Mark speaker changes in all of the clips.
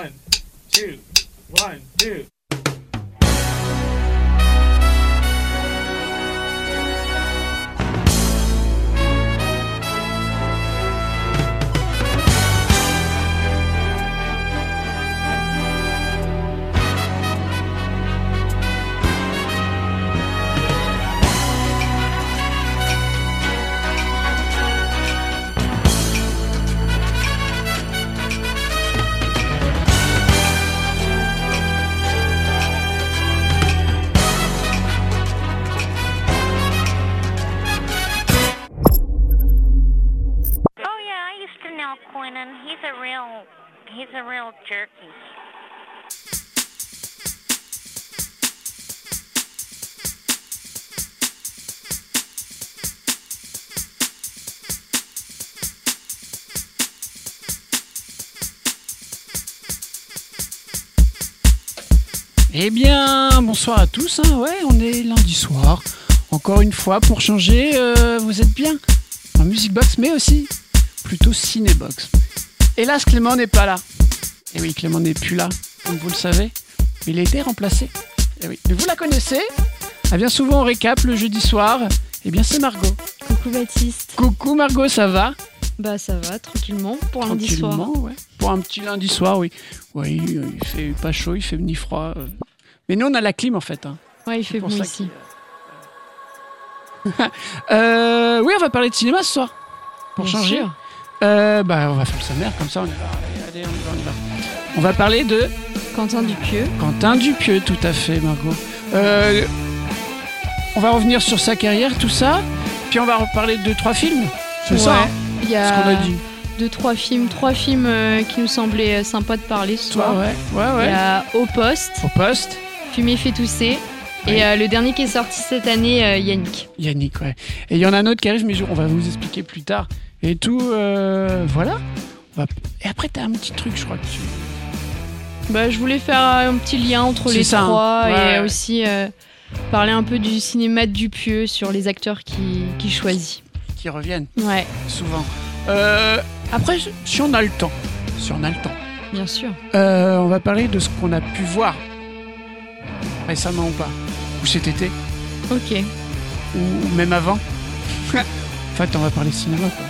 Speaker 1: One, two, one, two.
Speaker 2: Quentin. He's a real, he's a real jerky.
Speaker 3: Eh bien, bonsoir à tous. hein. Ouais, on est lundi soir. Encore une fois, pour changer, euh, vous êtes bien en Music Box, mais aussi plutôt Cinébox. Hélas, Clément n'est pas là. Et oui, Clément n'est plus là, comme vous le savez. Il a été remplacé. Et oui. Mais vous la connaissez Elle vient souvent au récap le jeudi soir. Eh bien, c'est Margot.
Speaker 4: Coucou Baptiste.
Speaker 3: Coucou Margot, ça va?
Speaker 4: Bah ça va, tranquillement, pour lundi soir.
Speaker 3: Ouais. Pour un petit lundi soir, oui. Oui, euh, il fait pas chaud, il fait ni froid. euh. Mais nous, on a la clim en fait. hein.
Speaker 4: Ouais, il fait bon ici.
Speaker 3: Euh, oui, on va parler de cinéma ce soir. Pour
Speaker 4: Bien
Speaker 3: changer.
Speaker 4: sûr.
Speaker 3: Euh, bah, on va faire le sommaire comme ça. On y va. Allez, allez, on y va, on y va. On va parler de
Speaker 4: Quentin Dupieux.
Speaker 3: Quentin Dupieux, tout à fait, Margot. Euh, on va revenir sur sa carrière, tout ça. Puis on va reparler de deux, trois films. C'est ça,
Speaker 4: Ouais.
Speaker 3: hein,
Speaker 4: Il y
Speaker 3: ce qu'on a dit.
Speaker 4: deux, trois films, trois films euh, qui nous semblaient euh, sympas de parler ce
Speaker 3: Toi,
Speaker 4: soir.
Speaker 3: ouais, ouais,
Speaker 4: Il y
Speaker 3: ouais.
Speaker 4: a Au Poste,
Speaker 3: Au poste,
Speaker 4: Fumer fait tousser.
Speaker 3: Ouais.
Speaker 4: Et euh, le dernier qui est sorti cette année, euh, Yannick.
Speaker 3: Yannick, ouais. Et il y en a un autre qui arrive, mais je- on va vous expliquer plus tard. Et tout, euh, voilà. Et après, t'as un petit truc, je crois que tu.
Speaker 4: Bah, je voulais faire un petit lien entre les
Speaker 3: ça, hein.
Speaker 4: trois
Speaker 3: Ouais.
Speaker 4: et aussi euh, parler un peu du cinéma de Dupieux sur les acteurs qui, qui choisit.
Speaker 3: qui reviennent
Speaker 4: Ouais,
Speaker 3: souvent. Euh, après, si on a le temps, si on a le temps,
Speaker 4: bien sûr.
Speaker 3: euh, on va parler de ce qu'on a pu voir récemment ou pas, ou cet été,
Speaker 4: Ok.
Speaker 3: ou même avant. en fait, on va parler cinéma, quoi.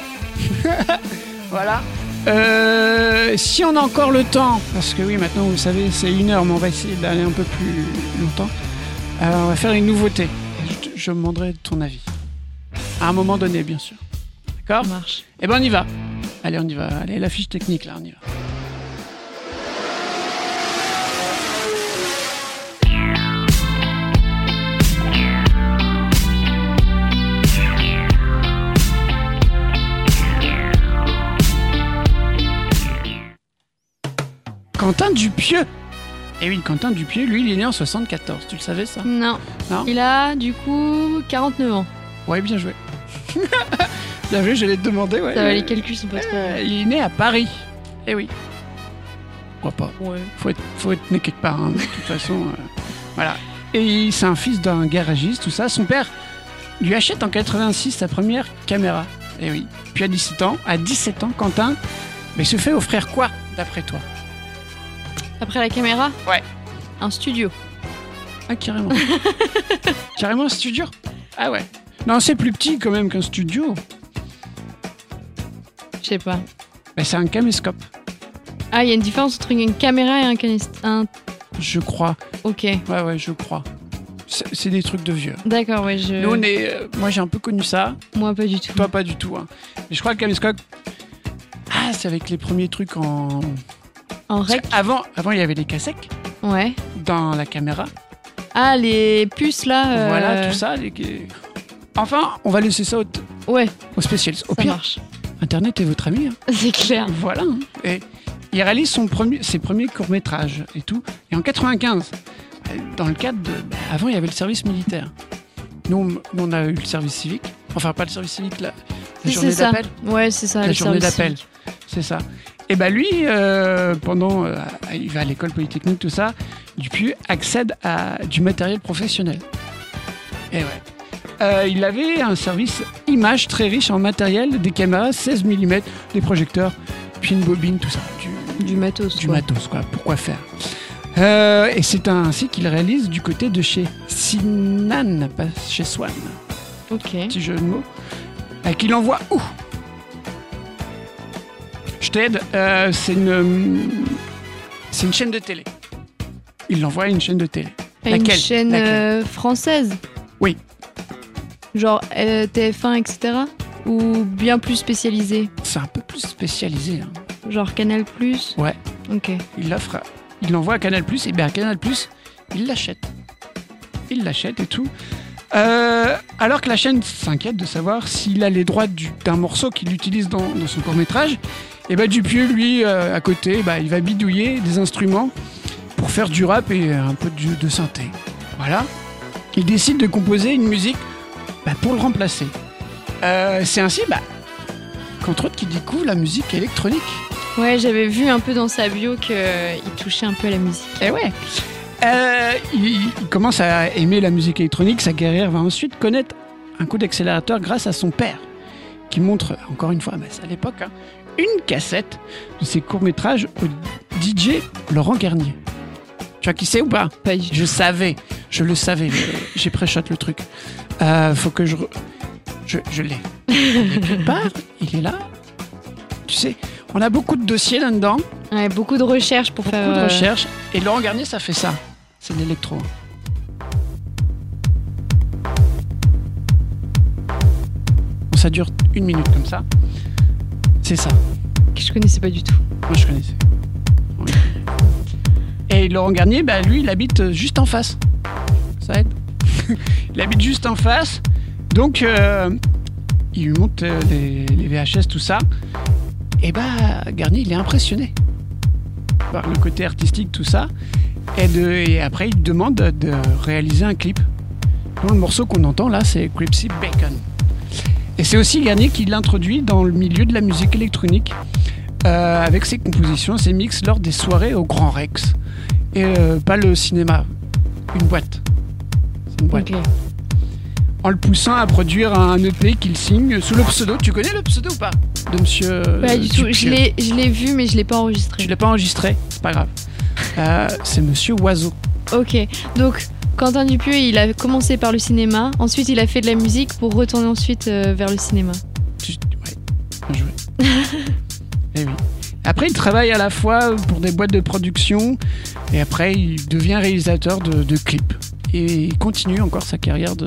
Speaker 3: voilà. Euh, si on a encore le temps, parce que oui, maintenant, vous savez, c'est une heure, mais on va essayer d'aller un peu plus longtemps. Alors, on va faire une nouveauté. Je, je me demanderai ton avis. À un moment donné, bien sûr. D'accord?
Speaker 4: Ça marche.
Speaker 3: Eh ben on y va. Allez, on y va. Allez, la fiche technique là, on y va. Quentin Dupieux. Eh oui, Quentin Dupieux, lui, il est né en 74. Tu le savais ça?
Speaker 4: Non.
Speaker 3: Non.
Speaker 4: Il a du coup 49 ans.
Speaker 3: Ouais, bien joué. bien joué, j'allais te demander. Ouais.
Speaker 4: Ça va, les calculs sont pas trop.
Speaker 3: Euh, il est né à Paris. Eh oui. Pourquoi pas
Speaker 4: Ouais.
Speaker 3: faut être, faut être né quelque part, hein, de toute façon. euh, voilà. Et c'est un fils d'un garagiste, tout ça. Son père lui achète en 86 sa première caméra. Et oui. Puis à 17 ans, à 17 ans, Quentin, mais se fait offrir quoi, d'après toi?
Speaker 4: Après la caméra
Speaker 3: Ouais.
Speaker 4: Un studio.
Speaker 3: Ah, carrément. carrément un studio Ah ouais. Non, c'est plus petit quand même qu'un studio.
Speaker 4: Je sais pas.
Speaker 3: Mais c'est un caméscope,
Speaker 4: Ah, il y a une différence entre une caméra et un canist... Un...
Speaker 3: je crois.
Speaker 4: Ok.
Speaker 3: Ouais, ouais, je crois. C'est c'est des trucs de vieux.
Speaker 4: D'accord, ouais, je...
Speaker 3: Nous, on est. euh, moi, j'ai un peu connu ça.
Speaker 4: Moi, pas du tout.
Speaker 3: Toi, pas du tout. hein. Mais je crois que caméscope. Ah, c'est avec les premiers trucs en.
Speaker 4: En rec
Speaker 3: Avant, avant, il y avait les cassettes
Speaker 4: Ouais.
Speaker 3: dans la caméra.
Speaker 4: Ah, les puces là. euh,
Speaker 3: Voilà, tout ça. les- Enfin, on va laisser ça au,
Speaker 4: Ouais,
Speaker 3: au spécialiste. Au
Speaker 4: ça
Speaker 3: pire,
Speaker 4: marche.
Speaker 3: Internet est votre ami. hein.
Speaker 4: C'est clair.
Speaker 3: Voilà. hein. Et il réalise son premier, ses premiers courts-métrages et tout. Et en 95, euh, dans le cadre de. bah, avant, il y avait le service militaire. Nous, on, a eu le service civique. Enfin, pas le service civique, la, la journée d'appel.
Speaker 4: Ouais, c'est ça.
Speaker 3: La
Speaker 4: le
Speaker 3: journée d'appel. C'est ça. Et bah lui, euh, pendant, euh, il va à l'école polytechnique, tout ça, Dupieux accède à du matériel professionnel. Et ouais. Euh, il avait un service image très riche en matériel, des caméras 16 mm, des projecteurs, puis une bobine, tout ça. Du-
Speaker 4: Du matos.
Speaker 3: du
Speaker 4: quoi.
Speaker 3: matos, quoi. Pourquoi faire? Euh, Et c'est ainsi qu'il réalise du côté de chez Sinan, pas chez Swan.
Speaker 4: Ok.
Speaker 3: Petit jeu de mots. Euh, qu'il envoie où? Je t'aide. euh, c'est une, c'est une chaîne de télé. Il l'envoie à une chaîne de télé.
Speaker 4: Une
Speaker 3: Laquelle?
Speaker 4: chaîne
Speaker 3: Laquelle?
Speaker 4: euh, française?
Speaker 3: Oui.
Speaker 4: Genre euh, TF1, etc. Ou bien plus spécialisée
Speaker 3: C'est un peu plus spécialisé. hein.
Speaker 4: Genre Canal Plus?
Speaker 3: Ouais.
Speaker 4: Ok.
Speaker 3: Il l'offre, à- il l'envoie à Canal+, et bien à Canal+, il l'achète. Il l'achète et tout. Euh, alors que la chaîne s'inquiète de savoir s'il a les droits du- d'un morceau qu'il utilise dans, dans son court-métrage, et ben Dupieux, lui, euh, à côté, bah, il va bidouiller des instruments pour faire du rap et un peu de, de synthé. Voilà. Il décide de composer une musique bah, pour le remplacer. Euh, C'est ainsi bah, qu'entre autres, qu'il découvre la musique électronique.
Speaker 4: Ouais, j'avais vu un peu dans sa bio qu'il touchait un peu à la musique.
Speaker 3: Eh ouais. Euh, il, il commence à aimer la musique électronique. Sa carrière va ensuite connaître un coup d'accélérateur grâce à son père, qui montre, encore une fois, c'est à l'époque, hein, une cassette de ses courts-métrages au DJ Laurent Garnier. Tu vois qui c'est ou pas? Je savais, je le savais, j'ai pré-shot le truc. Euh, faut que je. re- Je, je l'ai. Il part, il est là. Tu sais, on a beaucoup de dossiers là-dedans
Speaker 4: Ouais, beaucoup de recherches pour
Speaker 3: beaucoup
Speaker 4: faire.
Speaker 3: de
Speaker 4: euh,
Speaker 3: recherches. Et Laurent Garnier, ça fait ça. C'est de l'électro. Ça dure une minute comme ça. C'est ça.
Speaker 4: que je connaissais pas du tout.
Speaker 3: Moi, je connaissais. Oui. Et Laurent Garnier, bah, lui, il habite euh, juste en face. Ça aide. il habite juste en face. Donc, euh, il lui montre euh, les, les VHS, tout ça. Et bah, Garnier, il est impressionné par le côté artistique, tout ça. Et, de, et après, il demande de réaliser un clip. Donc, le morceau qu'on entend là, c'est Cripsy Bacon. Et c'est aussi Garnier qui l'introduit dans le milieu de la musique électronique euh, avec ses compositions, ses mix lors des soirées au Grand Rex. Et euh, pas le cinéma, une boîte. C'est une boîte. En le poussant à produire un EP qu'il signe sous le pseudo. Tu connais le pseudo ou pas De monsieur.
Speaker 4: Pas du tout. Je l'ai, je l'ai vu, mais je l'ai pas enregistré.
Speaker 3: Je l'ai pas enregistré, c'est pas grave. Euh, c'est monsieur Oiseau.
Speaker 4: Ok. Donc, Quentin Dupieux, il a commencé par le cinéma. Ensuite, il a fait de la musique pour retourner ensuite euh, vers le cinéma.
Speaker 3: Oui. Après, il travaille à la fois pour des boîtes de production et après, il devient réalisateur de, clips. Et il continue encore sa carrière de.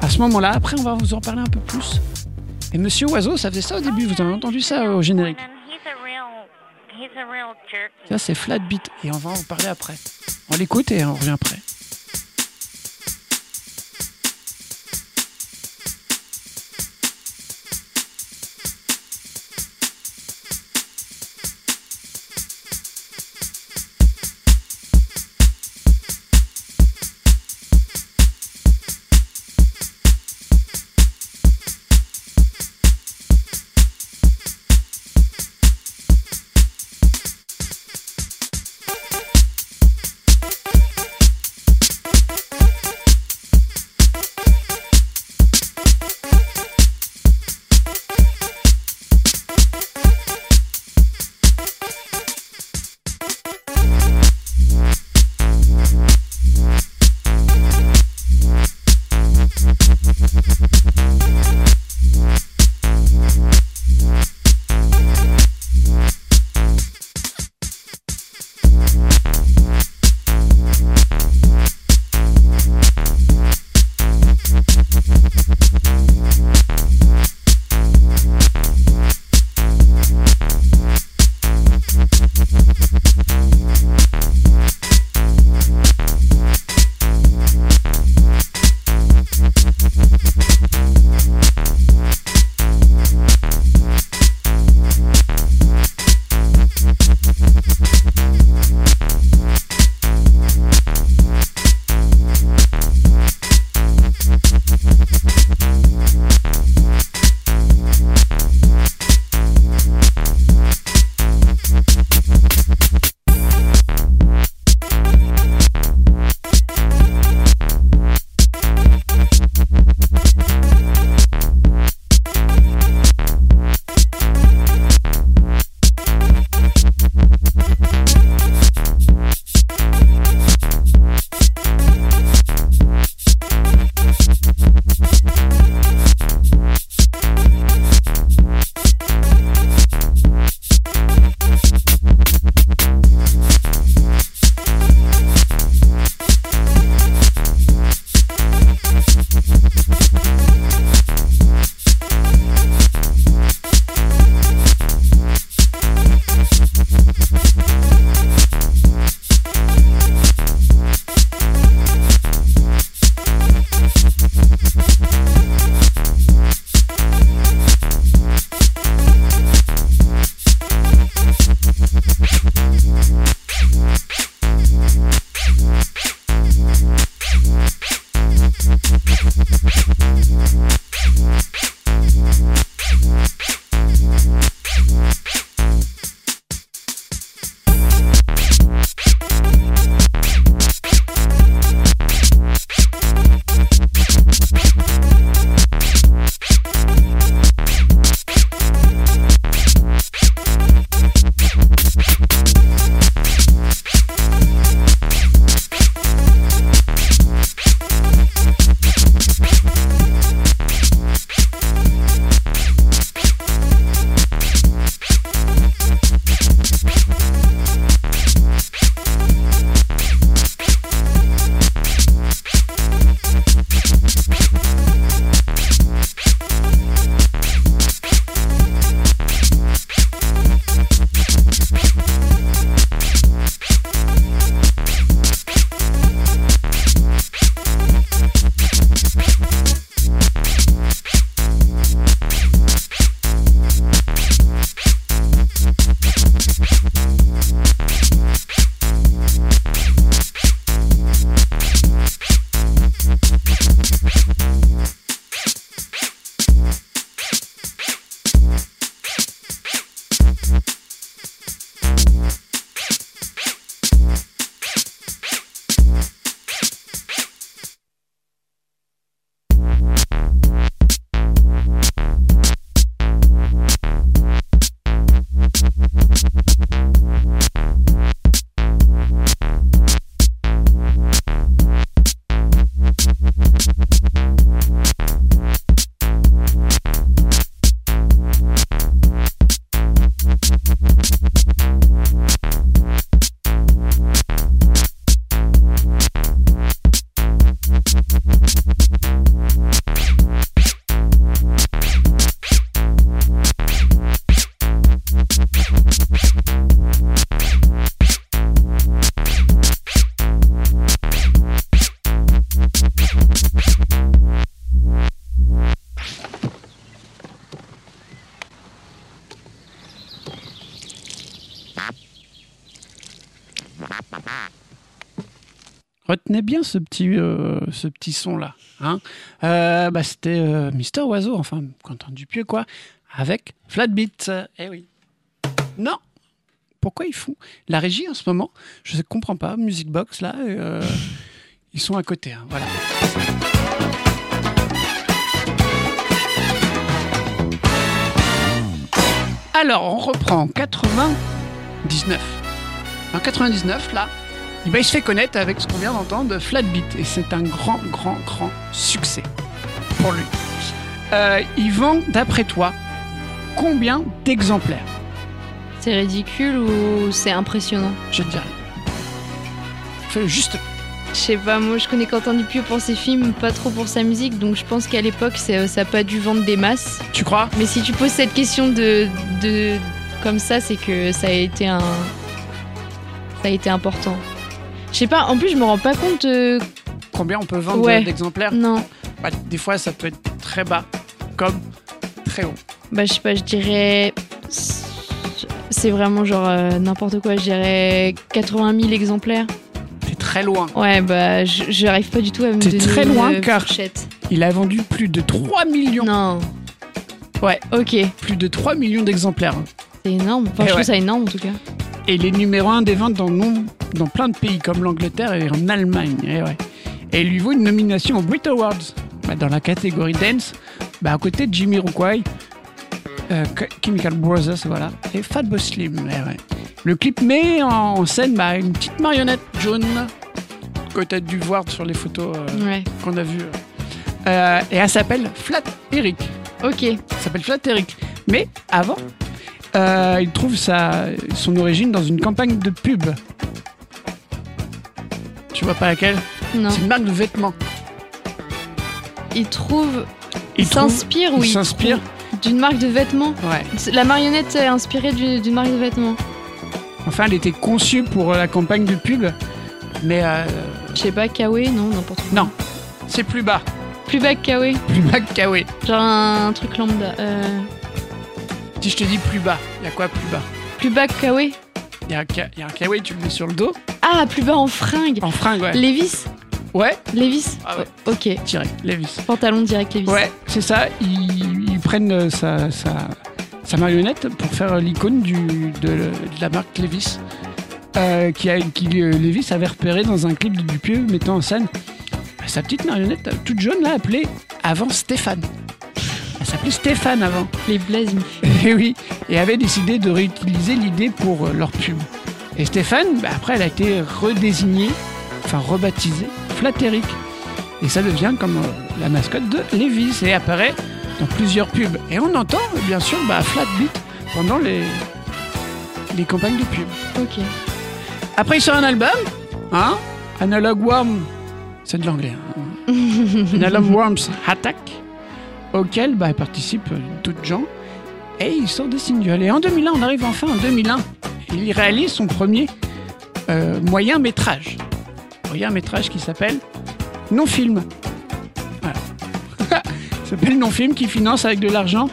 Speaker 3: À ce moment-là, après, on va vous en parler un peu plus. Et Monsieur Oiseau, ça faisait ça au début, vous avez entendu ça au générique? Ça, c'est Flat Beat. Et on va en parler après. On l'écoute et on revient après. Retenez bien ce petit, euh, ce petit son-là. Hein Euh, bah, C'était euh, Mister Oiseau, enfin, Quentin Dupieux, quoi, avec Flatbeat. Eh oui. Non Pourquoi ils font La régie, en ce moment, je ne comprends pas. Music Box, là, ils sont à côté. hein, voilà. Alors, on reprend en 99. En 99, là, eh ben, il se fait connaître avec ce qu'on vient d'entendre de Flatbeat. Et c'est un grand, grand, grand succès pour lui. Euh, il vend, d'après toi, combien d'exemplaires?
Speaker 4: C'est ridicule ou c'est impressionnant?
Speaker 3: Je te dirais. Fais-le juste.
Speaker 4: Je sais pas, moi je connais Quentin Dupieux pour ses films, pas trop pour sa musique, donc je pense qu'à l'époque c'est- ça a pas dû vendre des masses.
Speaker 3: Tu crois?
Speaker 4: Mais si tu poses cette question de, de comme ça, c'est que ça a été un, ça a été important. Je sais pas. En plus, je me rends pas compte. euh,
Speaker 3: Combien on peut vendre
Speaker 4: Ouais.
Speaker 3: d'exemplaires
Speaker 4: Non.
Speaker 3: Bah, Des fois, ça peut être très bas, comme très haut.
Speaker 4: Bah je sais pas. Je dirais. C'est vraiment genre euh, n'importe quoi. Je dirais 80 000 exemplaires.
Speaker 3: C'est très loin.
Speaker 4: Ouais, bah je j'arrive pas du tout à me
Speaker 3: T'es
Speaker 4: donner
Speaker 3: très
Speaker 4: une
Speaker 3: loin, car-
Speaker 4: fourchette.
Speaker 3: Il a vendu plus de 3 millions.
Speaker 4: Non.
Speaker 3: Ouais.
Speaker 4: Ok.
Speaker 3: Plus de 3 millions d'exemplaires.
Speaker 4: C'est énorme. Enfin,
Speaker 3: Eh
Speaker 4: je trouve
Speaker 3: ouais.
Speaker 4: ça énorme en tout cas.
Speaker 3: Et il est numéro un des ventes dans, dans plein de pays comme l'Angleterre et en Allemagne. Et, ouais. et il lui vaut une nomination aux Brit Awards bah, dans la catégorie dance, bah, à côté de Jimmy Rukwai, euh, Ch- Chemical Brothers, voilà, et Fatboy Slim. eh ouais. Le clip met en scène bah, une petite marionnette jaune que tu as dû voir sur les photos euh,
Speaker 4: Ouais.
Speaker 3: qu'on a vues. Euh, et elle s'appelle Flat Eric.
Speaker 4: Ok.
Speaker 3: Ça s'appelle Flat Eric. Mais avant, euh, il trouve sa, son origine dans une campagne de pub. Tu vois pas laquelle
Speaker 4: Non.
Speaker 3: C'est une marque de vêtements.
Speaker 4: Il trouve.
Speaker 3: Il
Speaker 4: s'inspire ou
Speaker 3: il s'inspire.
Speaker 4: d'une marque de vêtements.
Speaker 3: Ouais.
Speaker 4: La marionnette est inspirée du- d'une marque de vêtements.
Speaker 3: Enfin, elle était conçue pour la campagne de pub, mais euh,
Speaker 4: Je sais pas, Kawaii, non, n'importe quoi.
Speaker 3: Non. c'est plus bas.
Speaker 4: Plus bas que Kawaii.
Speaker 3: Plus bas que Kawaii.
Speaker 4: Genre un, truc lambda. Euh,
Speaker 3: Si je te dis plus bas, il y a quoi plus bas?
Speaker 4: Plus bas que Kawaii.
Speaker 3: Il y, a un Ka- y a un Kawaii, tu le mets sur le dos,
Speaker 4: Ah, plus bas en fringue.
Speaker 3: en fringue, ouais.
Speaker 4: Levis?
Speaker 3: Ouais,
Speaker 4: Levis?
Speaker 3: Ah ouais.
Speaker 4: Oh, ok.
Speaker 3: direct, Levis.
Speaker 4: Pantalon direct Levis.
Speaker 3: Ouais, c'est ça. Ils, ils prennent euh, sa, sa, sa marionnette pour faire euh, l'icône de, de la marque Levis. euh, qui, a, qui euh, Levis avait repéré dans un clip de Dupieux mettant en scène bah, sa petite marionnette toute jaune là appelée avant Stéphane. Elle s'appelait Stéphane avant.
Speaker 4: Les fait-
Speaker 3: Et oui, et avait décidé de réutiliser l'idée pour euh, leur pub. Et Stéphane, bah, après, elle a été redésignée, enfin rebaptisée, Flatteric. Et ça devient comme euh, la mascotte de Levis et apparaît dans plusieurs pubs. Et on entend, bien sûr, bah, Flatbeat pendant les, les campagnes de pub.
Speaker 4: Ok.
Speaker 3: Après, il sort un album, hein Analog Worm, c'est de l'anglais. hein. Analog Worms Attack, auquel bah, participent d'autres gens. Et il sort des singles. Et en 2001, on arrive enfin en 2001. Il réalise son premier euh, moyen métrage. Moyen métrage qui s'appelle Non Film. Voilà. S'appelle Non Film qui finance avec de l'argent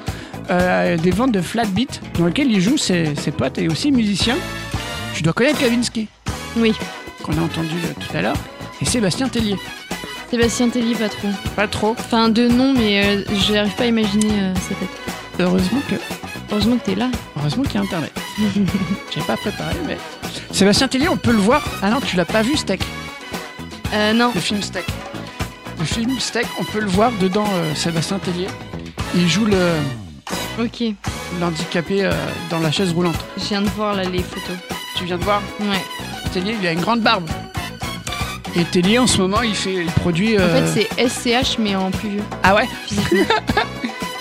Speaker 3: euh, des ventes de flat beat dans lequel il joue ses, ses potes et aussi musicien. Tu dois connaître Kavinsky,
Speaker 4: Oui.
Speaker 3: qu'on a entendu euh, tout à l'heure, et Sébastien Tellier.
Speaker 4: Sébastien Tellier, pas trop.
Speaker 3: Pas trop.
Speaker 4: Enfin, de nom, mais euh, je n'arrive pas à imaginer euh, sa tête.
Speaker 3: Heureusement que
Speaker 4: Heureusement que t'es là.
Speaker 3: Heureusement qu'il y a Internet. J'ai pas préparé, mais. Sébastien Tellier, on peut le voir. Ah non, tu l'as pas vu, Steak,
Speaker 4: Euh, non.
Speaker 3: le film Steak. Le film Steak, on peut le voir dedans, euh, Sébastien Tellier. Il joue le
Speaker 4: Ok.
Speaker 3: l'handicapé euh, dans la chaise roulante.
Speaker 4: Je viens de voir là les photos.
Speaker 3: Tu viens de voir?
Speaker 4: Ouais.
Speaker 3: Tellier, il a une grande barbe. Et Tellier, en ce moment, il fait, il produit.
Speaker 4: En
Speaker 3: euh,
Speaker 4: fait, c'est SCH, mais en plus vieux,
Speaker 3: Ah ouais.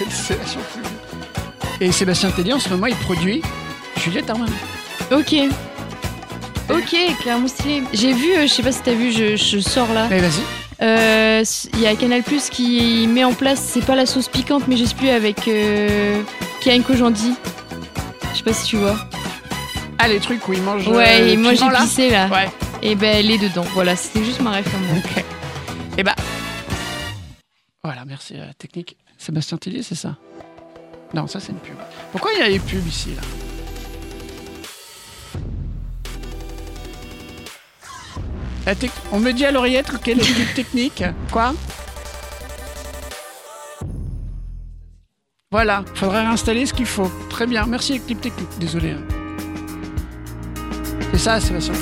Speaker 3: C'est vachement plus vieux. Et Sébastien Tellier, en ce moment, il produit Juliette Armanet.
Speaker 4: ok. Ok, clairement stylé. J'ai vu, euh, je sais pas si t'as vu, je, je sors là.
Speaker 3: Mais vas-y.
Speaker 4: Euh, Il y a Canal Plus qui met en place, c'est pas la sauce piquante, mais je sais plus, avec euh, Kian Kojandi. Je sais pas si tu vois.
Speaker 3: Ah, les trucs où il mange. euh,
Speaker 4: Ouais, moi j'ai
Speaker 3: piment, là
Speaker 4: pissé là.
Speaker 3: Ouais.
Speaker 4: Et ben elle est dedans. Voilà, c'était juste ma moi.
Speaker 3: Ok. Et bah. Voilà, merci la technique. Sébastien Tellier, c'est ça? Non, ça c'est une pub. Pourquoi il y a les pubs ici là? On me dit à l'oreillette quelle est l'équipe technique. Quoi? Voilà, faudrait réinstaller ce qu'il faut. Très bien, merci équipe technique. Désolé. hein. C'est ça, Sébastien.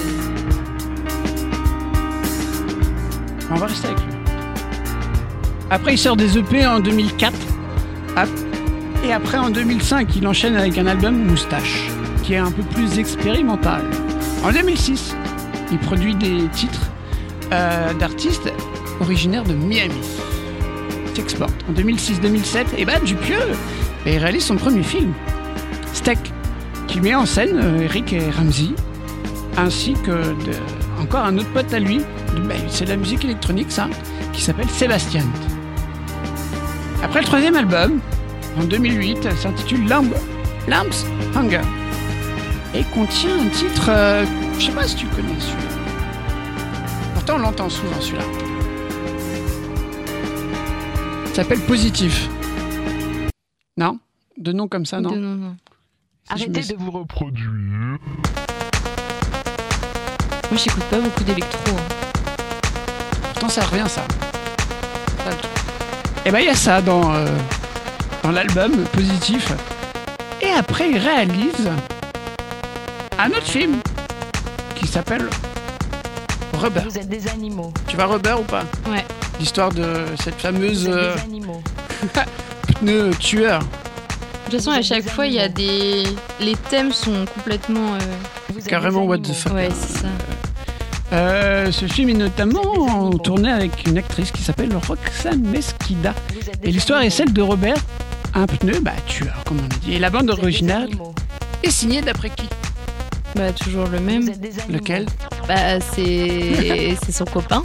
Speaker 3: On va rester avec lui. Après, il sort des EP en 2004. Hop. Et après, en 2005, il enchaîne avec un album Moustache, qui est un peu plus expérimental. En 2006, il produit des titres euh, d'artistes originaires de Miami. S'exporte. En 2006-2007, et bah Dupieux et il réalise son premier film, Steak, qui met en scène euh, Eric et Ramsey, ainsi que encore un autre pote à lui. C'est de la musique électronique, ça, qui s'appelle Sébastien. Après le troisième album, en 2008, elle s'intitule Lamb, Lamb's Hunger et contient un titre, euh, je sais pas si tu connais celui-là. Pourtant, on l'entend souvent celui-là. Ça s'appelle Positif. Non? De nom comme ça, non?
Speaker 4: De- non, non.
Speaker 3: Si je
Speaker 5: Arrêtez de vous reproduire.
Speaker 4: Moi, j'écoute pas beaucoup d'électro. hein.
Speaker 3: Pourtant, ça revient, ça. Ça, le truc. Et ben, il y a ça dans, euh, dans l'album Positif. Et après, il réalise un autre film qui s'appelle Rubber.
Speaker 5: Vous êtes des animaux.
Speaker 3: Tu vas Rubber ou pas?
Speaker 4: Ouais.
Speaker 3: L'histoire de cette
Speaker 5: Vous
Speaker 3: fameuse
Speaker 5: êtes
Speaker 3: euh,
Speaker 5: des animaux.
Speaker 3: pneu tueur.
Speaker 4: De toute façon, à chaque fois, il y a des. Les thèmes sont complètement. euh,
Speaker 3: Carrément what the fuck.
Speaker 4: Ouais, c'est ça.
Speaker 3: Euh, ce film est notamment tourné avec une actrice qui s'appelle Roxane Mesquida. Et l'histoire est celle de Robert, un pneu bah, tueur, comme on a dit. Et la bande originale est signée d'après qui?
Speaker 4: Bah, toujours le même.
Speaker 3: Lequel?
Speaker 4: Bah, c'est. c'est son copain.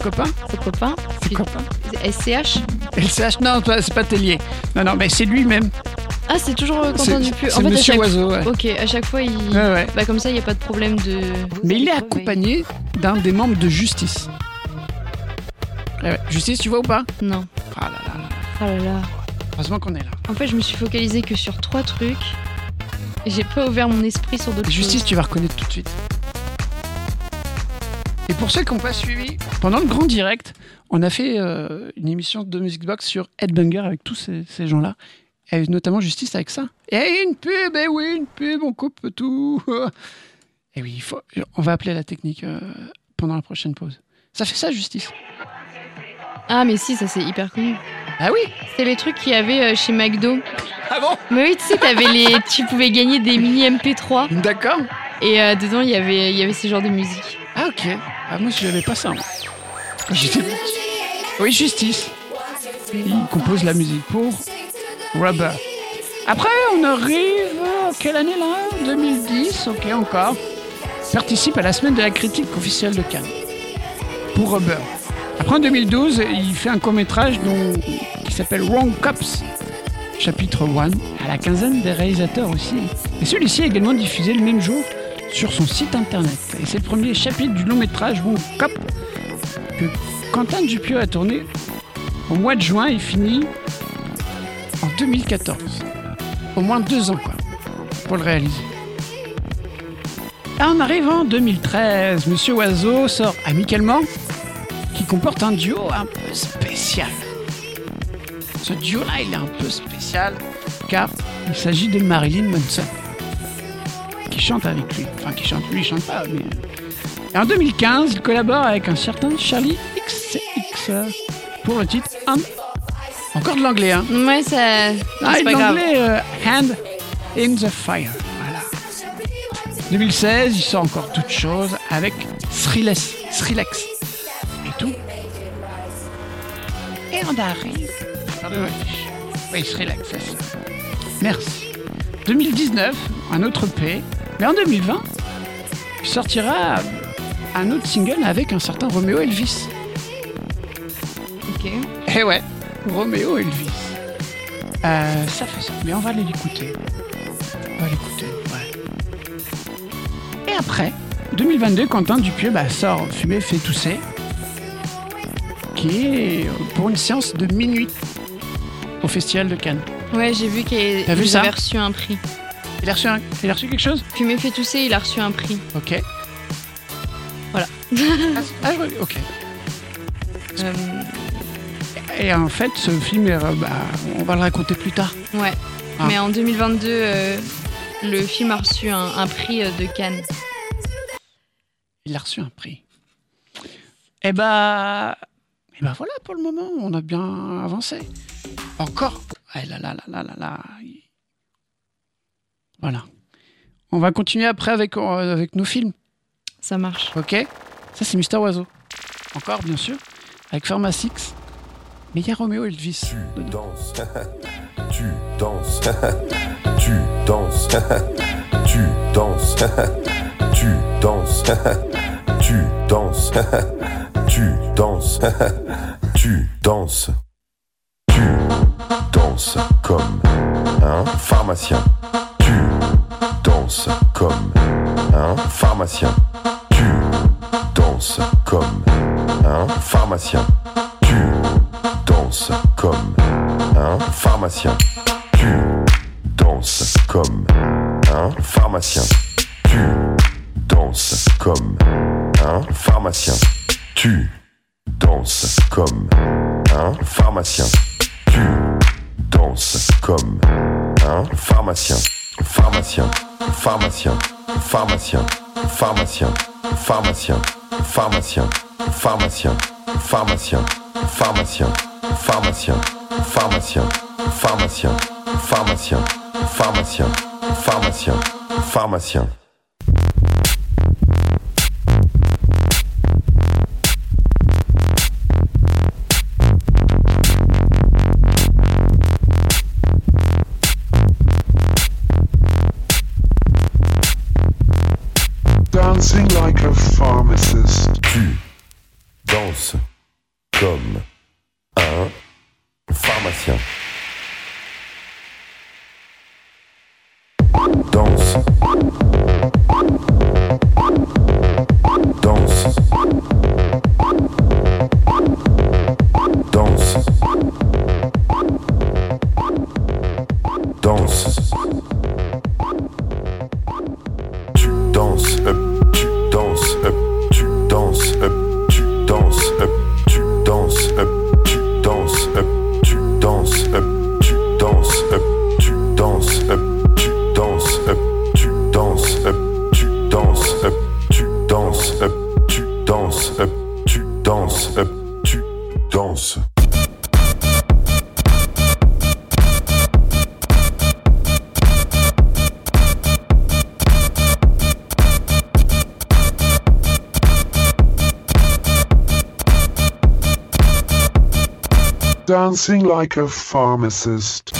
Speaker 3: Copain?
Speaker 4: Son copain.
Speaker 3: C'est copain
Speaker 4: SCH
Speaker 3: LCH Non, c'est pas Tellier. Non, non, mais c'est lui-même.
Speaker 4: Ah, c'est toujours euh, Quentin Dupieux.
Speaker 3: c'est
Speaker 4: En fait, à
Speaker 3: Monsieur
Speaker 4: chaque...
Speaker 3: Oiseau, ouais.
Speaker 4: Ok, à chaque fois, il.
Speaker 3: Ouais, ouais.
Speaker 4: Bah, comme ça, il n'y a pas de problème de.
Speaker 3: Mais il est accompagné d'un des membres de Justice. Ouais, ouais. Justice, tu vois ou pas?
Speaker 4: Non.
Speaker 3: Ah là là là.
Speaker 4: Oh là là.
Speaker 3: Heureusement qu'on est là.
Speaker 4: En fait, je me suis focalisée que sur trois trucs. Et j'ai pas ouvert mon esprit sur d'autres
Speaker 3: Justice,
Speaker 4: choses.
Speaker 3: tu vas reconnaître tout de suite. Et pour ceux qui n'ont pas suivi, pendant le grand direct, on a fait euh, une émission de Music Box sur Headbanger avec tous ces, ces gens-là. Et notamment Justice avec ça. Et une pub, eh oui, une pub, on coupe tout. Et oui, il faut, on va appeler la technique euh, pendant la prochaine pause. Ça fait ça, Justice?
Speaker 4: Ah, mais si, ça c'est hyper connu.
Speaker 3: Ah oui?
Speaker 4: C'est les trucs qu'il y avait euh, chez McDo.
Speaker 3: Ah bon?
Speaker 4: Mais oui, tu sais, t'avais les... tu pouvais gagner des mini MP3
Speaker 3: D'accord.
Speaker 4: et euh, dedans il y avait il y avait ce genre de musique.
Speaker 3: Ah ok. Ah moi je n'avais pas ça. j'étais. Oui, Justice. Il compose la musique pour Rubber. Après, on arrive. Quelle année là? 2010, ok encore. Participe à la semaine de la critique officielle de Cannes. Pour Rubber. Après en 2012, il fait un court-métrage qui s'appelle Wrong Cops, chapitre 1, à la quinzaine des réalisateurs aussi. Et celui-ci est également diffusé le même jour sur son site internet. Et c'est le premier chapitre du long métrage Wrong Cop que Quentin Dupieux a tourné au mois de juin et fini en 2014. Au moins deux ans, quoi, pour le réaliser. Et on arrive en 2013. Monsieur Oiseau sort Amicalement, qui comporte un duo un peu spécial. Ce duo-là, il est un peu spécial, car il s'agit de Marilyn Manson, qui chante avec lui. Enfin, qui chante, lui, il chante pas, mais... Et en 2015, il collabore avec un certain Charlie XCX pour le titre Un- Encore de l'anglais, hein
Speaker 4: Ouais, ça.
Speaker 3: ah,
Speaker 4: c'est pas grave.
Speaker 3: l'anglais, euh, Hand in the Fire. Voilà. 2016, il sort encore toutes choses avec Srilex. Srilex. Et tout. Et on arrive. Pardon, Oui, Srilex, c'est ça. Merci. 2019, un autre P. Mais en 2020, il sortira un autre single avec un certain Romeo Elvis.
Speaker 4: Ok.
Speaker 3: Eh ouais, Roméo Elvis. Euh, ça fait ça, mais on va aller l'écouter. On va l'écouter, ouais. Et après, 2022, Quentin Dupieux bah, sort Fumer fait tousser, qui est pour une séance de minuit au Festival de Cannes.
Speaker 4: Ouais, j'ai vu qu'il
Speaker 3: vu ça
Speaker 4: avait reçu un prix.
Speaker 3: Il a reçu, un- il a reçu quelque chose?
Speaker 4: Fumé fait tousser, il a reçu un prix.
Speaker 3: Ok.
Speaker 4: Voilà.
Speaker 3: ah, ah, oui, ok.
Speaker 4: Euh,
Speaker 3: Et en fait, ce film, euh, bah, on va le raconter plus tard.
Speaker 4: ouais.
Speaker 3: Ah.
Speaker 4: Mais en 2022, euh, le film a reçu un, un prix euh, de Cannes.
Speaker 3: Il a reçu un prix. Et bah, et bah voilà, pour le moment, on a bien avancé. Encore. Ah là là là là là là. Voilà. On va continuer après avec, euh, avec nos films,
Speaker 4: Ça marche.
Speaker 3: ok? Ça, c'est Mister Oiseau. Encore, bien sûr, avec Pharmacix. Mais il y a Romeo Elvis.
Speaker 6: Tu danses. tu danses. tu danses. tu danses. tu danses. tu danses. tu danses. tu danses. Tu danses comme un pharmacien. Tu danses comme un pharmacien. Tu danses comme un pharmacien. Comme un pharmacien. Tu danses comme un pharmacien. Tu danses comme un pharmacien. Tu danses comme un pharmacien. Tu danses comme un pharmacien. Pharmacien, pharmacien, pharmacien, pharmacien, pharmacien, pharmacien, pharmacien, pharmacien, pharmacien, pharmacien, pharmacien, pharmacien, pharmacien, pharmacien, pharmacien, pharmacien.
Speaker 7: Dancing like a pharmacist.
Speaker 6: Tu danses comme un pharmacien.
Speaker 7: Dancing like a pharmacist.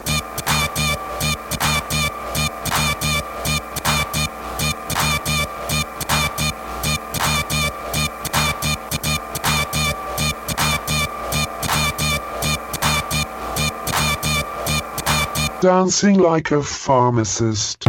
Speaker 7: Dancing like a pharmacist.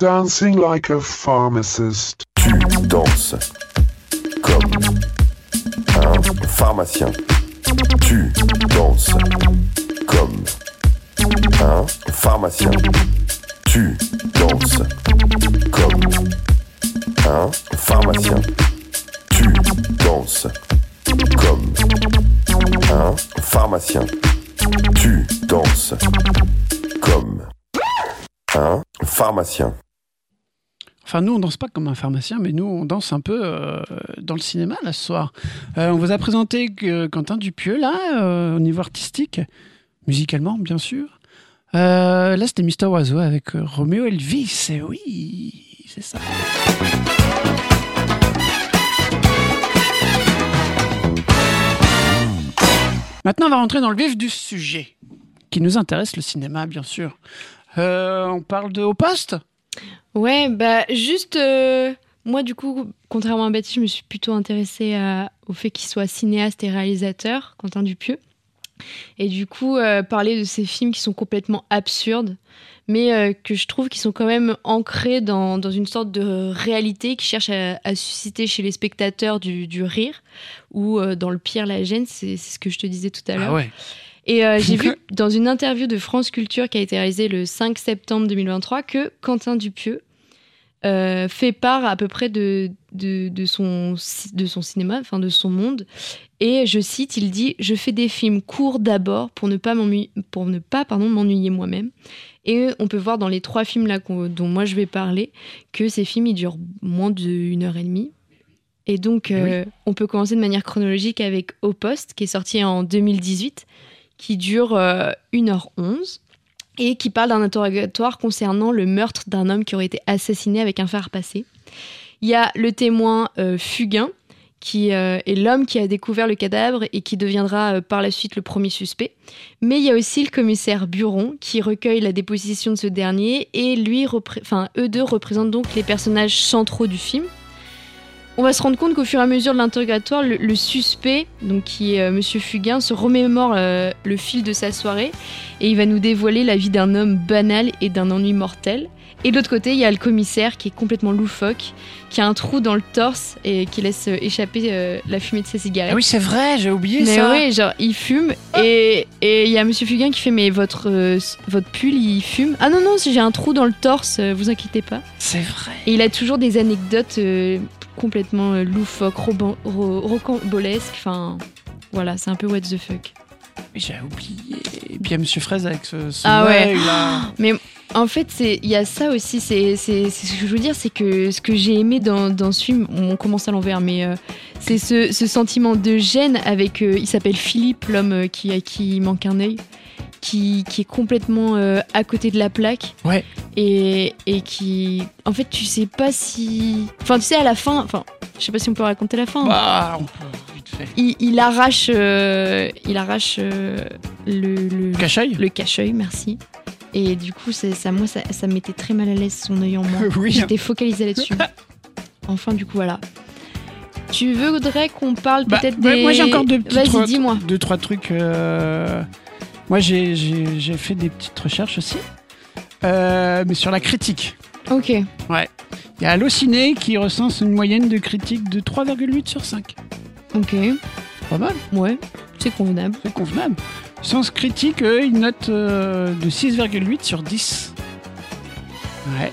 Speaker 7: Dancing like a pharmacist.
Speaker 6: Tu danses comme un pharmacien. Tu danses comme un pharmacien. Tu danses comme un pharmacien. Tu danses comme un pharmacien. Tu danses comme un pharmacien.
Speaker 3: Enfin, nous, on danse pas comme un pharmacien, mais nous, on danse un peu euh, dans le cinéma, là, ce soir. Euh, on vous a présenté que Quentin Dupieux, là, euh, au niveau artistique, musicalement, bien sûr. Euh, là, c'était Mister Oiseau avec euh, Roméo Elvis, et oui, c'est ça. Maintenant, on va rentrer dans le vif du sujet, qui nous intéresse, le cinéma, bien sûr. Euh, on parle de Au Poste?
Speaker 4: Ouais, bah juste, euh, moi du coup, contrairement à Baptiste, je me suis plutôt intéressée à- au fait qu'il soit cinéaste et réalisateur, Quentin Dupieux. Et du coup, euh, parler de ces films qui sont complètement absurdes, mais euh, que je trouve qui sont quand même ancrés dans, dans une sorte de réalité qui cherche à, à susciter chez les spectateurs du, du rire, ou euh, dans le pire la gêne, c'est c'est ce que je te disais tout à l'heure.
Speaker 3: Ah ouais.
Speaker 4: Et euh, j'ai vu dans une interview de France Culture qui a été réalisée le 5 septembre 2023 que Quentin Dupieux euh, fait part à peu près de, de, de son, de son cinéma, enfin de son monde. Et je cite, il dit Je fais des films courts d'abord pour ne pas m'ennuyer, pour ne pas, pardon, m'ennuyer moi-même. Et on peut voir dans les trois films là dont moi je vais parler que ces films ils durent moins d'une heure et demie. Et donc, euh, on peut commencer de manière chronologique avec Au Poste, qui est sorti en 2018, qui dure euh, 1h11 et qui parle d'un interrogatoire concernant le meurtre d'un homme qui aurait été assassiné avec un fer repasser. Il y a le témoin euh, Fugain, qui euh, est l'homme qui a découvert le cadavre et qui deviendra euh, par la suite le premier suspect. Mais il y a aussi le commissaire Buron, qui recueille la déposition de ce dernier, et lui, eux deux représentent donc les personnages centraux du film. On va se rendre compte qu'au fur et à mesure de l'interrogatoire, le, le suspect, donc qui est euh, Monsieur Fugain, se remémore euh, le fil de sa soirée et il va nous dévoiler la vie d'un homme banal et d'un ennui mortel. Et de l'autre côté, il y a le commissaire qui est complètement loufoque, qui a un trou dans le torse et qui laisse euh, échapper euh, la fumée de sa cigarette.
Speaker 3: Ah oui, c'est vrai, j'ai oublié
Speaker 4: Mais
Speaker 3: ça.
Speaker 4: ouais, genre il fume et et il y a Monsieur Fugain qui fait mais votre euh, votre pull il fume. Ah non non, si j'ai un trou dans le torse, vous inquiétez pas.
Speaker 3: C'est vrai.
Speaker 4: Et il a toujours des anecdotes euh, complètement euh, loufoques, roban- ro- rocambolesques. Enfin, voilà, c'est un peu what the fuck.
Speaker 3: Mais J'ai oublié. Et puis il y a Monsieur Fraise avec ce, ce
Speaker 4: Ah ouais.
Speaker 3: là.
Speaker 4: En fait, il y a ça aussi. C'est ce que je veux dire, c'est que ce que j'ai aimé dans, dans ce film, on commence à l'envers, mais euh, c'est ce, ce sentiment de gêne avec. euh, il s'appelle Philippe, l'homme qui à qui manque un œil. Qui, qui est complètement euh, à côté de la plaque
Speaker 3: Ouais.
Speaker 4: et, et qui en fait tu sais pas si enfin tu sais à la fin enfin je sais pas si on peut raconter la fin
Speaker 3: Bah, on peut vite fait.
Speaker 4: il, il arrache, euh, il arrache euh, le, le,
Speaker 3: Cache-œil
Speaker 4: le cache-œil, merci. Et du coup, ça, moi, ça, ça me mettait très mal à l'aise son œil en moi.
Speaker 3: Oui.
Speaker 4: J'étais focalisée là-dessus. enfin, du coup, voilà. Tu voudrais qu'on parle
Speaker 3: Bah,
Speaker 4: peut-être
Speaker 3: ouais,
Speaker 4: des.
Speaker 3: Moi j'ai encore deux trois-
Speaker 4: dis-moi.
Speaker 3: deux trois trucs. euh, Moi j'ai- j'ai j'ai fait des petites recherches aussi, Euh, mais sur la critique.
Speaker 4: Ok.
Speaker 3: Il y a Allociné qui recense une moyenne de critique de 3,8 sur 5.
Speaker 4: Ok.
Speaker 3: Pas mal,
Speaker 4: Ouais. C'est convenable.
Speaker 3: c'est convenable. Sens critique, eux, ils notent euh, de 6,8 sur 10. Ouais.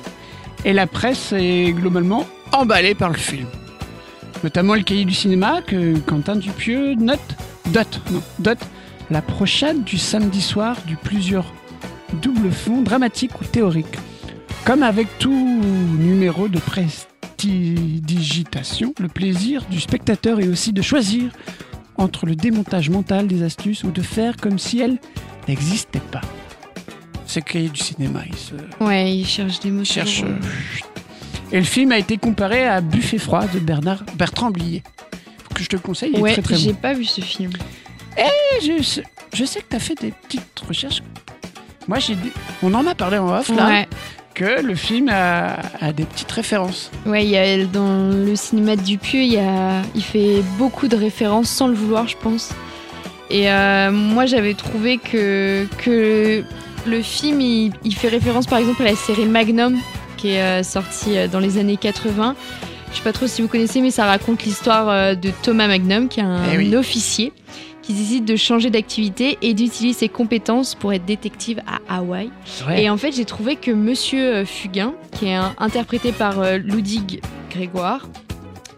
Speaker 3: Et la presse est globalement emballée par le film. Notamment le cahier du cinéma que Quentin Dupieux note, dote, non, dote la prochaine du samedi soir du plusieurs doubles fonds dramatiques ou théoriques. Comme avec tout numéro de prestidigitation, le plaisir du spectateur est aussi de choisir entre le démontage mental des astuces ou de faire comme si elles n'existaient pas. C'est cahier du cinéma, il se
Speaker 4: Ouais, il cherche des mots.
Speaker 3: cherche. euh, Et le film a été comparé à Buffet froid de Bernard Bertrand Blier. Faut que je te le conseille, il est
Speaker 4: Ouais,
Speaker 3: très très
Speaker 4: j'ai
Speaker 3: bon.
Speaker 4: pas vu ce film.
Speaker 3: Et Je, sais- je sais que tu as fait des petites recherches. Moi, j'ai des- on en a parlé en off là,
Speaker 4: Ouais.
Speaker 3: que le film a, a des petites références.
Speaker 4: Ouais, il y a, dans le cinéma de Dupieux, il, y a, il fait beaucoup de références sans le vouloir, je pense. Et euh, moi, j'avais trouvé que, que le film, il, il fait référence par exemple à la série Magnum, qui est euh, sortie euh, dans les années 80. Je sais pas trop si vous connaissez, mais ça raconte l'histoire euh, de Thomas Magnum, qui est un
Speaker 3: Eh oui.
Speaker 4: officier qui décide de changer d'activité et d'utiliser ses compétences pour être détective à Hawaï. Et en fait, j'ai trouvé que Monsieur euh, Fugain, qui est un- interprété par euh, Ludwig Grégoire,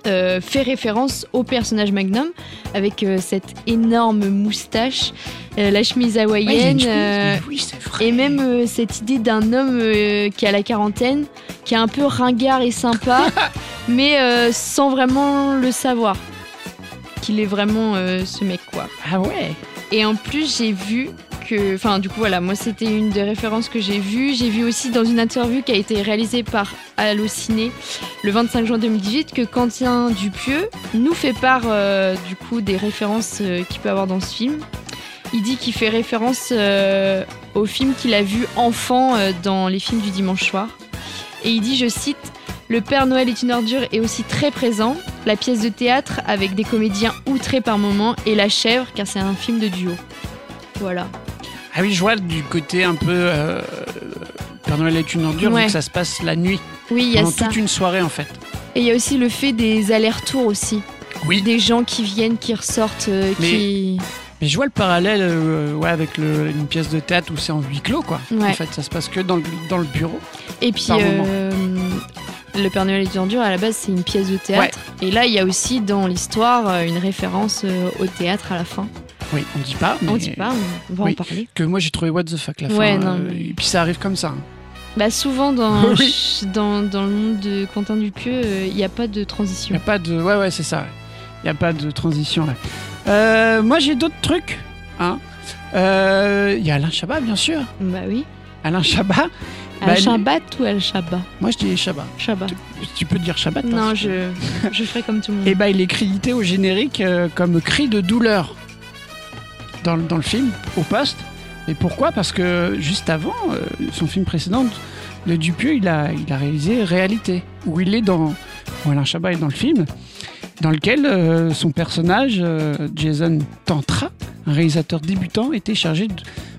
Speaker 4: euh, fait référence au personnage Magnum avec euh, cette énorme moustache, euh, la chemise hawaïenne.
Speaker 3: chemise, oui,
Speaker 4: et même cette idée d'un homme qui a la quarantaine, qui est un peu ringard et sympa, mais sans vraiment le savoir. Qu'il est vraiment euh, ce mec, quoi.
Speaker 3: Ah ouais.
Speaker 4: Et en plus, j'ai vu que. Enfin, du coup, voilà, moi, c'était une des références que j'ai vues. J'ai vu aussi dans une interview qui a été réalisée par Allociné le 25 juin 2018 que Quentin Dupieux nous fait part, euh, du coup, des références euh, qu'il peut avoir dans ce film. Il dit qu'il fait référence euh, au film qu'il a vu enfant euh, dans les films du dimanche soir. Et il dit, je cite, Le Père Noël est une ordure est aussi très présent. La pièce de théâtre avec des comédiens outrés par moments et La chèvre car c'est un film de duo. Voilà.
Speaker 3: Ah oui, je vois du côté un peu. Euh, Père Noël est une ordure,
Speaker 4: Ouais.
Speaker 3: que ça se passe la nuit,
Speaker 4: Oui, il y a
Speaker 3: pendant
Speaker 4: ça.
Speaker 3: toute une soirée en fait.
Speaker 4: Et il y a aussi le fait des allers-retours aussi.
Speaker 3: Oui.
Speaker 4: Des gens qui viennent, qui ressortent, euh,
Speaker 3: Mais-
Speaker 4: qui.
Speaker 3: Mais je vois le parallèle euh, ouais, avec le- une pièce de théâtre où c'est en huis clos, quoi.
Speaker 4: Ouais.
Speaker 3: En fait, ça se passe que dans le, dans le bureau.
Speaker 4: Et puis, euh, le Père Noël est une ordure, à la base, c'est une pièce de théâtre. Et là, il y a aussi dans l'histoire euh, une référence euh, au théâtre à la fin.
Speaker 3: Oui, on dit pas.
Speaker 4: On
Speaker 3: mais
Speaker 4: dit pas, on va
Speaker 3: Oui.
Speaker 4: en parler.
Speaker 3: Que moi j'ai trouvé what the fuck la
Speaker 4: Ouais,
Speaker 3: fin.
Speaker 4: non,
Speaker 3: euh,
Speaker 4: mais-
Speaker 3: Et puis ça arrive comme ça.
Speaker 4: Bah, souvent, dans,
Speaker 3: Oui.
Speaker 4: dans, dans le monde de Quentin Dupieux, il n'y a pas de
Speaker 3: Il n'y
Speaker 4: transition.
Speaker 3: a pas de. Ouais, ouais, c'est ça. Il n'y a pas de transition là. Euh, moi j'ai d'autres trucs. hein. Euh, Il y a Alain Chabat, bien sûr.
Speaker 4: Bah oui.
Speaker 3: Alain Chabat. Bah,
Speaker 4: Al-Shabat ou Al-Shabat
Speaker 3: Moi je dis Chabat.
Speaker 4: Shabat.
Speaker 3: Tu peux dire Chabat hein,
Speaker 4: Non, je, je ferai comme tout le monde.
Speaker 3: Et bah il est crédité au générique euh, comme cri de douleur dans, le- dans le film, au poste. Et pourquoi? Parce que juste avant, euh, son film précédent, le Dupieux, il a, il a réalisé Réalité, où il est dans. Où Alain Chabat est dans le film, dans lequel euh, son personnage, euh, Jason Tantra, un réalisateur débutant, était chargé de-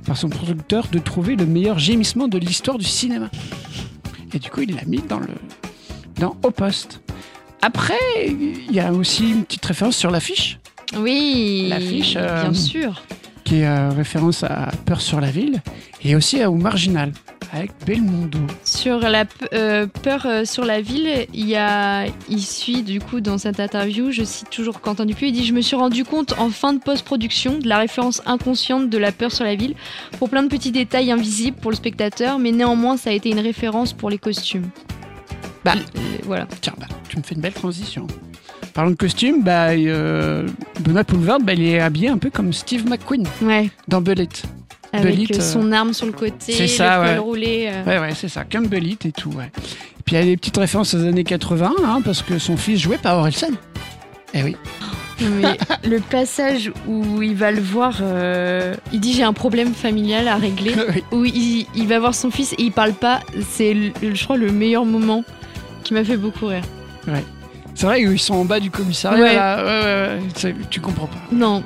Speaker 3: par son producteur de trouver le meilleur gémissement de l'histoire du cinéma. Et du coup, il l'a mis dans le dans Au Poste. Après, il y a aussi une petite référence sur l'affiche,
Speaker 4: Oui,
Speaker 3: L'affiche, euh,
Speaker 4: bien sûr.
Speaker 3: Qui est euh, référence à Peur sur la ville, et aussi à au Marginal, avec Belmondo.
Speaker 4: Sur la euh, peur euh, sur la ville, il y a, il suit du coup dans cette interview, je cite toujours Quentin Dupieux, il dit je me suis rendu compte en fin de post-production de la référence inconsciente de la peur sur la ville pour plein de petits détails invisibles pour le spectateur, mais néanmoins ça a été une référence pour les costumes.
Speaker 3: Bah.
Speaker 4: Voilà.
Speaker 3: Tiens, bah, tu me fais une belle transition. Parlons de costume, bah, euh, Benoît bah, il est habillé un peu comme Steve McQueen
Speaker 4: Ouais.
Speaker 3: dans Bullet.
Speaker 4: Avec
Speaker 3: Belite,
Speaker 4: euh,
Speaker 3: euh,
Speaker 4: son arme sur le côté,
Speaker 3: c'est
Speaker 4: le
Speaker 3: ça,
Speaker 4: col
Speaker 3: ouais.
Speaker 4: roulé. euh.
Speaker 3: Ouais, ouais, c'est ça, comme Bullet et tout, ouais. Et puis il y a des petites références aux années 80, hein, parce que son fils jouait par Orelsan. Eh oui.
Speaker 4: Mais le passage où il va le voir, euh, il dit j'ai un problème familial à régler.
Speaker 3: Oui.
Speaker 4: où il, il va voir son fils et il parle pas. C'est, je crois, le meilleur moment qui m'a fait beaucoup rire.
Speaker 3: C'est vrai qu'ils sont en bas du commissariat,
Speaker 4: Ouais.
Speaker 3: là. Ouais, ouais, ouais, c'est- tu comprends pas.
Speaker 4: Non,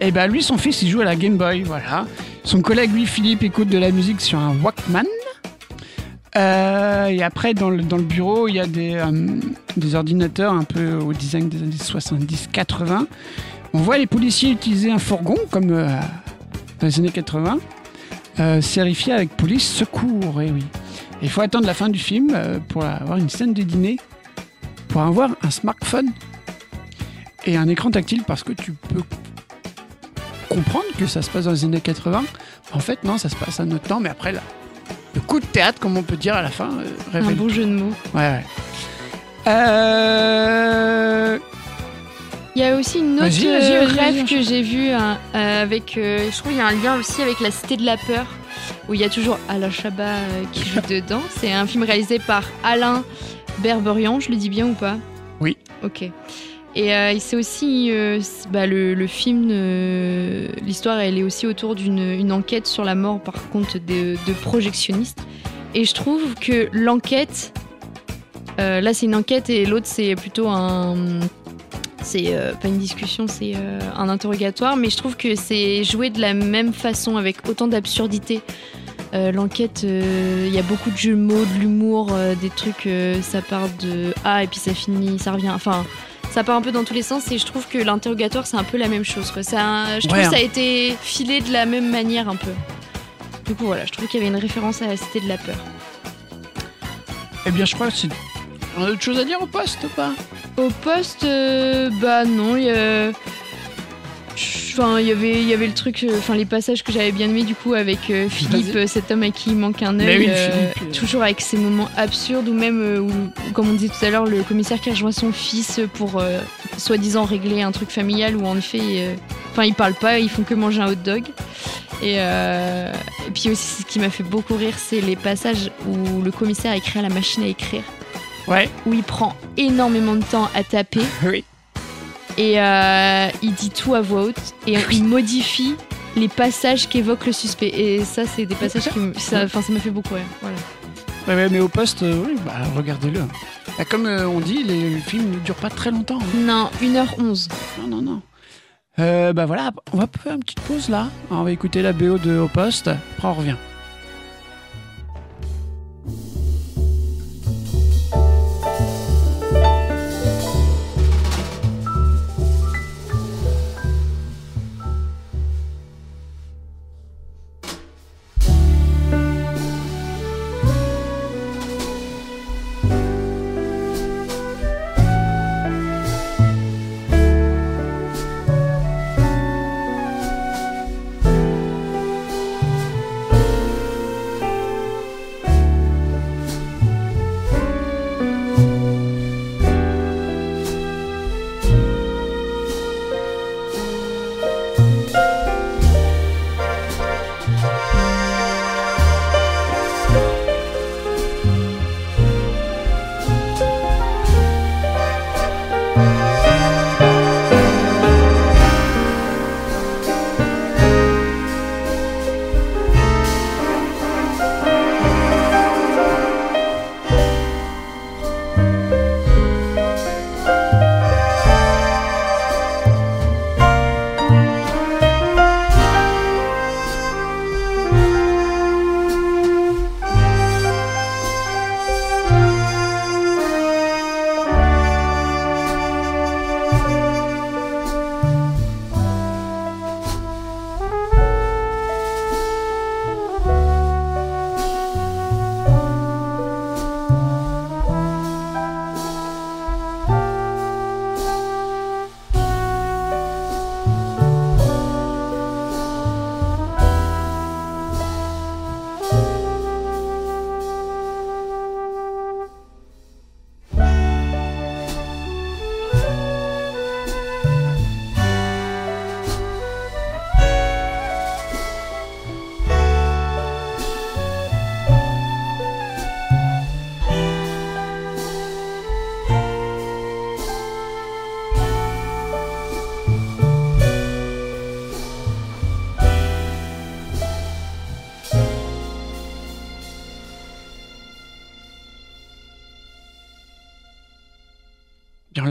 Speaker 3: Et ben lui, son fils, il joue à la Game Boy, voilà. Son collègue, lui, Philippe, écoute de la musique sur un Walkman. Euh, et après, dans le, dans le bureau, il y a des, euh, des ordinateurs un peu au design des années 70-80. On voit les policiers utiliser un fourgon, comme euh, dans les années 80, euh, sérifié avec police secours, et oui. Il faut attendre la fin du film pour avoir une scène de dîner, pour avoir un smartphone et un écran tactile, parce que tu peux comprendre que ça se passe dans les années 80. En fait, non, ça se passe à notre temps, mais après, là, le coup de théâtre, comme on peut dire à la fin, euh,
Speaker 4: un beau jeu de mots.
Speaker 3: Ouais, ouais. Euh...
Speaker 4: Il y a aussi une autre
Speaker 3: Vas-y, vas-y,
Speaker 4: euh,
Speaker 3: vas-y,
Speaker 4: rêve
Speaker 3: vas-y,
Speaker 4: que j'ai vu hein, euh, avec. euh, je trouve qu'il y a un lien aussi avec la Cité de la Peur, où il y a toujours Alain Chabat euh, qui joue dedans. C'est un film réalisé par Alain Berberian, je le dis bien ou pas?
Speaker 3: Oui.
Speaker 4: Ok. Et euh, c'est aussi euh, bah, le, le film, euh, l'histoire, elle est aussi autour d'une une enquête sur la mort, par contre, de, de projectionnistes. Et je trouve que l'enquête, euh, là c'est une enquête et l'autre c'est plutôt un, c'est euh, pas une discussion, c'est euh, un interrogatoire, mais je trouve que c'est joué de la même façon avec autant d'absurdité. Euh, L'enquête, euh, il y a beaucoup de jeux de mots, de l'humour, euh, des trucs, euh, ça part de A et puis ça finit, ça revient. Enfin, ça part un peu dans tous les sens et je trouve que l'interrogatoire c'est un peu la même chose. Quoi. Ça, je trouve
Speaker 3: Ouais,
Speaker 4: que ça
Speaker 3: hein.
Speaker 4: a été filé de la même manière un peu. Du coup, voilà, je trouve qu'il y avait une référence à la cité de la peur.
Speaker 3: Eh bien, je crois que c'est. On a autre chose à dire au poste ou pas?
Speaker 4: Au poste, euh, bah non, il y a. Enfin, il y avait, il y avait le truc, euh, enfin les passages que j'avais bien aimé du coup avec euh, Philippe, euh, cet homme à qui il manque un œil,
Speaker 3: oui,
Speaker 4: euh, toujours avec ces moments absurdes ou même, euh, où, comme on disait tout à l'heure, le commissaire qui rejoint son fils pour soi-disant régler un truc familial où en effet, enfin ils parlent pas, ils font que manger un hot dog. Et, et puis aussi, ce qui m'a fait beaucoup rire, c'est les passages où le commissaire écrit à la machine à écrire,
Speaker 3: Ouais,
Speaker 4: où il prend énormément de temps à taper.
Speaker 3: Oui.
Speaker 4: Et euh, il dit tout à voix haute et il modifie les passages qu'évoque le suspect. Et ça, c'est des passages qui me, ça, enfin, ça m'a fait beaucoup rire. Voilà.
Speaker 3: Ouais, ouais, mais au poste, euh, oui, bah, regardez-le. Bah, comme euh, on dit, les, le film ne dure pas très longtemps. hein.
Speaker 4: Non, 1h11.
Speaker 3: Non, non, non. Euh, bah voilà, on va faire une petite pause là. On va écouter la BO de Au Poste. Après, on revient.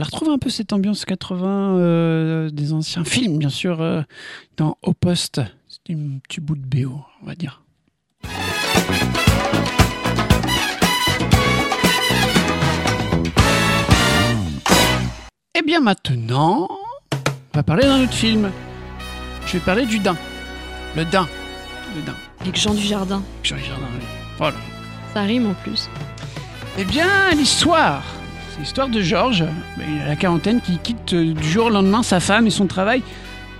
Speaker 3: La retrouve un peu cette ambiance 80 euh, des anciens films, bien sûr, euh, dans Au Poste. C'est un petit bout de BO, on va dire. Et bien maintenant, on va parler d'un autre film. Je vais parler du Dain. Le Dain. Le Dain.
Speaker 4: Avec Jean Dujardin.
Speaker 3: Jean Jardin, oui. Voilà.
Speaker 4: Ça rime en plus.
Speaker 3: Eh bien, l'histoire. C'est l'histoire de Georges, a la quarantaine, qui quitte euh, du jour au lendemain sa femme et son travail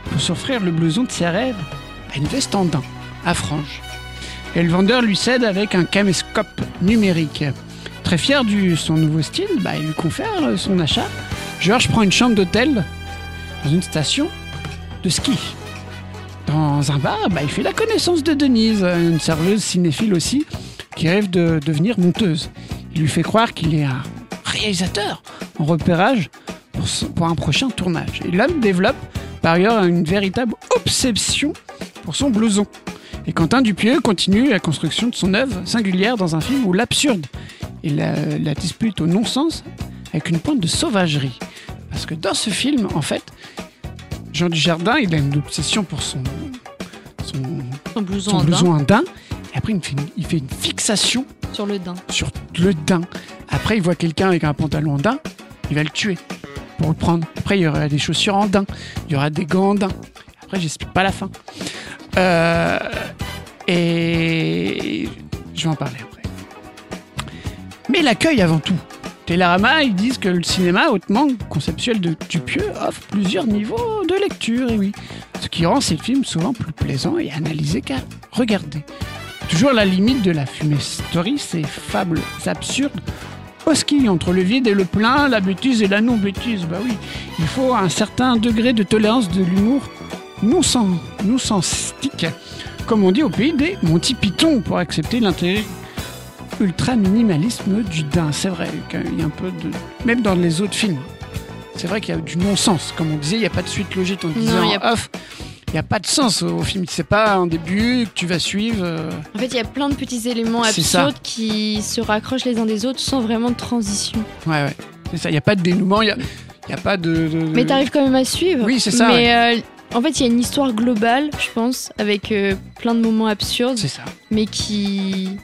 Speaker 3: pour s'offrir le blouson de ses rêves à une veste en daim, à franges. Et le vendeur lui cède avec un caméscope numérique. Très fier de son nouveau style, bah, il lui confère euh, son achat. Georges prend une chambre d'hôtel dans une station de ski. Dans un bar, bah, il fait la connaissance de Denise, une serveuse cinéphile aussi, qui rêve de devenir monteuse. Il lui fait croire qu'il est un réalisateur en repérage pour, son- pour un prochain tournage. Et l'homme développe par ailleurs une véritable obsession pour son blouson. Et Quentin Dupieux continue la construction de son œuvre singulière dans un film où l'absurde et la, la dispute au non-sens avec une pointe de sauvagerie. Parce que dans ce film, en fait, Jean Dujardin, il a une obsession pour son, son,
Speaker 4: Son blouson
Speaker 3: son. Et après, il fait une- il fait une fixation
Speaker 4: sur le daim.
Speaker 3: sur le daim. Après, il voit quelqu'un avec un pantalon en daim, il va le tuer pour le prendre. Après, il y aura des chaussures en daim, il y aura des gants en daim. Après, j'explique pas la fin. Euh, et je vais en parler après. Mais l'accueil avant tout. Télérama, ils disent que le cinéma hautement conceptuel de Dupieux offre plusieurs niveaux de lecture, et oui. Ce qui rend ces films souvent plus plaisants et analysés qu'à regarder. Toujours à la limite de la fumisterie, ces fables absurdes oscillent entre le vide et le plein, la bêtise et la non-bêtise. Bah oui, il faut un certain degré de tolérance de l'humour non sans non senstique, comme on dit au pays des Monty Python, pour accepter l'intérêt ultra minimalisme du dain. C'est vrai qu'il y a un peu de. Même dans les autres films, c'est vrai qu'il y a du non-sens. Comme on disait, il n'y a pas de suite logique. On disait
Speaker 4: Non, il
Speaker 3: en
Speaker 4: a-
Speaker 3: off, n'y a pas de sens au film. C'est pas un début que tu vas suivre. euh,
Speaker 4: En fait, il y a plein de petits éléments absurdes qui se raccrochent les uns des autres sans vraiment de transition.
Speaker 3: Ouais, ouais. C'est ça. Il n'y a pas de dénouement. Il n'y a, a pas de. de-
Speaker 4: Mais t'arrives quand même à suivre.
Speaker 3: Oui, c'est ça,
Speaker 4: Mais euh, En fait, il y a une histoire globale, je pense, avec euh, plein de moments absurdes,
Speaker 3: C'est ça.
Speaker 4: mais qui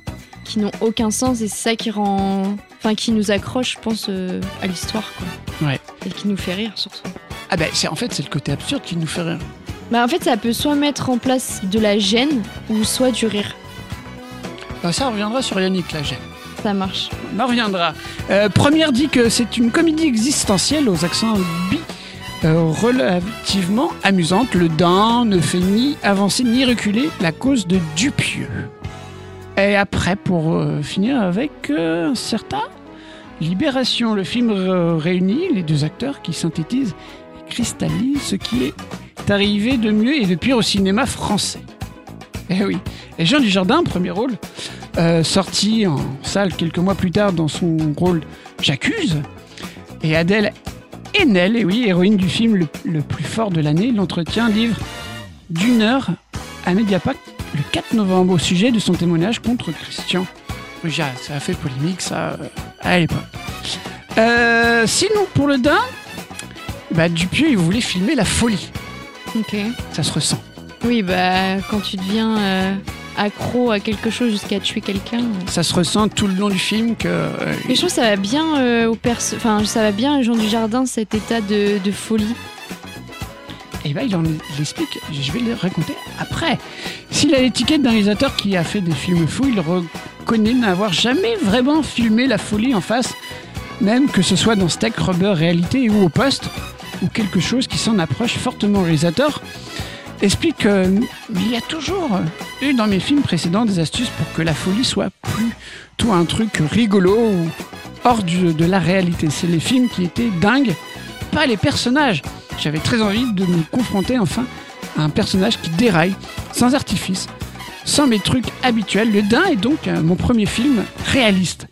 Speaker 4: qui n'ont aucun sens et c'est ça qui rend, enfin, qui nous accroche, je pense, euh, à l'histoire, quoi.
Speaker 3: Ouais.
Speaker 4: Et qui nous fait rire surtout.
Speaker 3: Ah ben, c'est en fait, c'est le côté absurde qui nous fait rire.
Speaker 4: Bah, en fait, ça peut soit mettre en place de la gêne ou soit du rire.
Speaker 3: Bah, ça reviendra sur Yannick là, j'ai.
Speaker 4: Ça marche.
Speaker 3: On en reviendra. Euh, première dit que c'est une comédie existentielle aux accents bi euh, relativement amusante. Le Dain ne fait ni avancer ni reculer la cause de Dupieux. Et après, pour euh, finir avec un certain Libération, le film réunit les deux acteurs qui synthétisent et cristallisent ce qui est arrivé de mieux et de pire au cinéma français. Eh oui. Et Jean Dujardin, premier rôle, euh, sorti en salle quelques mois plus tard dans son rôle J'accuse. Et Adèle Haenel, et oui, héroïne du film le, plus fort de l'année, l'entretien livre d'une heure à Mediapart le 4 novembre au sujet de son témoignage contre Christian Rujat. Ça a fait polémique, ça, euh, à l'époque. Euh, sinon, pour le Dain, bah, Dupieux, il voulait filmer la folie.
Speaker 4: Ok.
Speaker 3: Ça se ressent.
Speaker 4: Oui, bah, quand tu deviens euh, accro à quelque chose jusqu'à tuer quelqu'un. euh.
Speaker 3: Ça se ressent tout le long du film que. euh,
Speaker 4: Mais je trouve que ça va bien euh, au perso... enfin, ça va bien à Jean Dujardin cet état de, de folie.
Speaker 3: Et ben il en explique, je vais le raconter après. S'il a l'étiquette d'un réalisateur qui a fait des films fous, il reconnaît n'avoir jamais vraiment filmé la folie en face, même que ce soit dans Steak, Rubber, Réalité ou au poste, ou quelque chose qui s'en approche fortement au réalisateur. Explique qu'il y a toujours eu dans mes films précédents des astuces pour que la folie soit plutôt un truc rigolo ou hors de la réalité. C'est les films qui étaient dingues, pas les personnages. J'avais très envie de me confronter enfin à un personnage qui déraille, sans artifice, sans mes trucs habituels. Le Dain est donc euh, mon premier film réaliste.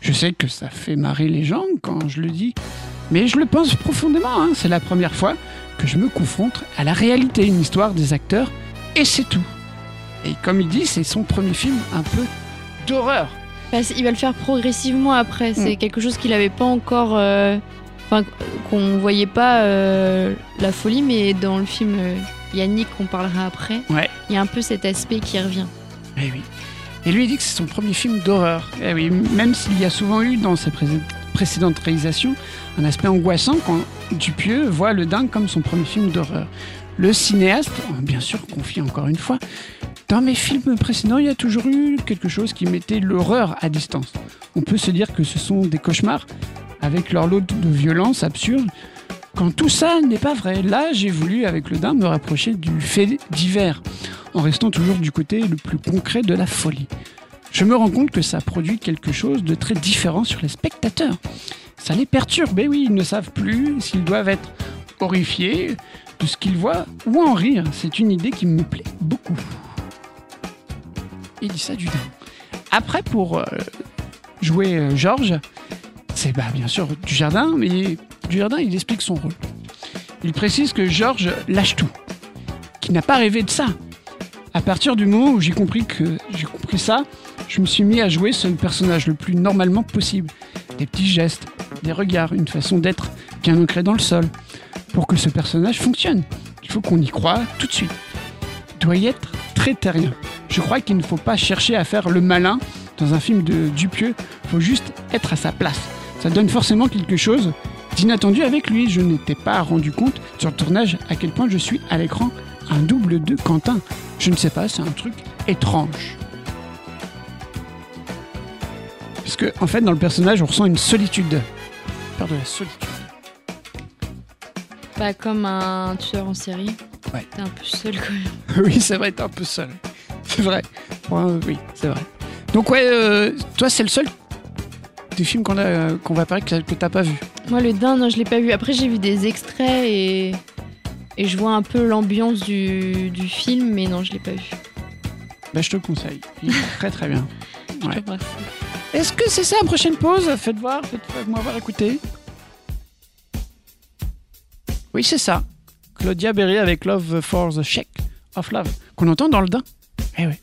Speaker 3: Je sais que ça fait marrer les gens quand je le dis, mais je le pense profondément. hein. C'est la première fois que je me confronte à la réalité, une histoire des acteurs, et c'est tout. Et comme il dit, c'est son premier film un peu d'horreur.
Speaker 4: Bah, il va le faire progressivement après. C'est
Speaker 3: Mm.
Speaker 4: quelque chose qu'il avait pas encore. euh, Enfin, qu'on voyait pas euh, la folie, mais dans le film euh, Yannick, qu'on parlera après,
Speaker 3: Ouais.
Speaker 4: il y a un peu cet aspect qui revient.
Speaker 3: Eh oui. Et lui il dit que c'est son premier film d'horreur. Eh oui, même s'il y a souvent eu dans ses pré- précédentes réalisations un aspect angoissant quand Dupieux voit Le Dingue comme son premier film d'horreur. Le cinéaste, bien sûr, confie encore une fois, dans mes films précédents, il y a toujours eu quelque chose qui mettait l'horreur à distance. On peut se dire que ce sont des cauchemars avec leur lot de violence absurde. Quand tout ça n'est pas vrai, là j'ai voulu avec le Dain me rapprocher du fait divers en restant toujours du côté le plus concret de la folie. Je me rends compte que ça produit quelque chose de très différent sur les spectateurs. Ça les perturbe, et oui, ils ne savent plus s'ils doivent être horrifiés de ce qu'ils voient ou en rire. C'est une idée qui me plaît beaucoup. Il dit ça du. Après, pour euh, jouer euh, Georges, c'est bah, bien sûr du jardin, mais du jardin, il explique son rôle. Il précise que Georges lâche tout, qu'il n'a pas rêvé de ça. À partir du moment où j'ai compris que j'ai compris ça, je me suis mis à jouer ce personnage le plus normalement possible. Des petits gestes, des regards, une façon d'être bien ancrée dans le sol. Pour que ce personnage fonctionne, il faut qu'on y croit tout de suite. Il doit y être très terrien. Je crois qu'il ne faut pas chercher à faire le malin dans un film de Dupieux, il faut juste être à sa place. Ça donne forcément quelque chose d'inattendu avec lui. Je n'étais pas rendu compte sur le tournage à quel point je suis à l'écran un double de Quentin. Je ne sais pas, c'est un truc étrange. Parce que, en fait, dans le personnage, on ressent une solitude. Peur de la solitude.
Speaker 4: Pas comme un tueur en série.
Speaker 3: Ouais.
Speaker 4: T'es un peu seul quand même.
Speaker 3: oui, c'est vrai, t'es un peu seul. C'est vrai. Ouais, oui, c'est vrai. Donc, ouais, euh, toi, c'est le seul des films qu'on a, qu'on va parler que, que t'as pas vu.
Speaker 4: Moi, le Dain, non, je l'ai pas vu. Après, j'ai vu des extraits et, et je vois un peu l'ambiance du, du film, mais non, je l'ai pas vu.
Speaker 3: Bah, je te le conseille. Il est très très bien.
Speaker 4: Je
Speaker 3: Ouais.
Speaker 4: te remercie.
Speaker 3: Est-ce que c'est ça la prochaine pause? Faites voir, faites-moi voir, écoutez. Oui, c'est ça. Claudia Berry avec Love for the Shake of Love, qu'on entend dans le Dain. Eh oui.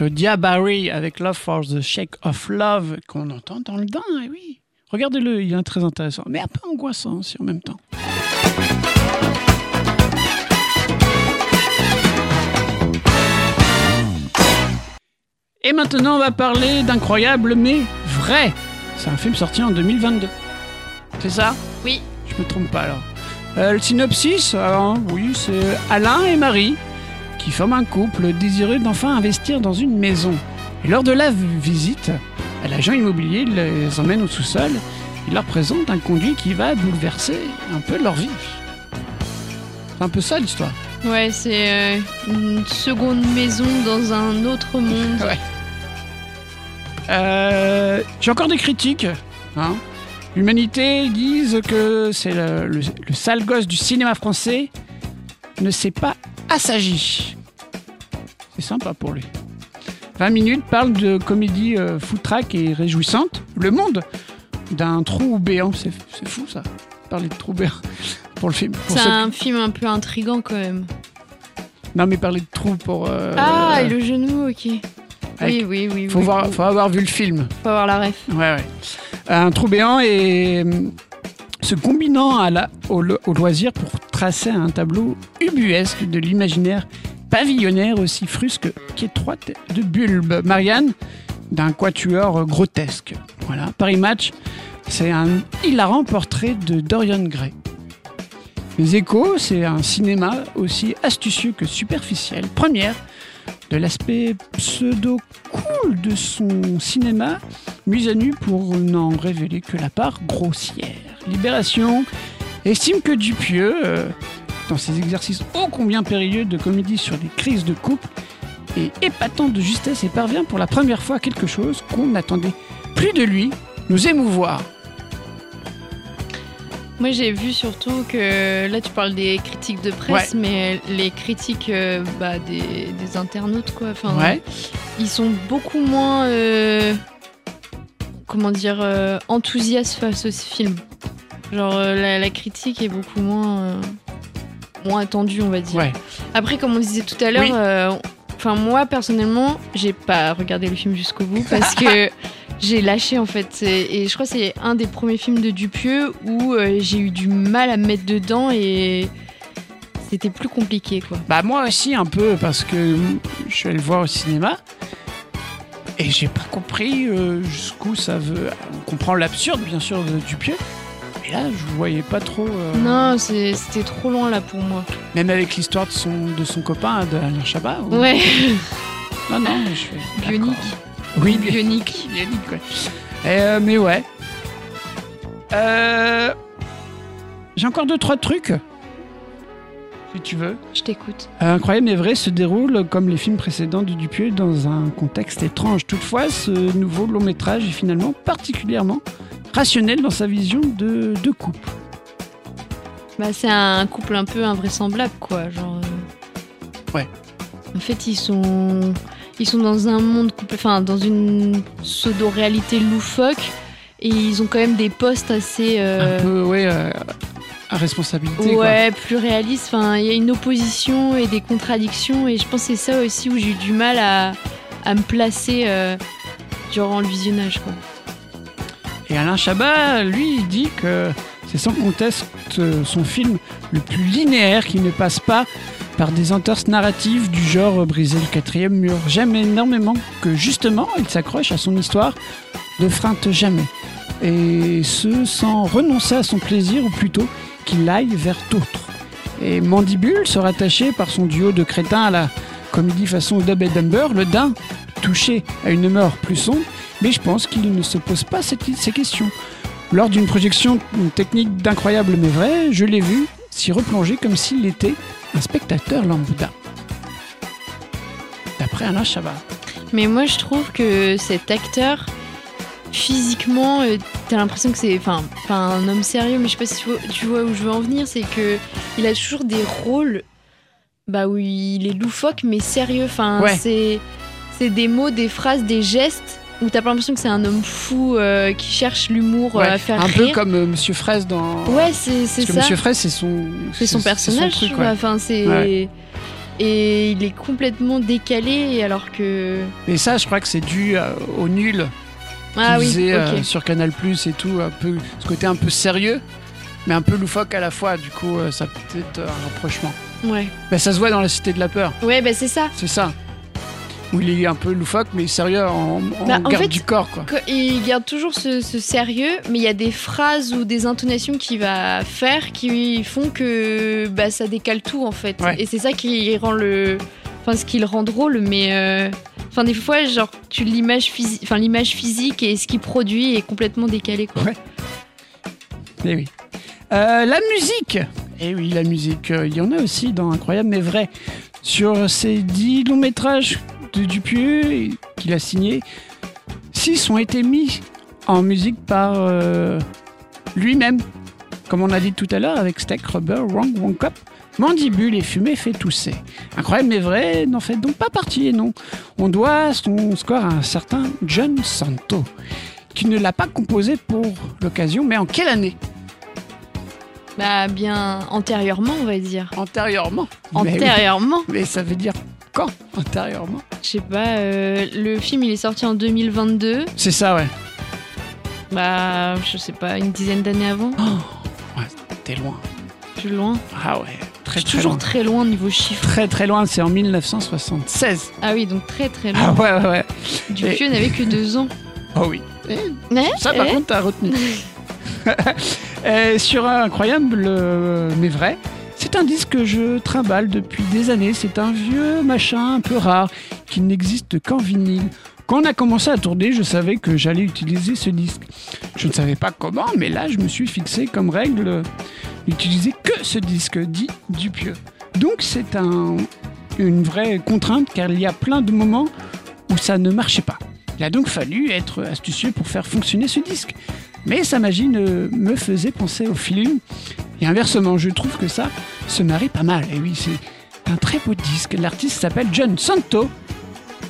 Speaker 8: Of
Speaker 3: Claudia Barry avec Love for the Shake of Love qu'on entend dans le dain, eh oui. Regardez-le, il est très intéressant, mais un peu angoissant aussi en même temps. Et maintenant, on va parler d'Incroyable mais vrai. C'est un film sorti en 2022. C'est ça?
Speaker 4: Oui.
Speaker 3: Je me trompe pas alors. Euh, le synopsis, alors, oui, c'est Alain et Marie qui forment un couple désireux d'enfin investir dans une maison. Et lors de la visite, l'agent immobilier les emmène au sous-sol. Il leur présente un conduit qui va bouleverser un peu leur vie. C'est un peu ça l'histoire.
Speaker 4: Ouais, c'est euh, une seconde maison dans un autre monde.
Speaker 3: Ouais. Euh, J'ai encore des critiques. Hein. L'humanité disent que c'est le, le- le sale gosse du cinéma français ne sait pas Assagi. C'est sympa pour lui. 20 minutes parle de comédie euh, foutraque et réjouissante. Le monde d'un trou béant. C'est c'est fou ça, parler de trou béant pour le film.
Speaker 4: C'est
Speaker 3: ceux
Speaker 4: un film un peu intrigant quand même.
Speaker 3: Non mais parler de trou pour... euh,
Speaker 4: ah, et le genou, ok.
Speaker 3: avec-
Speaker 4: Oui, oui, oui.
Speaker 3: faut,
Speaker 4: oui,
Speaker 3: voir,
Speaker 4: oui.
Speaker 3: faut avoir vu le film.
Speaker 4: Faut avoir la ref.
Speaker 3: Ouais, ouais. Un trou béant et hum, se combinant à la, au, lo- au loisir pour tracer un tableau ubuesque de l'imaginaire pavillonnaire aussi frusque qu'étroite de bulbe. Marianne, d'un quatuor grotesque. Voilà. Paris Match, c'est un hilarant portrait de Dorian Gray. Les Échos, c'est un cinéma aussi astucieux que superficiel. Première, de l'aspect pseudo-cool de son cinéma, mise à nu pour n'en révéler que la part grossière. Libération estime que Dupieux, euh, dans ses exercices ô combien périlleux de comédie sur les crises de couple, est épatant de justesse et parvient pour la première fois à quelque chose qu'on n'attendait plus de lui, nous émouvoir.
Speaker 4: Moi, j'ai vu surtout que là, tu parles des critiques de presse, mais les critiques euh, bah, des, des internautes, quoi. Enfin,
Speaker 3: Ouais.
Speaker 4: ils sont beaucoup moins, euh, comment dire, euh, enthousiastes face à ce film. Genre, la, la critique est beaucoup moins, moins attendue, on va dire.
Speaker 3: Ouais.
Speaker 4: Après, comme on disait tout à l'heure,
Speaker 3: Oui.
Speaker 4: enfin moi personnellement, j'ai pas regardé le film jusqu'au bout parce que j'ai lâché en fait. Et je crois que c'est un des premiers films de Dupieux où euh, j'ai eu du mal à me mettre dedans et c'était plus compliqué quoi.
Speaker 3: Bah moi aussi un peu parce que je suis allé le voir au cinéma et j'ai pas compris euh, jusqu'où ça veut. On comprend l'absurde bien sûr de Dupieux, mais là je voyais pas trop. euh,
Speaker 4: Non, c'était trop loin là pour moi.
Speaker 3: Même avec l'histoire de son de son copain de Alain Chabat. ou-
Speaker 4: Ouais,
Speaker 3: Non non, mais je fais.
Speaker 4: bionique.
Speaker 3: Oui,
Speaker 4: Bionique.
Speaker 3: bionique ouais. Euh, mais ouais. Euh, J'ai encore deux trois trucs. Si tu veux.
Speaker 4: Je t'écoute.
Speaker 3: Incroyable mais vrai se déroule comme les films précédents de Dupieux dans un contexte étrange. Toutefois, ce nouveau long métrage est finalement particulièrement rationnel dans sa vision de, de couple.
Speaker 4: Bah, c'est un couple un peu invraisemblable, quoi. Genre. euh,
Speaker 3: Ouais.
Speaker 4: En fait, ils sont, ils sont dans un monde, enfin, dans une pseudo-réalité loufoque, et ils ont quand même des postes assez. euh,
Speaker 3: Un peu, ouais, euh, à responsabilité. quoi.
Speaker 4: Ouais, plus réaliste. Enfin, il y a une opposition et des contradictions, et je pense que c'est ça aussi où j'ai eu du mal à, à me placer euh, durant le visionnage, quoi.
Speaker 3: Et Alain Chabat, lui, il dit que c'est sans conteste son film le plus linéaire qui ne passe pas par des entorses narratives du genre euh, briser le quatrième mur. J'aime énormément que justement il s'accroche à son histoire, ne freinte jamais. Et ce sans renoncer à son plaisir ou plutôt qu'il aille vers d'autres. Et Mandibule se rattachait par son duo de crétins à la comédie façon Dub et Dumber, le Dain, touché à une mort plus sombre, mais je pense qu'il ne se pose pas ces questions. Lors d'une projection technique d'incroyable mais vrai, je l'ai vu s'y replonger comme s'il était un spectateur lambda. D'après Alain Chabat.
Speaker 4: Mais moi, je trouve que cet acteur, physiquement, euh, t'as l'impression que c'est, enfin, pas un homme sérieux, mais je sais pas si tu vois, tu vois où je veux en venir, c'est que il a toujours des rôles, bah où il est loufoque mais sérieux. Enfin,
Speaker 3: Ouais.
Speaker 4: c'est, c'est des mots, des phrases, des gestes où t'as pas l'impression que c'est un homme fou euh, qui cherche l'humour euh,
Speaker 3: Ouais,
Speaker 4: à faire
Speaker 3: un
Speaker 4: rire.
Speaker 3: peu comme euh, Monsieur Fraise dans.
Speaker 4: Ouais, c'est, c'est
Speaker 3: Parce que
Speaker 4: ça.
Speaker 3: Monsieur Fraise, c'est son.
Speaker 4: C'est son personnage,
Speaker 3: truc,
Speaker 4: quoi.
Speaker 3: ouais.
Speaker 4: Enfin, c'est.
Speaker 3: Ouais.
Speaker 4: Et il est complètement décalé, alors que.
Speaker 3: Et ça, je crois que c'est dû euh, au nul
Speaker 4: Ah oui,
Speaker 3: faisait
Speaker 4: ok.
Speaker 3: euh, sur Canal Plus et tout, un peu ce côté un peu sérieux, mais un peu loufoque à la fois. Du coup, ça peut être un rapprochement.
Speaker 4: Ouais.
Speaker 3: Ben, ça se voit dans la Cité de la peur,
Speaker 4: Ouais, bah c'est ça.
Speaker 3: c'est ça. Où il est un peu loufoque, mais sérieux en, en
Speaker 4: Bah, en
Speaker 3: garde
Speaker 4: fait,
Speaker 3: du corps, quoi.
Speaker 4: Il garde toujours ce, ce sérieux, mais il y a des phrases ou des intonations qu'il va faire qui font que bah, ça décale tout en fait.
Speaker 3: Ouais.
Speaker 4: Et c'est ça qui rend le, enfin ce qui le rend drôle, mais euh, enfin des fois genre tu l'image physique, enfin l'image physique et ce qu'il produit est complètement décalé quoi.
Speaker 3: Ouais. Eh oui. Euh, la musique Eh oui, la musique. Il y en a aussi dans Incroyable mais vrai. Sur ces dix longs métrages de Dupieux qu'il a signés, six ont été mis en musique par euh, lui-même. Comme on a dit tout à l'heure avec Steak, Rubber, Wrong, Wrong Cop. Mandibule et fumée fait tousser. Incroyable mais vrai, n'en fait donc pas partie, et non. On doit son score à un certain John Santo, qui ne l'a pas composé pour l'occasion, mais en quelle année?
Speaker 4: Bah, bien antérieurement, on va dire.
Speaker 3: Antérieurement. Mais oui.
Speaker 4: Antérieurement
Speaker 3: Mais ça veut dire quand antérieurement
Speaker 4: Je sais pas, euh, le film il est sorti en 2022.
Speaker 3: C'est ça, ouais.
Speaker 4: Bah, je sais pas, une dizaine d'années avant.
Speaker 3: Ouais, t'es loin.
Speaker 4: Plus loin.
Speaker 3: Ah ouais,
Speaker 4: Je
Speaker 3: très
Speaker 4: suis
Speaker 3: très
Speaker 4: toujours
Speaker 3: loin.
Speaker 4: très loin niveau chiffre.
Speaker 3: Très très loin, c'est en 1976.
Speaker 4: Ah oui, donc très très
Speaker 3: Ah
Speaker 4: loin.
Speaker 3: ouais, ouais, ouais.
Speaker 4: Dupieux n'avait que deux ans.
Speaker 3: Oh oui. Eh,
Speaker 4: Eh,
Speaker 3: Ça, par
Speaker 4: eh.
Speaker 3: contre, t'as retenu. Euh, sur un incroyable euh, mais vrai, c'est un disque que je trimballe depuis des années. C'est un vieux machin un peu rare qui n'existe qu'en vinyle. Quand on a commencé à tourner, je savais que j'allais utiliser ce disque. Je ne savais pas comment, mais là, je me suis fixé comme règle d'utiliser que ce disque dit Dupieux. Donc, c'est un, une vraie contrainte car il y a plein de moments où ça ne marchait pas. Il a donc fallu être astucieux pour faire fonctionner ce disque. Mais sa magie ne me faisait penser au feeling. Et inversement, je trouve que ça se marie pas mal. Et oui, c'est un très beau disque. L'artiste s'appelle John Santo,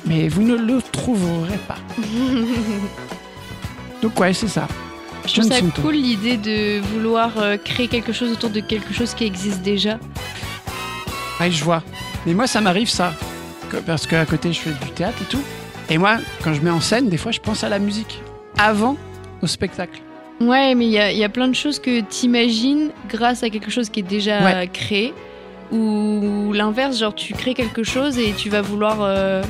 Speaker 3: mais vous ne le trouverez pas. Donc ouais, c'est ça.
Speaker 4: Je trouve
Speaker 3: John
Speaker 4: ça
Speaker 3: Santo.
Speaker 4: cool l'idée de vouloir euh, créer quelque chose autour de quelque chose qui existe déjà.
Speaker 3: Ouais, je vois. Mais moi, ça m'arrive ça. Que- Parce qu'à côté, je fais du théâtre et tout. Et moi, quand je mets en scène, des fois, je pense à la musique. Avant au spectacle.
Speaker 4: Ouais, mais il y y a plein de choses que t'imagines grâce à quelque chose qui est déjà
Speaker 3: Ouais.
Speaker 4: créé. Ou l'inverse, genre tu crées quelque chose et tu vas vouloir euh,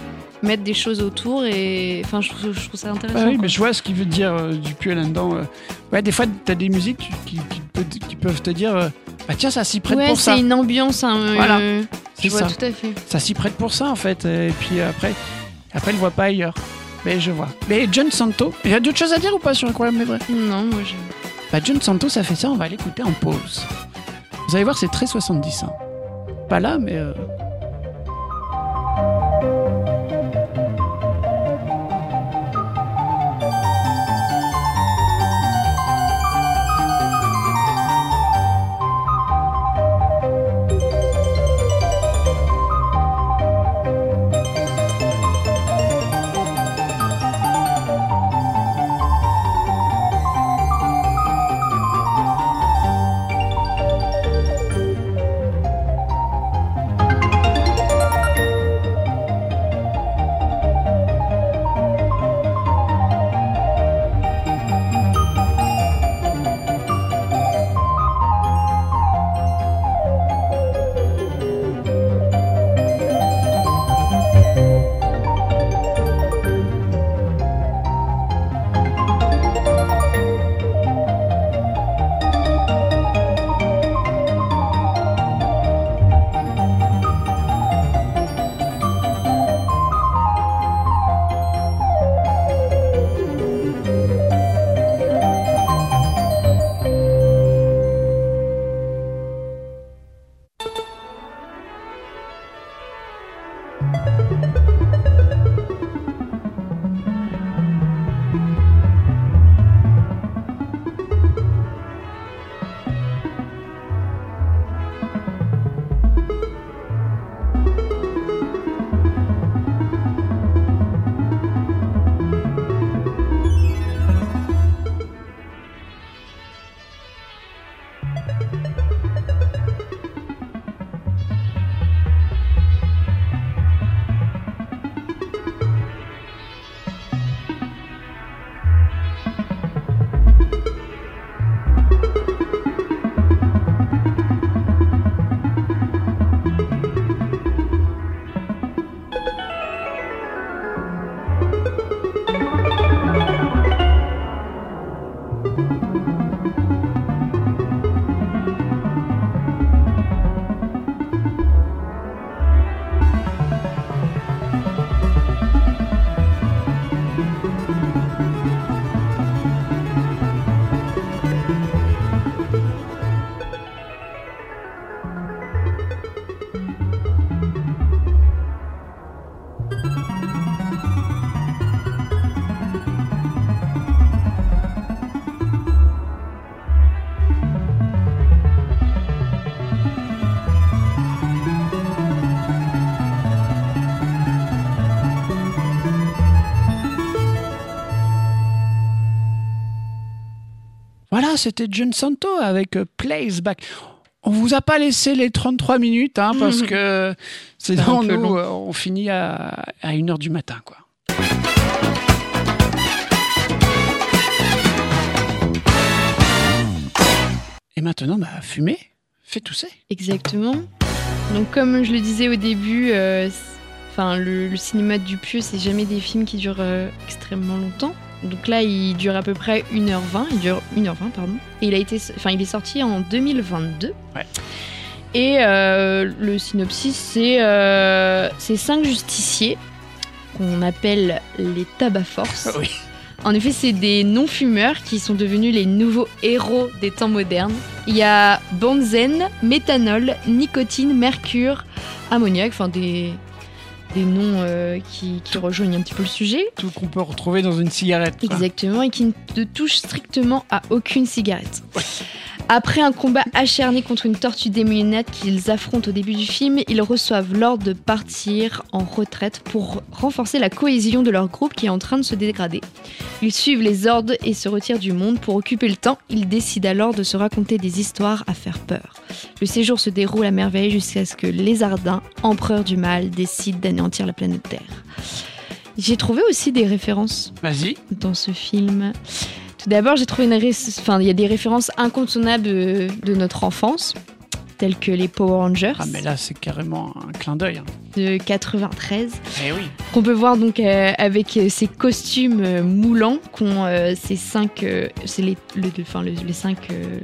Speaker 4: mettre des choses autour. Et enfin, je trouve, je trouve ça intéressant.
Speaker 3: Oui,
Speaker 4: quoi.
Speaker 3: mais je vois ce qu'il veut dire euh, du pieux là-dedans. euh. Ouais, des fois, t'as des musiques qui, qui qui peuvent te dire euh, Ah tiens, ça s'y prête
Speaker 4: ouais,
Speaker 3: pour ça.
Speaker 4: c'est une ambiance. hein,
Speaker 3: Voilà,
Speaker 4: je vois
Speaker 3: ça.
Speaker 4: tout à fait.
Speaker 3: Ça s'y prête pour ça, en fait. Et puis après, après, il voit pas ailleurs. Mais je vois. Mais John Santo, il y a d'autres choses à dire ou pas sur Incroyable mais vrai?
Speaker 4: Non, moi je.
Speaker 3: Bah, John Santo, ça fait ça, on va l'écouter en pause. Vous allez voir, c'est très 70. hein. Pas là, mais. euh, ça, c'était John Santo avec euh, Place Back. On vous a pas laissé les 33 minutes, hein, parce que sinon, nous, euh, on finit à, à 1h du matin, quoi. Et maintenant, bah, fumer, fait tousser.
Speaker 4: Exactement. Donc comme je le disais au début, euh, le, le cinéma de Dupieux, c'est jamais des films qui durent euh, extrêmement longtemps. Donc là, il dure à peu près 1h20, il dure 1h20 pardon. Et il a été enfin il est sorti en 2022.
Speaker 3: Ouais.
Speaker 4: Et euh, le synopsis c'est euh, c'est cinq justiciers qu'on appelle les tabac force.
Speaker 3: Oui.
Speaker 4: En effet, c'est des non-fumeurs qui sont devenus les nouveaux héros des temps modernes. Il y a benzène, méthanol, nicotine, mercure, ammoniac, enfin des, des noms euh, qui, qui rejoignent un petit peu le sujet.
Speaker 3: Tout qu'on peut retrouver dans une cigarette. quoi.
Speaker 4: Exactement, et qui ne touchent strictement à aucune cigarette. Après un combat acharné contre une tortue démoniaque qu'ils affrontent au début du film, ils reçoivent l'ordre de partir en retraite pour renforcer la cohésion de leur groupe qui est en train de se dégrader. Ils suivent les ordres et se retirent du monde pour occuper le temps. Ils décident alors de se raconter des histoires à faire peur. Le séjour se déroule à merveille jusqu'à ce que Lézardin, empereur du mal, décide d'anéantir la planète Terre. J'ai trouvé aussi des références
Speaker 3: Vas-y.
Speaker 4: dans ce film. Tout d'abord, j'ai trouvé une ré- enfin, il y a des références incontournables de, de notre enfance, telles que les Power Rangers
Speaker 3: Ah, mais là, c'est carrément un clin d'œil. hein.
Speaker 4: de 93,
Speaker 3: Eh oui.
Speaker 4: qu'on peut voir donc euh, avec euh, ces costumes euh, moulants, qu'ont euh, ces cinq, euh, c'est les, le- enfin, le- les cinq. euh,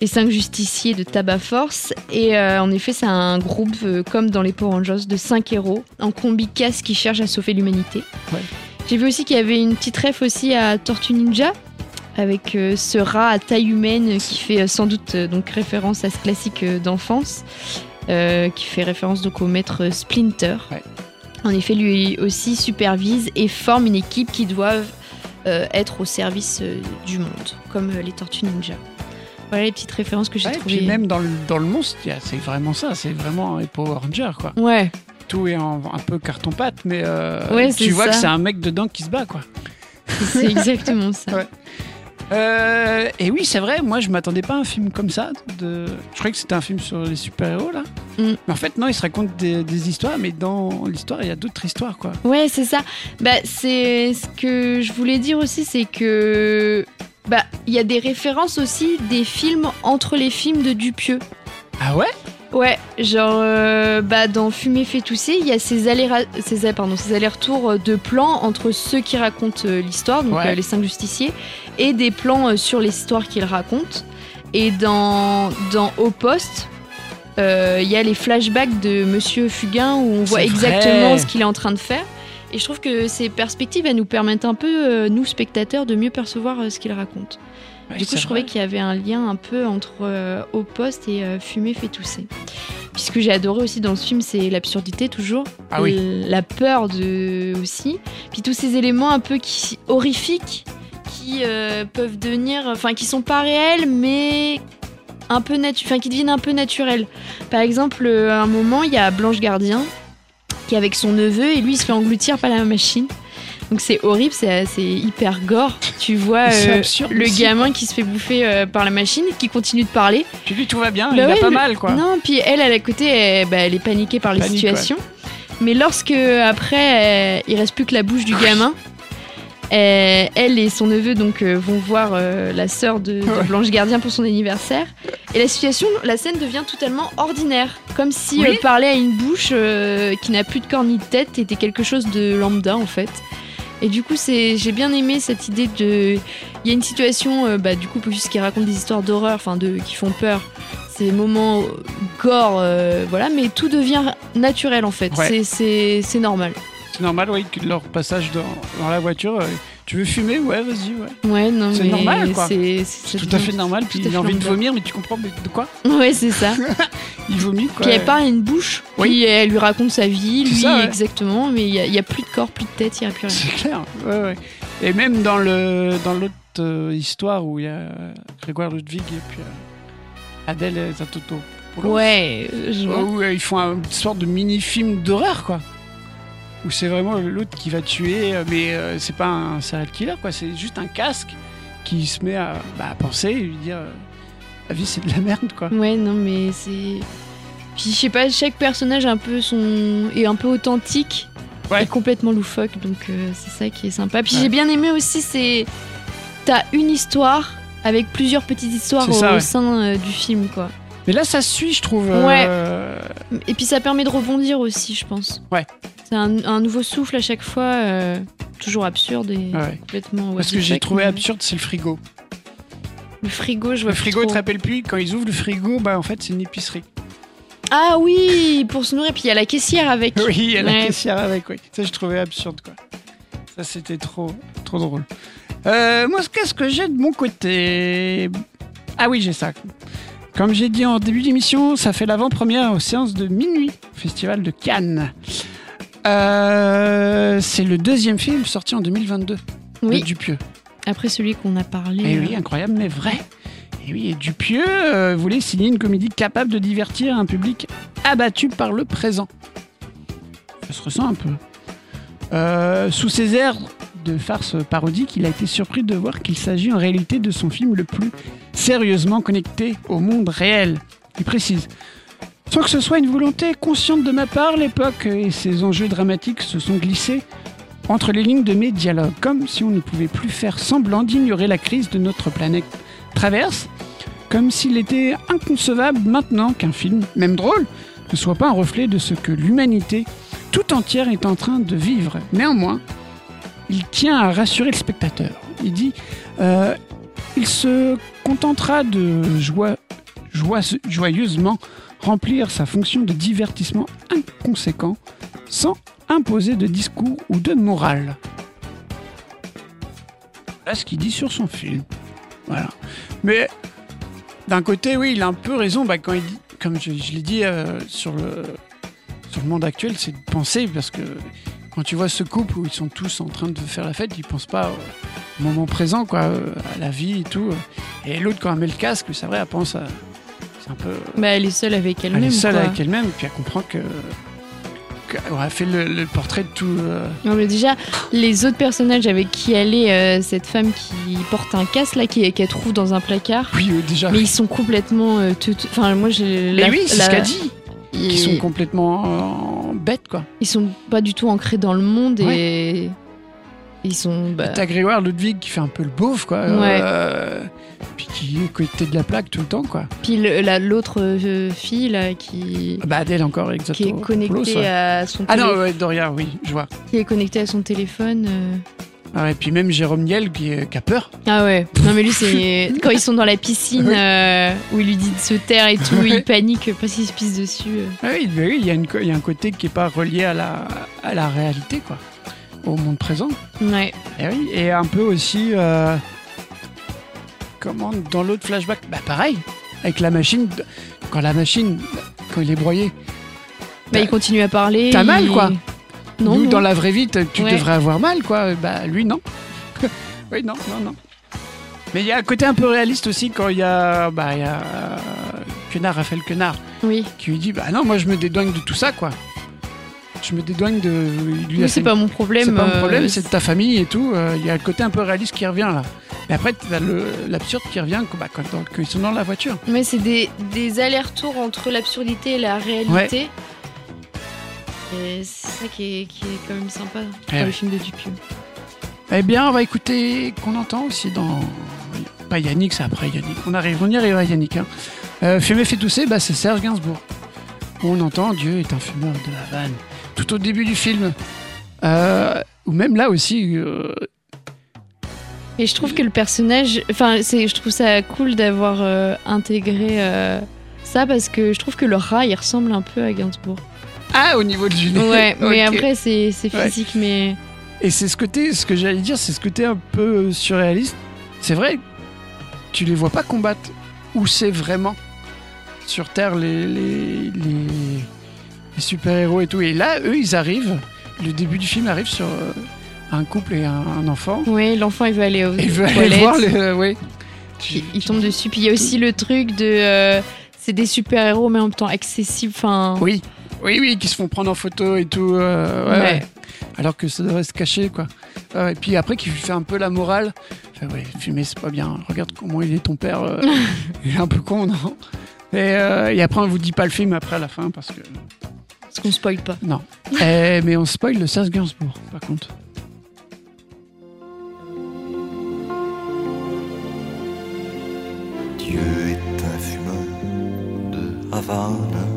Speaker 4: les cinq justiciers de Tabac Force. Et euh, en effet, c'est un groupe, euh, comme dans les Power Rangers, de cinq héros en combi casse qui cherchent à sauver l'humanité.
Speaker 3: Ouais.
Speaker 4: J'ai vu aussi qu'il y avait une petite ref aussi à Tortue Ninja, avec euh, ce rat à taille humaine qui fait euh, sans doute euh, donc référence à ce classique d'enfance, qui fait référence donc au maître Splinter.
Speaker 3: Ouais.
Speaker 4: En effet, lui aussi supervise et forme une équipe qui doivent être au service du monde, comme les Tortues Ninja. Voilà les petites références que j'ai
Speaker 3: Ouais, et
Speaker 4: trouvées.
Speaker 3: puis même dans le, dans le monstre, c'est vraiment ça. C'est vraiment les Power Rangers, quoi.
Speaker 4: Ouais,
Speaker 3: Tout est en- un peu carton-pâte, mais euh,
Speaker 4: Ouais,
Speaker 3: tu vois
Speaker 4: ça.
Speaker 3: que c'est un mec dedans qui se bat, quoi.
Speaker 4: c'est exactement ça.
Speaker 3: Ouais. Euh, et oui, c'est vrai, moi je m'attendais pas à un film comme ça. De... Je croyais que c'était un film sur les super-héros là.
Speaker 4: Mm.
Speaker 3: Mais en fait, non, il se raconte des, des histoires, mais dans l'histoire, il y a d'autres histoires quoi.
Speaker 4: Ouais, c'est ça. Bah, c'est ce que je voulais dire aussi, c'est que bah il y a des références aussi des films entre les films de Dupieux.
Speaker 3: Ah ouais?
Speaker 4: Ouais, genre euh, bah dans Fumer fait tousser, il y a ces allers ces pardon, ces allers-retours de plans entre ceux qui racontent euh, l'histoire, donc
Speaker 3: Ouais.
Speaker 4: euh, les cinq justiciers, et des plans euh, sur l'histoire qu'ils racontent. Et dans dans Au poste, euh, il y a les flashbacks de Monsieur Fugain où on voit exactement ce qu'il est en train de faire. Et je trouve que ces perspectives, elles nous permettent un peu, euh, nous spectateurs, de mieux percevoir euh, ce qu'il raconte.
Speaker 3: Ouais,
Speaker 4: Du coup, je trouvais qu'il y avait un lien un peu entre euh, Au poste et euh, Fumer fait tousser. Puis ce que j'ai adoré aussi dans ce film, c'est l'absurdité toujours,
Speaker 3: Ah oui.
Speaker 4: La peur de aussi, puis tous ces éléments un peu qui horrifiques qui euh, peuvent devenir, enfin qui sont pas réels, mais un peu enfin qui deviennent un peu naturels. Par exemple, euh, à un moment, il y a Blanche Gardien qui est avec son neveu et lui il se fait engloutir par la machine. Donc c'est horrible, c'est hyper gore. Tu vois euh, le gamin qui se fait bouffer euh, par la machine, qui continue de parler.
Speaker 3: Puis lui, tout va bien,
Speaker 4: Bah
Speaker 3: il a
Speaker 4: ouais,
Speaker 3: pas
Speaker 4: le-
Speaker 3: mal quoi.
Speaker 4: Non, puis elle, à la côté, elle, bah, elle est paniquée par la
Speaker 3: Panique,
Speaker 4: situation. Mais lorsque après, euh, il reste plus que la bouche du gamin, euh, elle et son neveu donc euh, vont voir euh, la sœur de. Blanche Gardien pour son anniversaire. Et la situation, la scène devient totalement ordinaire, comme si
Speaker 3: Oui.
Speaker 4: parler à une bouche qui n'a plus de corps ni de tête était quelque chose de lambda en fait. Et du coup, c'est, j'ai bien aimé cette idée de, il y a une situation, euh, bah, du coup, puisqu'il raconte des histoires d'horreur, enfin de, qui font peur. Ces moments euh, gore, euh, voilà, mais tout devient naturel en fait.
Speaker 3: Ouais.
Speaker 4: C'est, normal.
Speaker 3: C'est normal, oui, que leur passage dans, dans la voiture. euh, tu veux fumer? Ouais, vas-y, ouais.
Speaker 4: Ouais, non,
Speaker 3: C'est
Speaker 4: mais
Speaker 3: normal, quoi.
Speaker 4: C'est,
Speaker 3: C'est tout à fait normal. Puis il a envie de vomir, mais tu comprends de quoi?
Speaker 4: Ouais, c'est ça.
Speaker 3: Il vomit quoi.
Speaker 4: Puis elle parle à une bouche,
Speaker 3: Oui.
Speaker 4: puis elle lui raconte sa vie, lui
Speaker 3: ça, ouais.
Speaker 4: exactement, mais il n'y a, plus de corps, plus de tête, il n'y a plus rien.
Speaker 3: C'est clair. Ouais, ouais. Et même dans le dans l'autre euh, histoire où il y a Grégoire Ludwig et puis euh, Adèle Zatoto.
Speaker 4: Ouais, je.
Speaker 3: Où euh, ils font une sorte de mini-film d'horreur, quoi. Où c'est vraiment l'autre qui va tuer, euh, mais euh, c'est pas un serial killer, quoi. C'est juste un casque qui se met à, bah, à penser et lui dire euh, la vie c'est de la merde quoi.
Speaker 4: Ouais, non, mais c'est. Puis je sais pas, chaque personnage un peu son... est un peu authentique
Speaker 3: Ouais.
Speaker 4: et complètement loufoque, donc euh, c'est ça qui est sympa. Puis
Speaker 3: Ouais.
Speaker 4: j'ai bien aimé aussi, c'est. T'as une histoire avec plusieurs petites histoires au,
Speaker 3: ça,
Speaker 4: au
Speaker 3: ouais.
Speaker 4: sein euh, du film, quoi.
Speaker 3: Mais là ça suit je trouve.
Speaker 4: Ouais.
Speaker 3: euh,
Speaker 4: Et puis ça permet de rebondir aussi, je pense.
Speaker 3: Ouais.
Speaker 4: C'est un, un nouveau souffle à chaque fois, euh, toujours absurde et
Speaker 3: ouais.
Speaker 4: complètement. the
Speaker 3: que j'ai trouvé
Speaker 4: mais-
Speaker 3: absurde c'est le frigo.
Speaker 4: Le frigo, je vois
Speaker 3: Le frigo tu te
Speaker 4: trop.
Speaker 3: rappelles plus quand ils ouvrent le frigo bah en fait c'est une épicerie.
Speaker 4: Ah oui, pour se nourrir. Puis il y a la caissière avec.
Speaker 3: Oui il y a la
Speaker 4: Ouais.
Speaker 3: caissière avec oui. Ça je trouvais absurde quoi. Ça c'était trop trop drôle. Euh, moi qu'est-ce que j'ai de mon côté? Ah oui j'ai ça. Comme j'ai dit en début d'émission, ça fait l'avant-première aux séances de minuit, au Festival de Cannes. Euh, c'est le deuxième film sorti en 2022
Speaker 4: Oui,
Speaker 3: de Dupieux.
Speaker 4: après celui qu'on a parlé.
Speaker 3: Et
Speaker 4: euh,
Speaker 3: oui, incroyable mais vrai. Et oui, et Dupieux euh, voulait signer une comédie capable de divertir un public abattu par le présent. Ça se ressent un peu. Euh, sous ses airs de farce parodique, il a été surpris de voir qu'il s'agit en réalité de son film le plus sérieusement connecté au monde réel. Il précise. Sans que ce soit une volonté consciente de ma part, l'époque et ses enjeux dramatiques se sont glissés entre les lignes de mes dialogues, comme si on ne pouvait plus faire semblant d'ignorer la crise de notre planète traverse, comme s'il était inconcevable maintenant qu'un film, même drôle, ne soit pas un reflet de ce que l'humanité tout entière est en train de vivre. Néanmoins, il tient à rassurer le spectateur. Il dit, euh, il se contentera de joie- joyeusement remplir sa fonction de divertissement inconséquent sans imposer de discours ou de morale. Voilà ce qu'il dit sur son film. Voilà. Mais d'un côté, oui, il a un peu raison bah, quand il dit, comme je, je l'ai dit euh, sur, le, sur le monde actuel, c'est de penser parce que quand tu vois ce couple où ils sont tous en train de faire la fête, ils pensent pas au moment présent, quoi, euh, à la vie et tout. Et l'autre, quand elle met le casque, c'est vrai, elle pense à. C'est un peu.
Speaker 4: Bah, elle est seule avec
Speaker 3: Elle
Speaker 4: elle-même.
Speaker 3: est seule
Speaker 4: quoi.
Speaker 3: avec elle-même, et puis elle comprend que. qu'elle a fait le, le portrait de tout. euh,
Speaker 4: Non, mais déjà, les autres personnages avec qui elle est, euh, cette femme qui porte un casque là, qui- qu'elle trouve dans un placard.
Speaker 3: Oui, euh, déjà.
Speaker 4: Mais ils sont complètement. euh, Enfin, moi, j'ai.
Speaker 3: Mais
Speaker 4: la-
Speaker 3: oui, c'est
Speaker 4: la-
Speaker 3: ce qu'elle dit.
Speaker 4: Ils,
Speaker 3: Qui sont complètement euh, bêtes, quoi.
Speaker 4: ils sont pas du tout ancrés dans le monde et. Ils sont. Bah,
Speaker 3: T'as Grégoire Ludwig qui fait un peu le beauf, quoi.
Speaker 4: Ouais.
Speaker 3: euh, puis qui est côté de la plaque tout le temps, quoi.
Speaker 4: Puis l'autre euh, fille là qui.
Speaker 3: Bah, Adèle encore,
Speaker 4: Qui
Speaker 3: exactement.
Speaker 4: est connectée à son
Speaker 3: Ah non, ouais, Doria, oui, je vois.
Speaker 4: qui est connectée à son téléphone. euh.
Speaker 3: Ah, et puis même Jérôme Niel qui, a peur.
Speaker 4: Ah ouais. Non mais lui c'est quand ils sont dans la piscine
Speaker 3: Oui.
Speaker 4: euh, où il lui dit de se taire et tout, il panique parce qu'il se pisse dessus. euh.
Speaker 3: Ah oui, bah oui, il y, a une il y a un côté qui est pas relié à la, à la réalité, quoi. Au monde présent.
Speaker 4: Ouais.
Speaker 3: Et oui, et un peu aussi. euh, comment dans l'autre flashback Bah pareil, avec la machine. Quand la machine, quand il est broyé,
Speaker 4: Bah il continue à parler.
Speaker 3: T'as
Speaker 4: il-
Speaker 3: mal, quoi.
Speaker 4: Non,
Speaker 3: nous
Speaker 4: non.
Speaker 3: dans la vraie vie, tu
Speaker 4: Ouais.
Speaker 3: devrais avoir mal, quoi. Bah lui non. oui, non, non, non. Mais il y a un côté un peu réaliste aussi quand il y a, bah, y a euh, Quenard, Raphaël Quenard,
Speaker 4: Oui.
Speaker 3: qui lui dit Bah non, moi je me dédouane de tout ça, quoi. Je me dédouane de.
Speaker 4: Oui, c'est pas mon problème.
Speaker 3: c'est pas mon
Speaker 4: euh,
Speaker 3: problème, c'est de ta famille et tout. euh, Il y a le côté un peu réaliste qui revient là. Mais après, t'as le- l'absurde qui revient bah, quand, quand ils sont dans la voiture.
Speaker 4: Mais c'est des, des allers-retours entre l'absurdité et la réalité. Et c'est ça qui est, qui est quand même sympa dans
Speaker 3: Ouais,
Speaker 4: le film de Dupieux.
Speaker 3: Eh bien, on va écouter qu'on entend aussi dans. Pas Yannick, c'est après Yannick. On arrive, on y arrivera Yannick. Hein. Euh, Fumer fait tousser, bah, c'est Serge Gainsbourg. On entend Dieu est un fumeur de la vanne. Tout au début du film. Euh, ou même là aussi. euh,
Speaker 4: Et je trouve que le personnage, enfin, je trouve ça cool d'avoir euh, intégré ça parce que je trouve que le rat il ressemble un peu à Gainsbourg.
Speaker 3: Ah, au niveau du nez.
Speaker 4: Ouais, mais après c'est,
Speaker 3: Ouais.
Speaker 4: physique, mais
Speaker 3: Et c'est ce côté, ce que j'allais dire, c'est ce côté un peu surréaliste. C'est vrai, tu les vois pas combattre. Où c'est vraiment sur Terre les, les, les, les super-héros et tout. Et là, eux, ils arrivent. Le début du film arrive sur euh, un couple et un, un enfant.
Speaker 4: ouais, l'enfant il veut aller aux
Speaker 3: Et ils veulent aller voir le. euh, ouais.
Speaker 4: Il, il tombe dessus. Puis il y a aussi le truc de, euh, c'est des super héros mais en même temps accessibles. Enfin,
Speaker 3: Oui, oui, oui, qui se font prendre en photo et tout. euh, ouais. Alors que ça devrait se cacher, quoi. Et puis après, qui lui fait un peu la morale. Il fait, ouais, fumer, c'est pas bien. Regarde comment il est ton père. euh, il est un peu con, non? Et, euh, et après, on vous dit pas le film après à la fin parce que.
Speaker 4: Parce qu'on spoil pas.
Speaker 3: Non. Eh, mais on spoil le Serge Gainsbourg, par contre.
Speaker 9: Dieu est un fumeur de Havane.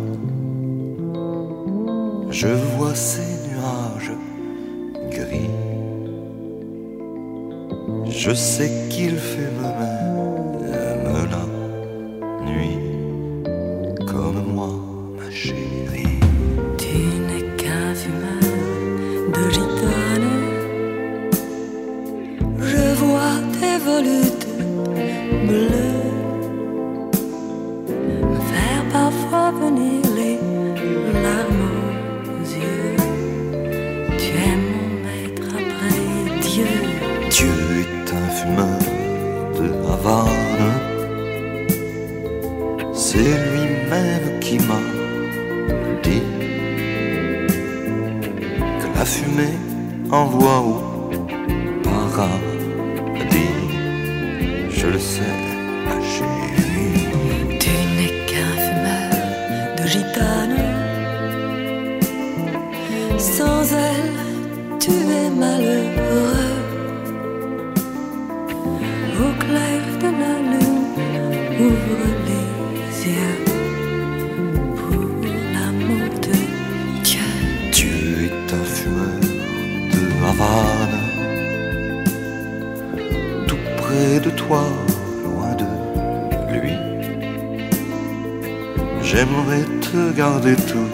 Speaker 9: Je vois ces nuages gris. Je sais qu'il fait même la nuit comme moi, ma C'est lui-même qui m'a dit que la fumée envoie au paradis. Je le sais, ma chérie.
Speaker 8: Tu n'es qu'un fumeur de gitane. Sans elle,
Speaker 9: J'aimerais te garder toute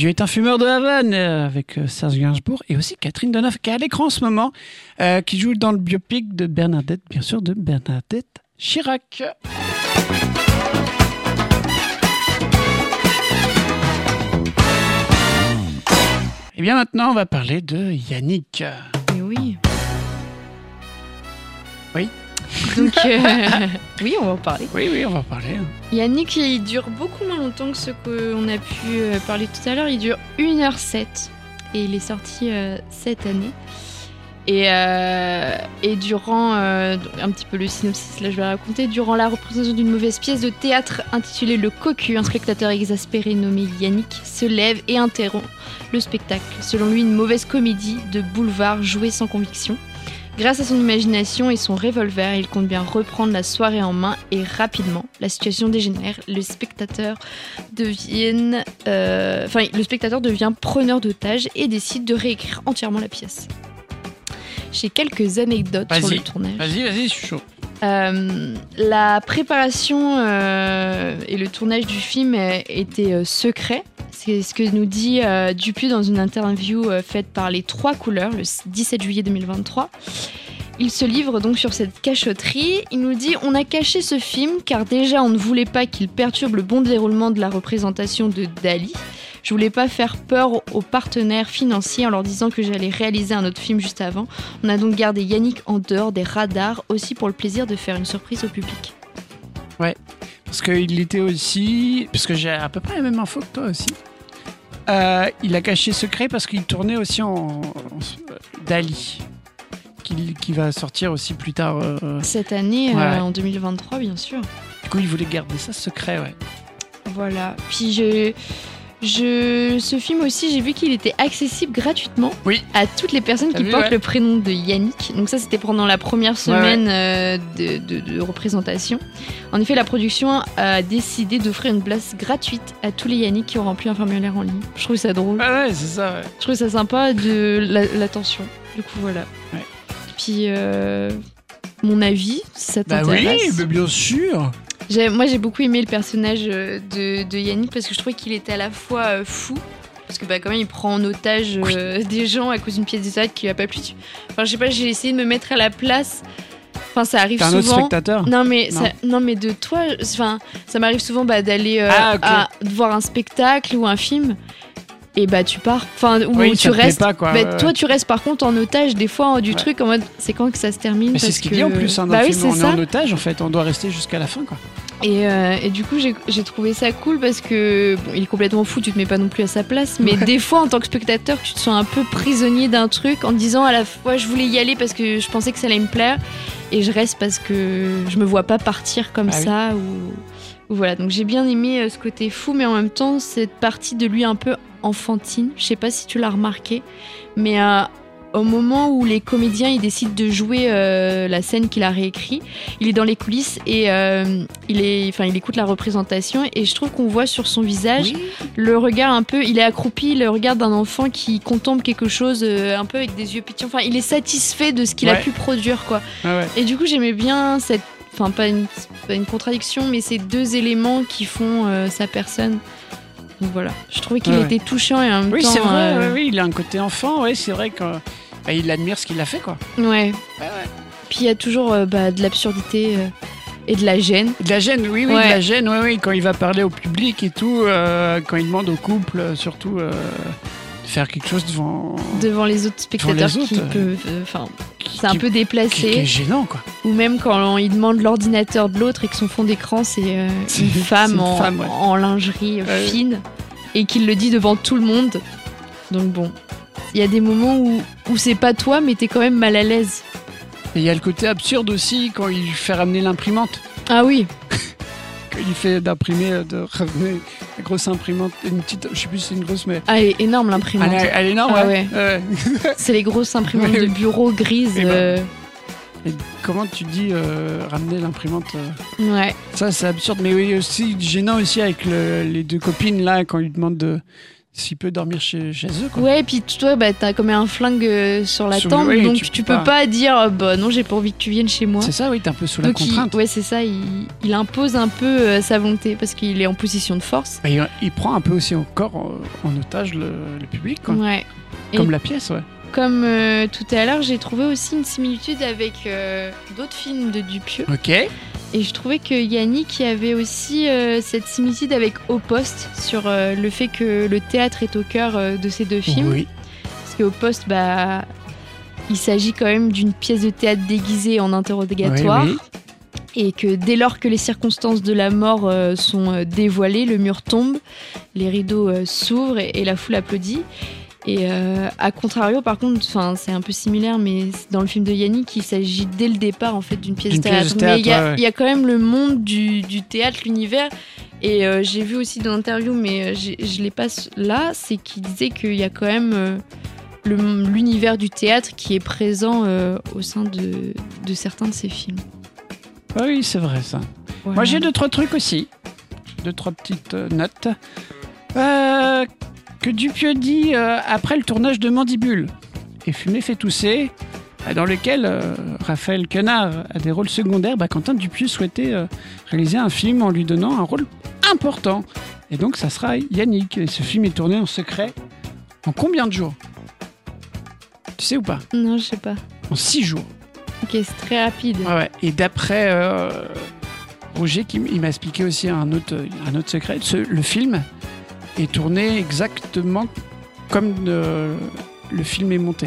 Speaker 8: Dieu
Speaker 9: est un fumeur de Havane
Speaker 3: euh, avec euh, Serge Gainsbourg et aussi Catherine Deneuve qui est à l'écran en ce moment, euh, qui joue dans le biopic de Bernadette, bien sûr, de Bernadette Chirac. Et bien maintenant, on va parler de Yannick.
Speaker 4: Mais oui.
Speaker 3: Oui.
Speaker 4: Donc, euh, oui, on va en parler.
Speaker 3: Oui, oui, on va en parler. hein.
Speaker 4: Yannick, il dure beaucoup moins longtemps que ce qu'on a pu euh, parler tout à l'heure. Il dure 1h07 et il est sorti euh, cette année. Et, euh, et durant, un petit peu le synopsis, là je vais raconter, durant la représentation d'une mauvaise pièce de théâtre intitulée Le Cocu, un spectateur exaspéré nommé Yannick se lève et interrompt le spectacle. Selon lui, une mauvaise comédie de boulevard jouée sans conviction. Grâce à son imagination et son revolver, il compte bien reprendre la soirée en main et rapidement, la situation dégénère. Le spectateur devient, euh, enfin, le spectateur devient preneur d'otages et décide de réécrire entièrement la pièce. J'ai quelques anecdotes sur le tournage.
Speaker 3: Vas-y, vas-y, je suis chaud.
Speaker 4: Euh, la préparation euh, et le tournage du film étaient euh, secrets. C'est ce que nous dit euh, dans une interview faite par Les Trois Couleurs le 17 juillet 2023. Il se livre donc sur cette cachotterie. Il nous dit On a caché ce film car déjà on ne voulait pas qu'il perturbe le bon déroulement de la représentation de Dali. Je voulais pas faire peur aux partenaires financiers en leur disant que j'allais réaliser un autre film juste avant. On a donc gardé Yannick en dehors des radars aussi pour le plaisir de faire une surprise au public.
Speaker 3: Parce qu'il était aussi. Parce que j'ai à peu près la même info que toi aussi. Euh, il a caché secret parce qu'il tournait aussi en, en- Dali. Qui, qui va sortir aussi plus tard. euh,
Speaker 4: Cette année,
Speaker 3: Ouais,
Speaker 4: euh,
Speaker 3: ouais.
Speaker 4: en 2023, bien sûr.
Speaker 3: Du coup, il voulait garder ça secret, ouais.
Speaker 4: Voilà. Puis je, je, ce film aussi, j'ai vu qu'il était accessible gratuitement
Speaker 3: Oui.
Speaker 4: à toutes les personnes qui
Speaker 3: vu,
Speaker 4: portent
Speaker 3: ouais.
Speaker 4: le prénom de Yannick. Donc ça, c'était pendant la première semaine euh, de, de- de représentation. En effet, la production a décidé d'offrir une place gratuite à tous les Yannick qui ont rempli un formulaire en ligne. Je trouve ça drôle.
Speaker 3: Ouais, ouais, c'est ça.
Speaker 4: Je trouve ça sympa de la- l'attention. Du coup, voilà. Puis, euh, mon avis, ça
Speaker 3: Bah oui,
Speaker 4: t'intéresse.
Speaker 3: mais bien sûr.
Speaker 4: Moi, j'ai beaucoup aimé le personnage euh, de, de Yannick parce que je trouvais qu'il était à la fois euh, fou. Parce que bah, quand même, il prend en otage euh, des gens à cause d'une pièce de théâtre qui lui a pas plu. Enfin, je sais pas, j'ai essayé de me mettre à la place. Enfin, ça arrive
Speaker 3: T'es un autre
Speaker 4: souvent.
Speaker 3: spectateur
Speaker 4: Non mais,
Speaker 3: Non.
Speaker 4: Ça, non mais de toi, enfin, ça m'arrive souvent bah, d'aller euh,
Speaker 3: Ah,
Speaker 4: voir un spectacle ou un film et bah tu pars, enfin ou
Speaker 3: Oui,
Speaker 4: tu restes.
Speaker 3: pas, quoi,
Speaker 4: bah, toi tu restes par contre en otage des fois hein, du
Speaker 3: Ouais.
Speaker 4: truc en mode c'est quand que ça se termine
Speaker 3: Mais c'est ce qu'il
Speaker 4: que-
Speaker 3: dit en plus hein, dans
Speaker 4: bah
Speaker 3: le
Speaker 4: oui
Speaker 3: On est en otage, en fait. On doit rester jusqu'à la fin, quoi.
Speaker 4: Et, euh, et du coup, j'ai trouvé ça cool parce que bon, il est complètement fou, tu te mets pas non plus à sa place, mais
Speaker 3: Ouais.
Speaker 4: des fois, en tant que spectateur, tu te sens un peu prisonnier d'un truc en te disant à la fois je voulais y aller parce que je pensais que ça allait me plaire et je reste parce que je me vois pas partir comme
Speaker 3: Ah
Speaker 4: ça ou, ou voilà. Donc j'ai bien aimé euh, ce côté fou, mais en même temps, cette partie de lui un peu enfantine. Je sais pas si tu l'as remarqué, mais euh, au moment où les comédiens ils décident de jouer euh, la scène qu'il a réécrit, il est dans les coulisses et euh, il est, enfin, il écoute la représentation et je trouve qu'on voit sur son visage le regard un peu, il est accroupi, le regard d'un enfant qui contemple quelque chose euh, un peu avec des yeux pétillants. Enfin, il est satisfait de ce qu'il a pu produire, quoi.
Speaker 3: Ouais.
Speaker 4: Et du coup, j'aimais bien cette, enfin, pas une, pas une contradiction, mais ces deux éléments qui font sa personne. Donc voilà, je trouvais qu'il
Speaker 3: Ouais,
Speaker 4: était touchant et en même
Speaker 3: Oui,
Speaker 4: temps.
Speaker 3: c'est vrai,
Speaker 4: euh,
Speaker 3: oui, il a un côté enfant, ouais, c'est vrai qu'il admire ce qu'il a fait, quoi.
Speaker 4: ouais. Puis il y a toujours euh, bah, de l'absurdité euh, et de la gêne.
Speaker 3: De la gêne, oui, oui, de la gêne, oui, oui, quand il va parler au public et tout, quand il demande au couple, surtout, faire quelque chose devant.
Speaker 4: devant les autres spectateurs
Speaker 3: les autres,
Speaker 4: qui
Speaker 3: euh,
Speaker 4: peuvent euh, enfin c'est un
Speaker 3: qui-
Speaker 4: peu
Speaker 3: qui, qui est
Speaker 4: déplacé
Speaker 3: gênant, quoi.
Speaker 4: ou même quand il demande l'ordinateur de l'autre et que son fond d'écran c'est euh, une femme, en,
Speaker 3: femme, ouais.
Speaker 4: en lingerie
Speaker 3: Ouais.
Speaker 4: fine et qu'il le dit devant tout le monde donc bon il y a des moments où, où c'est pas toi mais t'es quand même mal à l'aise
Speaker 3: Et il y a le côté absurde aussi quand il fait ramener l'imprimante.
Speaker 4: ah oui
Speaker 3: Il fait d'imprimer, de ramener la grosse imprimante, une petite, je sais plus si c'est une grosse, mais.
Speaker 4: ah, elle est énorme l'imprimante
Speaker 3: Elle est, elle est énorme,
Speaker 4: Ah
Speaker 3: ouais. Ouais.
Speaker 4: c'est les grosses imprimantes de bureau grises
Speaker 3: Eh ben,
Speaker 4: euh,
Speaker 3: Et comment tu dis euh, ramener l'imprimante euh,
Speaker 4: ouais
Speaker 3: Ça, c'est absurde, mais oui, aussi gênant aussi avec le- les deux copines là quand ils demandent de s'il peut dormir chez, chez eux. Quoi.
Speaker 4: Ouais, et puis toi, bah, t'as comme un flingue euh, sur la tempe, donc
Speaker 3: tu
Speaker 4: tu,
Speaker 3: peux
Speaker 4: pas, dire euh, bah non, j'ai pas envie que tu viennes chez moi.
Speaker 3: C'est ça, oui, t'es un peu sous la
Speaker 4: Donc il,
Speaker 3: contrainte.
Speaker 4: ouais, c'est ça, il, il impose un peu euh, sa volonté parce qu'il est en position de force.
Speaker 3: Il, il prend un peu aussi encore euh, en otage le, le public, quoi.
Speaker 4: Ouais.
Speaker 3: Comme
Speaker 4: Et-
Speaker 3: la pièce, ouais.
Speaker 4: Comme euh, tout à l'heure, j'ai trouvé aussi une similitude avec euh, d'autres films de Dupieux.
Speaker 3: Ok.
Speaker 4: Et je trouvais que Yannick y avait aussi euh, cette similitude avec Au Poste sur euh, le fait que le théâtre est au cœur euh, de ces deux films.
Speaker 3: Oui.
Speaker 4: Parce qu'au poste, bah, il s'agit quand même d'une pièce de théâtre déguisée en interrogatoire.
Speaker 3: Oui,
Speaker 4: Et que dès lors que les circonstances de la mort sont dévoilées, le mur tombe, les rideaux s'ouvrent et, et la foule applaudit. Et euh, à contrario, par contre, c'est un peu similaire, mais dans le film de Yannick, il s'agit dès le départ en fait d'une pièce, de théâtre. Mais il y, a-
Speaker 3: théâtre, ouais, ouais.
Speaker 4: il y a quand même le monde du, du théâtre, l'univers. Et euh, j'ai vu aussi dans l'interview, mais euh, je l'ai pas là, c'est qu'il disait qu'il y a quand même euh, l'univers du théâtre qui est présent au sein de, de certains de ses films.
Speaker 3: Ah oui, c'est vrai ça.
Speaker 4: Voilà.
Speaker 3: Moi, j'ai deux, trois trucs aussi. Deux, trois petites notes. Euh, que Dupieux dit euh, après le tournage de Mandibule et Fumé fait tousser, euh, dans lequel euh, Raphaël Quenard a des rôles secondaires, bah, Quentin Dupieux souhaitait euh, réaliser un film en lui donnant un rôle important. Et donc, ça sera Yannick. Et ce film est tourné en secret en combien de jours? Tu sais ou pas?
Speaker 4: Non, je sais pas.
Speaker 3: En six jours.
Speaker 4: Ok, c'est très rapide.
Speaker 3: Ouais. Et d'après euh, Roger, qui il m'a expliqué aussi un autre, un autre secret, ce- le film est tourné exactement comme euh, le film est monté.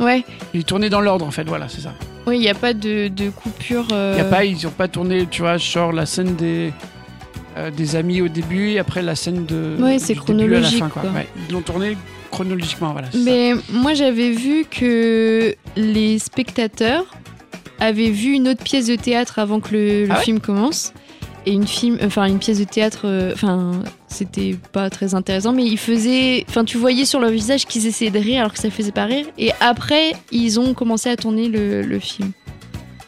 Speaker 4: Ouais,
Speaker 3: Il est tourné dans l'ordre en fait, voilà, c'est ça.
Speaker 4: oui, il n'y a pas de, de coupure. euh,
Speaker 3: Il Y a pas, ils n'ont pas tourné, tu vois, genre la scène des, euh, des amis au début et après la scène de.
Speaker 4: Ouais, c'est
Speaker 3: à la
Speaker 4: chronologique,
Speaker 3: fin, quoi.
Speaker 4: quoi.
Speaker 3: Ouais, ils l'ont tourné chronologiquement, voilà. ça.
Speaker 4: Mais moi, j'avais vu que les spectateurs avaient vu une autre pièce de théâtre avant que le, le
Speaker 3: Ah ouais
Speaker 4: film commence. Et une, film, enfin, une pièce de théâtre, euh, enfin, c'était pas très intéressant, mais ils faisaient. Enfin, tu voyais sur leur visage qu'ils essayaient de rire alors que ça faisait pas rire. Et après, ils ont commencé à tourner le, le film.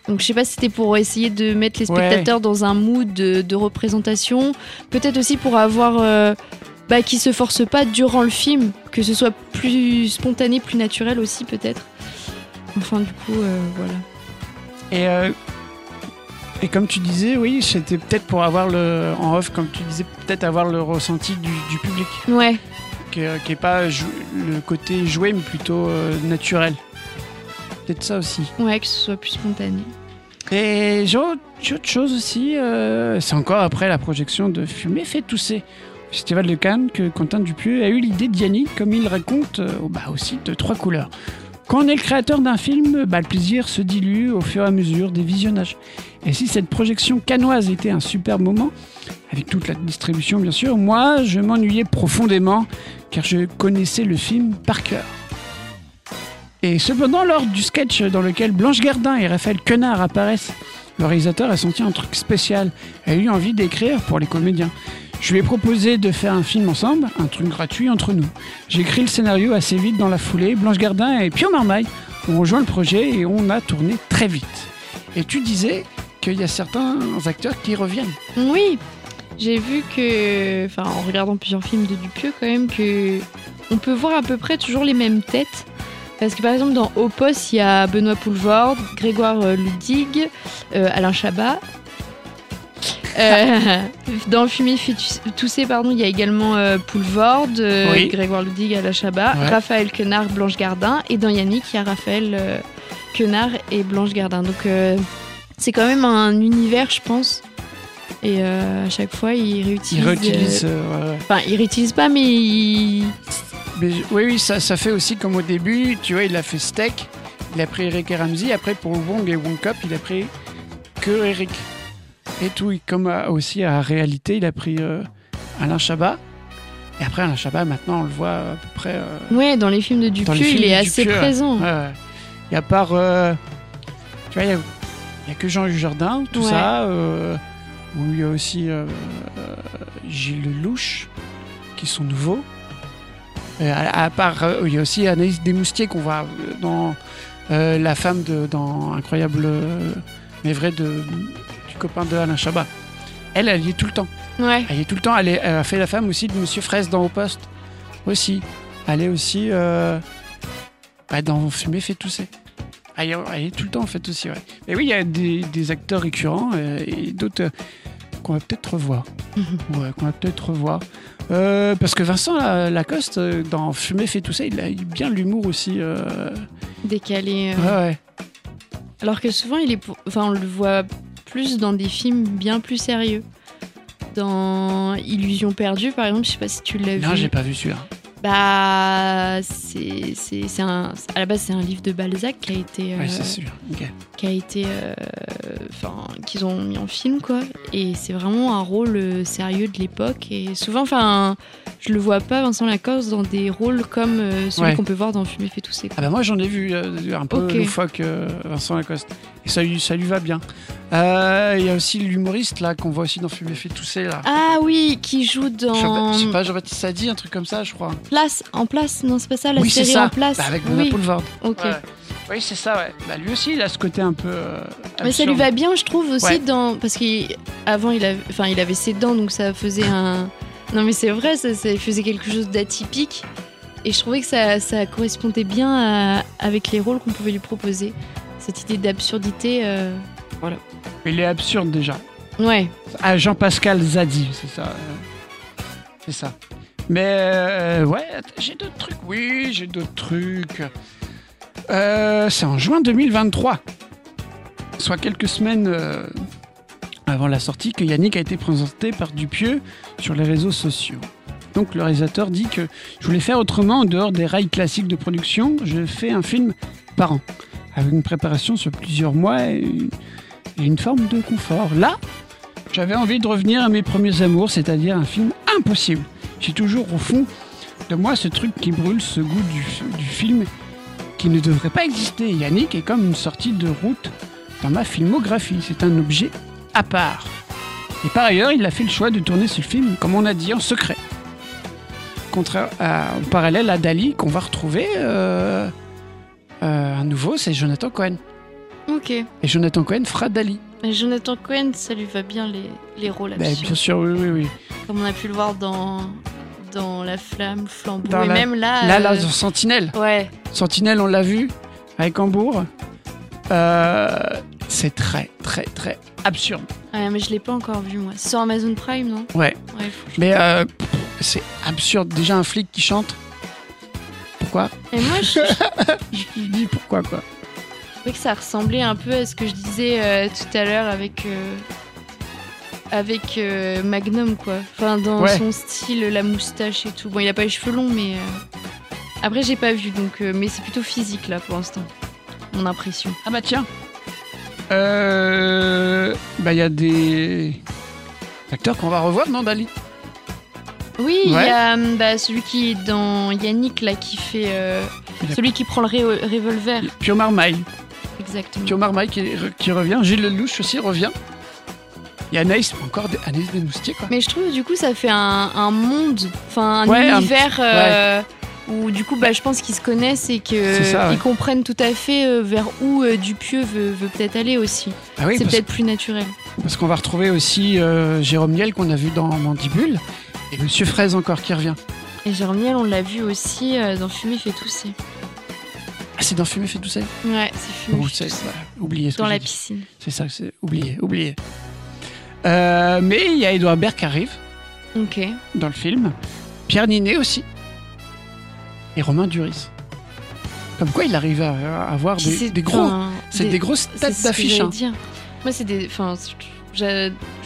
Speaker 4: Donc, je sais pas si c'était pour essayer de mettre les
Speaker 3: Ouais.
Speaker 4: spectateurs dans un mood de, de représentation. Peut-être aussi pour avoir. euh, bah, qui se force pas durant le film, que ce soit plus spontané, plus naturel aussi peut-être. Enfin du coup, euh, voilà.
Speaker 3: Et, euh, et comme tu disais, oui, c'était peut-être pour avoir le. En off, comme tu disais, peut-être avoir le ressenti du, du public.
Speaker 4: Ouais,
Speaker 3: Qui n'est pas le côté joué, mais plutôt euh, naturel. Peut-être ça aussi.
Speaker 4: ouais, que ce soit plus spontané.
Speaker 3: Et j'ai autre j'ai autre chose aussi, euh, c'est encore après la projection de Fumer fait tousser. au Festival de Cannes, que Quentin Dupieux a eu l'idée d'Yannick, comme il raconte euh, bah, aussi de trois couleurs. Quand on est le créateur d'un film, bah, le plaisir se dilue au fur et à mesure des visionnages. Et si cette projection canoise était un super moment, avec toute la distribution bien sûr, moi je m'ennuyais profondément car je connaissais le film par cœur. Et cependant, lors du sketch dans lequel Blanche Gardin et Raphaël Quenard apparaissent, le réalisateur a senti un truc spécial et a eu envie d'écrire pour les comédiens. Je lui ai proposé de faire un film ensemble, un truc gratuit entre nous. J'ai écrit le scénario assez vite dans la foulée. Blanche Gardin et Pio Marmaille ont rejoint le projet et on a tourné très vite. Et tu disais qu'il y a certains acteurs qui reviennent.
Speaker 4: Oui, j'ai vu que, en regardant plusieurs films de Dupieux quand même, que on peut voir à peu près toujours les mêmes têtes. Parce que par exemple dans Au il y a Benoît Poulvord, Grégoire euh, Ludig, euh, Alain Chabat. Euh, dans Fumer fait tousser, pardon, il y a également euh, Poulvord, euh,
Speaker 3: Oui.
Speaker 4: Grégoire Ludig, Alain Chabat,
Speaker 3: Ouais.
Speaker 4: Raphaël Quenard, Blanche Gardin, et dans Yannick, il y a Raphaël euh, Quenard et Blanche Gardin. Donc c'est quand même un univers, je pense. Et à chaque fois, il réutilise.
Speaker 3: Ouais, ouais.
Speaker 4: Enfin, il réutilise pas, mais il.
Speaker 3: Mais oui, oui, ça, ça fait aussi comme au début, tu vois, il a fait Steak, il a pris Eric et Ramsey, après pour Wong et Wong Cup, il a pris que Eric. Et tout, comme à- aussi à Réalité, il a pris euh, Alain Chabat. Et après, Alain Chabat, maintenant, on le voit à peu près. euh,
Speaker 4: Ouais, dans les films de Dupieux, il est assez
Speaker 3: Dupieux,
Speaker 4: présent.
Speaker 3: Ouais, ouais. Et à part. euh, tu vois, il y a, a que Jean Jardin, tout
Speaker 4: Ouais.
Speaker 3: ça. euh, où il y a aussi euh, euh, Gilles Lelouch, qui sont nouveaux. À, à part, euh, il y a aussi Anaïs Desmoustiers qu'on voit euh, dans euh, La femme de, dans Incroyable, euh, mais vrai, de, copain de Alain Chabat. Elle, elle y est tout le temps.
Speaker 4: Ouais.
Speaker 3: Elle y est tout le temps. Elle, est- elle a fait la femme aussi de Monsieur Fraisse dans Au Poste. Aussi. Elle est aussi euh, bah, dans Fumer fait tousser. Elle, est- elle est tout le temps en fait aussi, ouais. Mais oui, il y a des, des acteurs récurrents euh, et d'autres euh, qu'on va peut-être revoir. ouais, qu'on va peut-être revoir. Euh, parce que Vincent La- Lacoste, dans Fumer fait tousser, il a eu bien l'humour aussi.
Speaker 4: Décalé.
Speaker 3: Ouais, ouais.
Speaker 4: Alors que souvent, il est. pour- Enfin, on le voit plus dans des films bien plus sérieux. Dans Illusion perdue, par exemple, je sais pas si tu l'as vu.
Speaker 3: Non, j'ai pas vu celui-là.
Speaker 4: Bah, c'est c'est- c'est un. À la base, c'est un livre de Balzac qui a été.
Speaker 3: Ouais,
Speaker 4: euh,
Speaker 3: c'est sûr. Ok.
Speaker 4: qui a été euh, enfin qu'ils ont mis en film quoi et c'est vraiment un rôle euh, sérieux de l'époque et souvent enfin je le vois pas Vincent Lacoste dans des rôles comme euh, celui
Speaker 3: Ouais.
Speaker 4: qu'on peut voir dans Fumer fait tousser
Speaker 3: Ah bah moi j'en ai vu euh, un peu
Speaker 4: Ok.
Speaker 3: loufoque Vincent Lacoste. Et ça, lui- ça lui va bien. Euh, Il y a aussi l'humoriste là qu'on voit aussi dans Fumer fait tousser là.
Speaker 4: Ah oui, qui joue dans
Speaker 3: Je sais pas, Jean-Baptiste Sadi, un truc comme ça, je crois.
Speaker 4: Place, en place, non c'est pas ça, la
Speaker 3: oui,
Speaker 4: série
Speaker 3: ça.
Speaker 4: en place.
Speaker 3: Bah, avec Mona
Speaker 4: oui,
Speaker 3: Poulvord.
Speaker 4: ok.
Speaker 3: Ouais. Oui, c'est ça, ouais. Bah, lui aussi, il a ce côté un peu. euh,
Speaker 4: Mais ça lui va bien, je trouve aussi
Speaker 3: Ouais.
Speaker 4: dans parce qu'avant il avait, enfin il avait ses dents, donc ça faisait un. Non mais c'est vrai, ça, ça faisait quelque chose d'atypique. Et je trouvais que ça, ça correspondait bien à- avec les rôles qu'on pouvait lui proposer. Cette idée d'absurdité. euh, Voilà.
Speaker 3: Il est absurde déjà.
Speaker 4: Ouais.
Speaker 3: Ah, Jean-Pascal Zadi, c'est ça. euh, C'est ça. Mais euh, ouais, j'ai d'autres trucs. Oui, j'ai d'autres trucs. Euh, c'est en juin 2023, soit quelques semaines avant la sortie, que Yannick a été présenté par Dupieux sur les réseaux sociaux. Donc le réalisateur dit que je voulais faire autrement en dehors des rails classiques de production. Je fais un film par an, avec une préparation sur plusieurs mois et une, forme de confort. Là, j'avais envie de revenir à mes premiers amours, c'est-à-dire un film impossible. J'ai toujours au fond de moi ce truc qui brûle, ce goût du, film qui ne devrait pas exister. Yannick est comme une sortie de route dans ma filmographie. C'est un objet à part. Et par ailleurs, il a fait le choix de tourner ce film, comme on a dit, en secret. En parallèle à Dali, qu'on va retrouver euh, euh, à nouveau, c'est Jonathan Cohen.
Speaker 4: Ok.
Speaker 3: Et Jonathan Cohen fera Dali.
Speaker 4: Mais Jonathan Cohen, ça lui va bien les, les rôles absurdes.
Speaker 3: bien sûr, oui, oui, oui.
Speaker 4: Comme on a pu le voir dans dans La Flamme, Flambeau,
Speaker 3: Dans
Speaker 4: et
Speaker 3: la-
Speaker 4: même là.
Speaker 3: Là, là,
Speaker 4: euh,
Speaker 3: dans Sentinelle.
Speaker 4: Ouais.
Speaker 3: Sentinelle, on l'a vu avec Hambourg. Euh, c'est très, très, très absurde.
Speaker 4: Ouais, mais je l'ai pas encore vu moi. C'est sur Amazon Prime, non?
Speaker 3: Ouais.
Speaker 4: Ouais,
Speaker 3: Mais euh, c'est absurde. Déjà, un flic qui chante. Pourquoi
Speaker 4: Et moi, je,
Speaker 3: Je dis pourquoi, quoi.
Speaker 4: je trouvais que ça ressemblait un peu à ce que je disais euh, tout à l'heure avec euh, avec euh, Magnum, quoi. Enfin, dans
Speaker 3: Ouais.
Speaker 4: son style, la moustache et tout. Bon, il a pas les cheveux longs, mais euh, après j'ai pas vu, donc euh, mais c'est plutôt physique là pour l'instant. Mon impression.
Speaker 3: Ah bah tiens. Euh, bah, il y a des acteurs qu'on va revoir dans Dali?
Speaker 4: Oui, il
Speaker 3: Ouais.
Speaker 4: y a hum, bah, celui qui est dans Yannick là qui fait euh, celui qui prend le ré- revolver.
Speaker 3: Pio Marmaille.
Speaker 4: Exactement.
Speaker 3: Pio Marmaille qui, qui revient. Gilles Lelouch aussi revient. Il y a Anaïs, encore des, Anaïs Desmoustiers, quoi.
Speaker 4: Mais je trouve du coup ça fait un, un monde, enfin un
Speaker 3: Ouais, un
Speaker 4: univers euh, où du coup bah, je pense qu'ils se connaissent et qu'ils comprennent tout à fait euh, vers où euh, Dupieux veut, veut peut-être aller aussi.
Speaker 3: Ah oui,
Speaker 4: c'est peut-être plus naturel.
Speaker 3: Parce qu'on va retrouver aussi euh, Jérôme Niel qu'on a vu dans Mandibule Monsieur Fraise encore qui revient.
Speaker 4: Et Jérôme Niel, on l'a vu aussi euh, dans Fumer fait tousser.
Speaker 3: Ah, c'est dans Fumer fait tousser
Speaker 4: Ouais, c'est Fumer
Speaker 3: Bon,
Speaker 4: fait tousser.
Speaker 3: oubliez ce que
Speaker 4: Dans la
Speaker 3: dit.
Speaker 4: piscine.
Speaker 3: C'est ça, c'est oublié, oublié. Euh, mais il y a Edouard Baird qui arrive
Speaker 4: Ok.
Speaker 3: dans le film, Pierre Ninet aussi, et Romain Duris. Comme quoi il arrive à, à avoir
Speaker 4: Puis
Speaker 3: des,
Speaker 4: c'est-
Speaker 3: des gros, c'est des, grosses
Speaker 4: c'est
Speaker 3: têtes
Speaker 4: ce que
Speaker 3: d'affiche.
Speaker 4: j'allais
Speaker 3: hein.
Speaker 4: dire. Moi, c'est des. Enfin,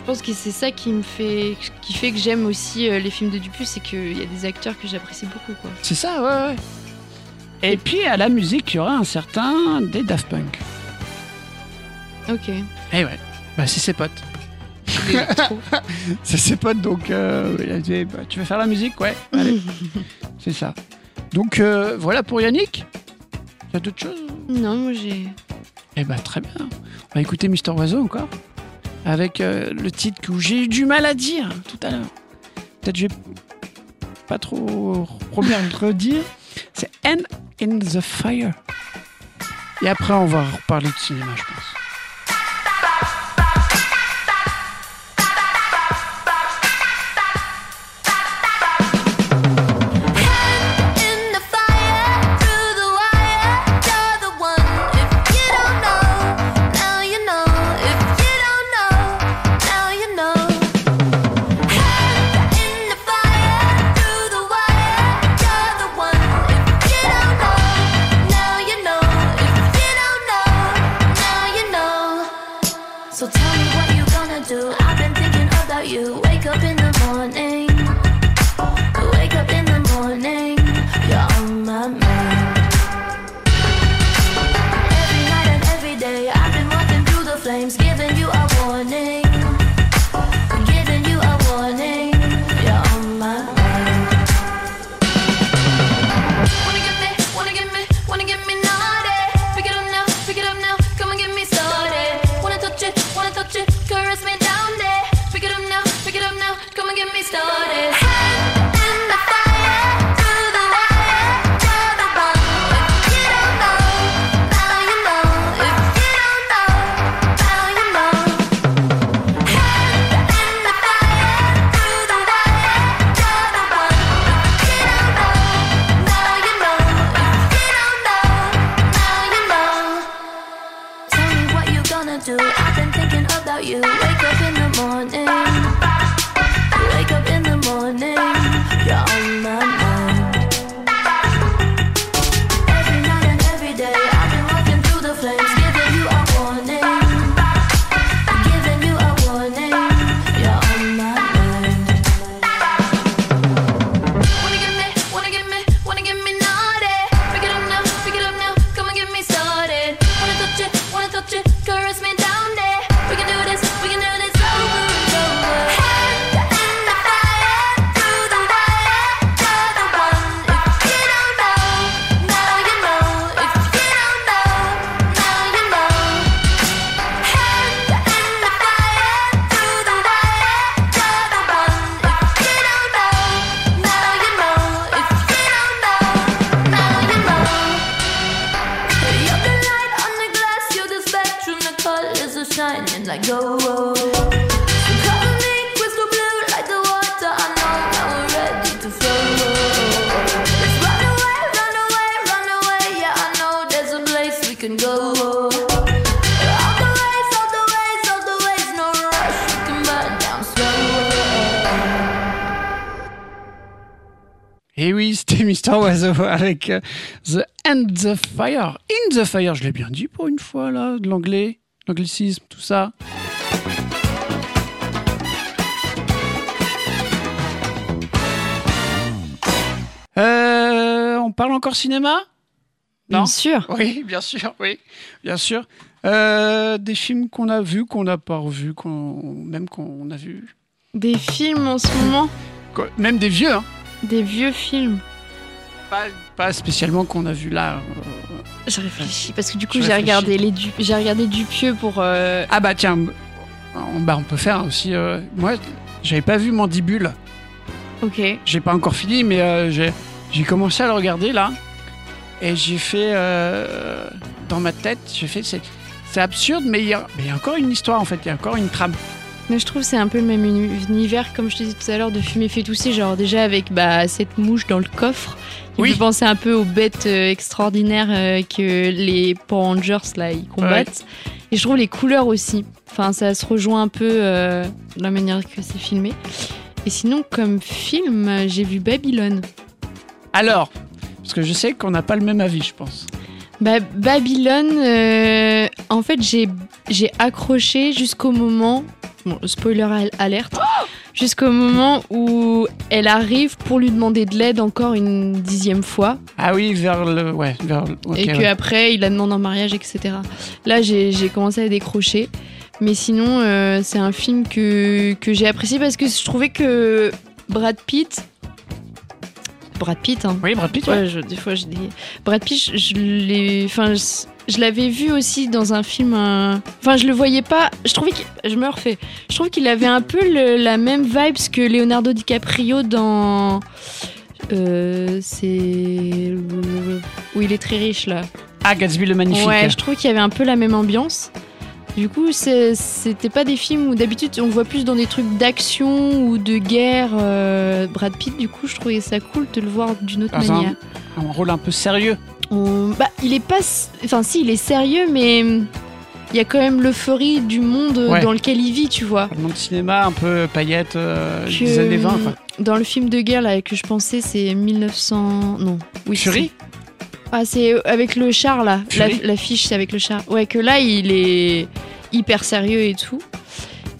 Speaker 4: pense que c'est ça qui me fait, qui fait que j'aime aussi euh, les films de Dupuis, c'est qu'il y a des acteurs que j'apprécie beaucoup, quoi.
Speaker 3: C'est ça, ouais, ouais. Et puis à la musique, il y aura un certain des Daft Punk.
Speaker 4: Ok.
Speaker 3: Eh ouais, bah c'est ses potes. C'est ses potes, donc euh, il a dit, bah, tu veux faire la musique? Ouais, allez, c'est ça. Donc euh, voilà pour Yannick. A d'autres choses?
Speaker 4: Non, moi j'ai.
Speaker 3: Eh ben très bien. On va écouter Mister Oiseau encore. Avec euh, le titre que j'ai eu du mal à dire tout à l'heure. Peut-être je vais pas trop bien le redire. C'est End in the Fire. Et après on va reparler de cinéma, je pense. Avec euh, The End the Fire. In the Fire, je l'ai bien dit pour une fois, là, de l'anglais, l'anglicisme, tout ça. Euh, on parle encore cinéma?
Speaker 4: Bien
Speaker 3: Non?
Speaker 4: sûr.
Speaker 3: Oui, bien sûr, oui, bien sûr. Euh, des films qu'on a vus, qu'on n'a pas revus, qu'on, même qu'on a vus.
Speaker 4: Des films en ce moment,
Speaker 3: Quoi, Même des vieux, hein.
Speaker 4: des vieux films.
Speaker 3: Pas, pas spécialement qu'on a vu là. euh.
Speaker 4: Je réfléchis parce que du coup j'ai regardé les Du- j'ai regardé Dupieux pour euh,
Speaker 3: Ah bah tiens, on, bah on peut faire aussi. euh, moi, j'avais pas vu Mandibule.
Speaker 4: ok
Speaker 3: J'ai pas encore fini, mais euh, j'ai commencé à le regarder là. Et j'ai fait dans ma tête, j'ai fait c'est c'est absurde, mais il y, a, mais il y a encore une histoire en fait, il y a encore une trame.
Speaker 4: Mais je trouve que c'est un peu le même uni- univers, comme je te disais tout à l'heure, de fumer fait tousser. Genre, déjà avec bah, cette mouche dans le coffre,
Speaker 3: Oui.
Speaker 4: fait penser un peu aux bêtes euh, extraordinaires euh, que les Power Rangers là, ils combattent. Et je trouve les couleurs aussi. Enfin, ça se rejoint un peu euh, de la manière que c'est filmé. Et sinon, comme film, j'ai vu Babylone.
Speaker 3: Alors, parce que je sais qu'on n'a pas le même avis, je pense.
Speaker 4: Bah, Babylone, euh, en fait, j'ai accroché jusqu'au moment. Bon, spoiler al- alerte. jusqu'au moment où elle arrive pour lui demander de l'aide encore une dixième fois.
Speaker 3: Ah oui, vers le. Ouais, vers le.
Speaker 4: et
Speaker 3: ouais.
Speaker 4: qu'après, il la demande en mariage, etc. Là, j'ai j'ai commencé à décrocher. Mais sinon, euh, c'est un film que, que j'ai apprécié parce que je trouvais que Brad Pitt. Brad Pitt, hein.
Speaker 3: Oui, Brad Pitt, ouais.
Speaker 4: Ouais, je- des fois, je dis. Brad Pitt, je, je l'ai. Enfin, je, je l'avais vu aussi dans un film. euh, Enfin, je le voyais pas. Je trouvais que. Je me refais. Je trouve qu'il avait un peu le- la même vibes que Leonardo DiCaprio dans. Euh, c'est. Où il est très riche, là.
Speaker 3: Ah, Gatsby le Magnifique.
Speaker 4: Ouais, je trouve qu'il y avait un peu la même ambiance. Du coup, c'était pas des films où d'habitude on voit plus dans des trucs d'action ou de guerre. euh, Brad Pitt, du coup, je trouvais ça cool de le voir d'une autre
Speaker 3: Dans un-
Speaker 4: manière.
Speaker 3: Un rôle un peu sérieux.
Speaker 4: On- Bah, il est pas. Enfin, si, il est sérieux, mais il y a quand même l'euphorie du monde
Speaker 3: Ouais.
Speaker 4: dans lequel il vit, tu vois.
Speaker 3: Le monde cinéma, un peu paillettes euh,
Speaker 4: Que,
Speaker 3: des années 20. Quoi.
Speaker 4: hum, Dans le film de guerre là que je pensais, c'est 1900. Non. Oui,
Speaker 3: Fury?
Speaker 4: Ah, c'est avec le char là. La- L'affiche, c'est avec le char. Ouais, que là, il est hyper sérieux et tout.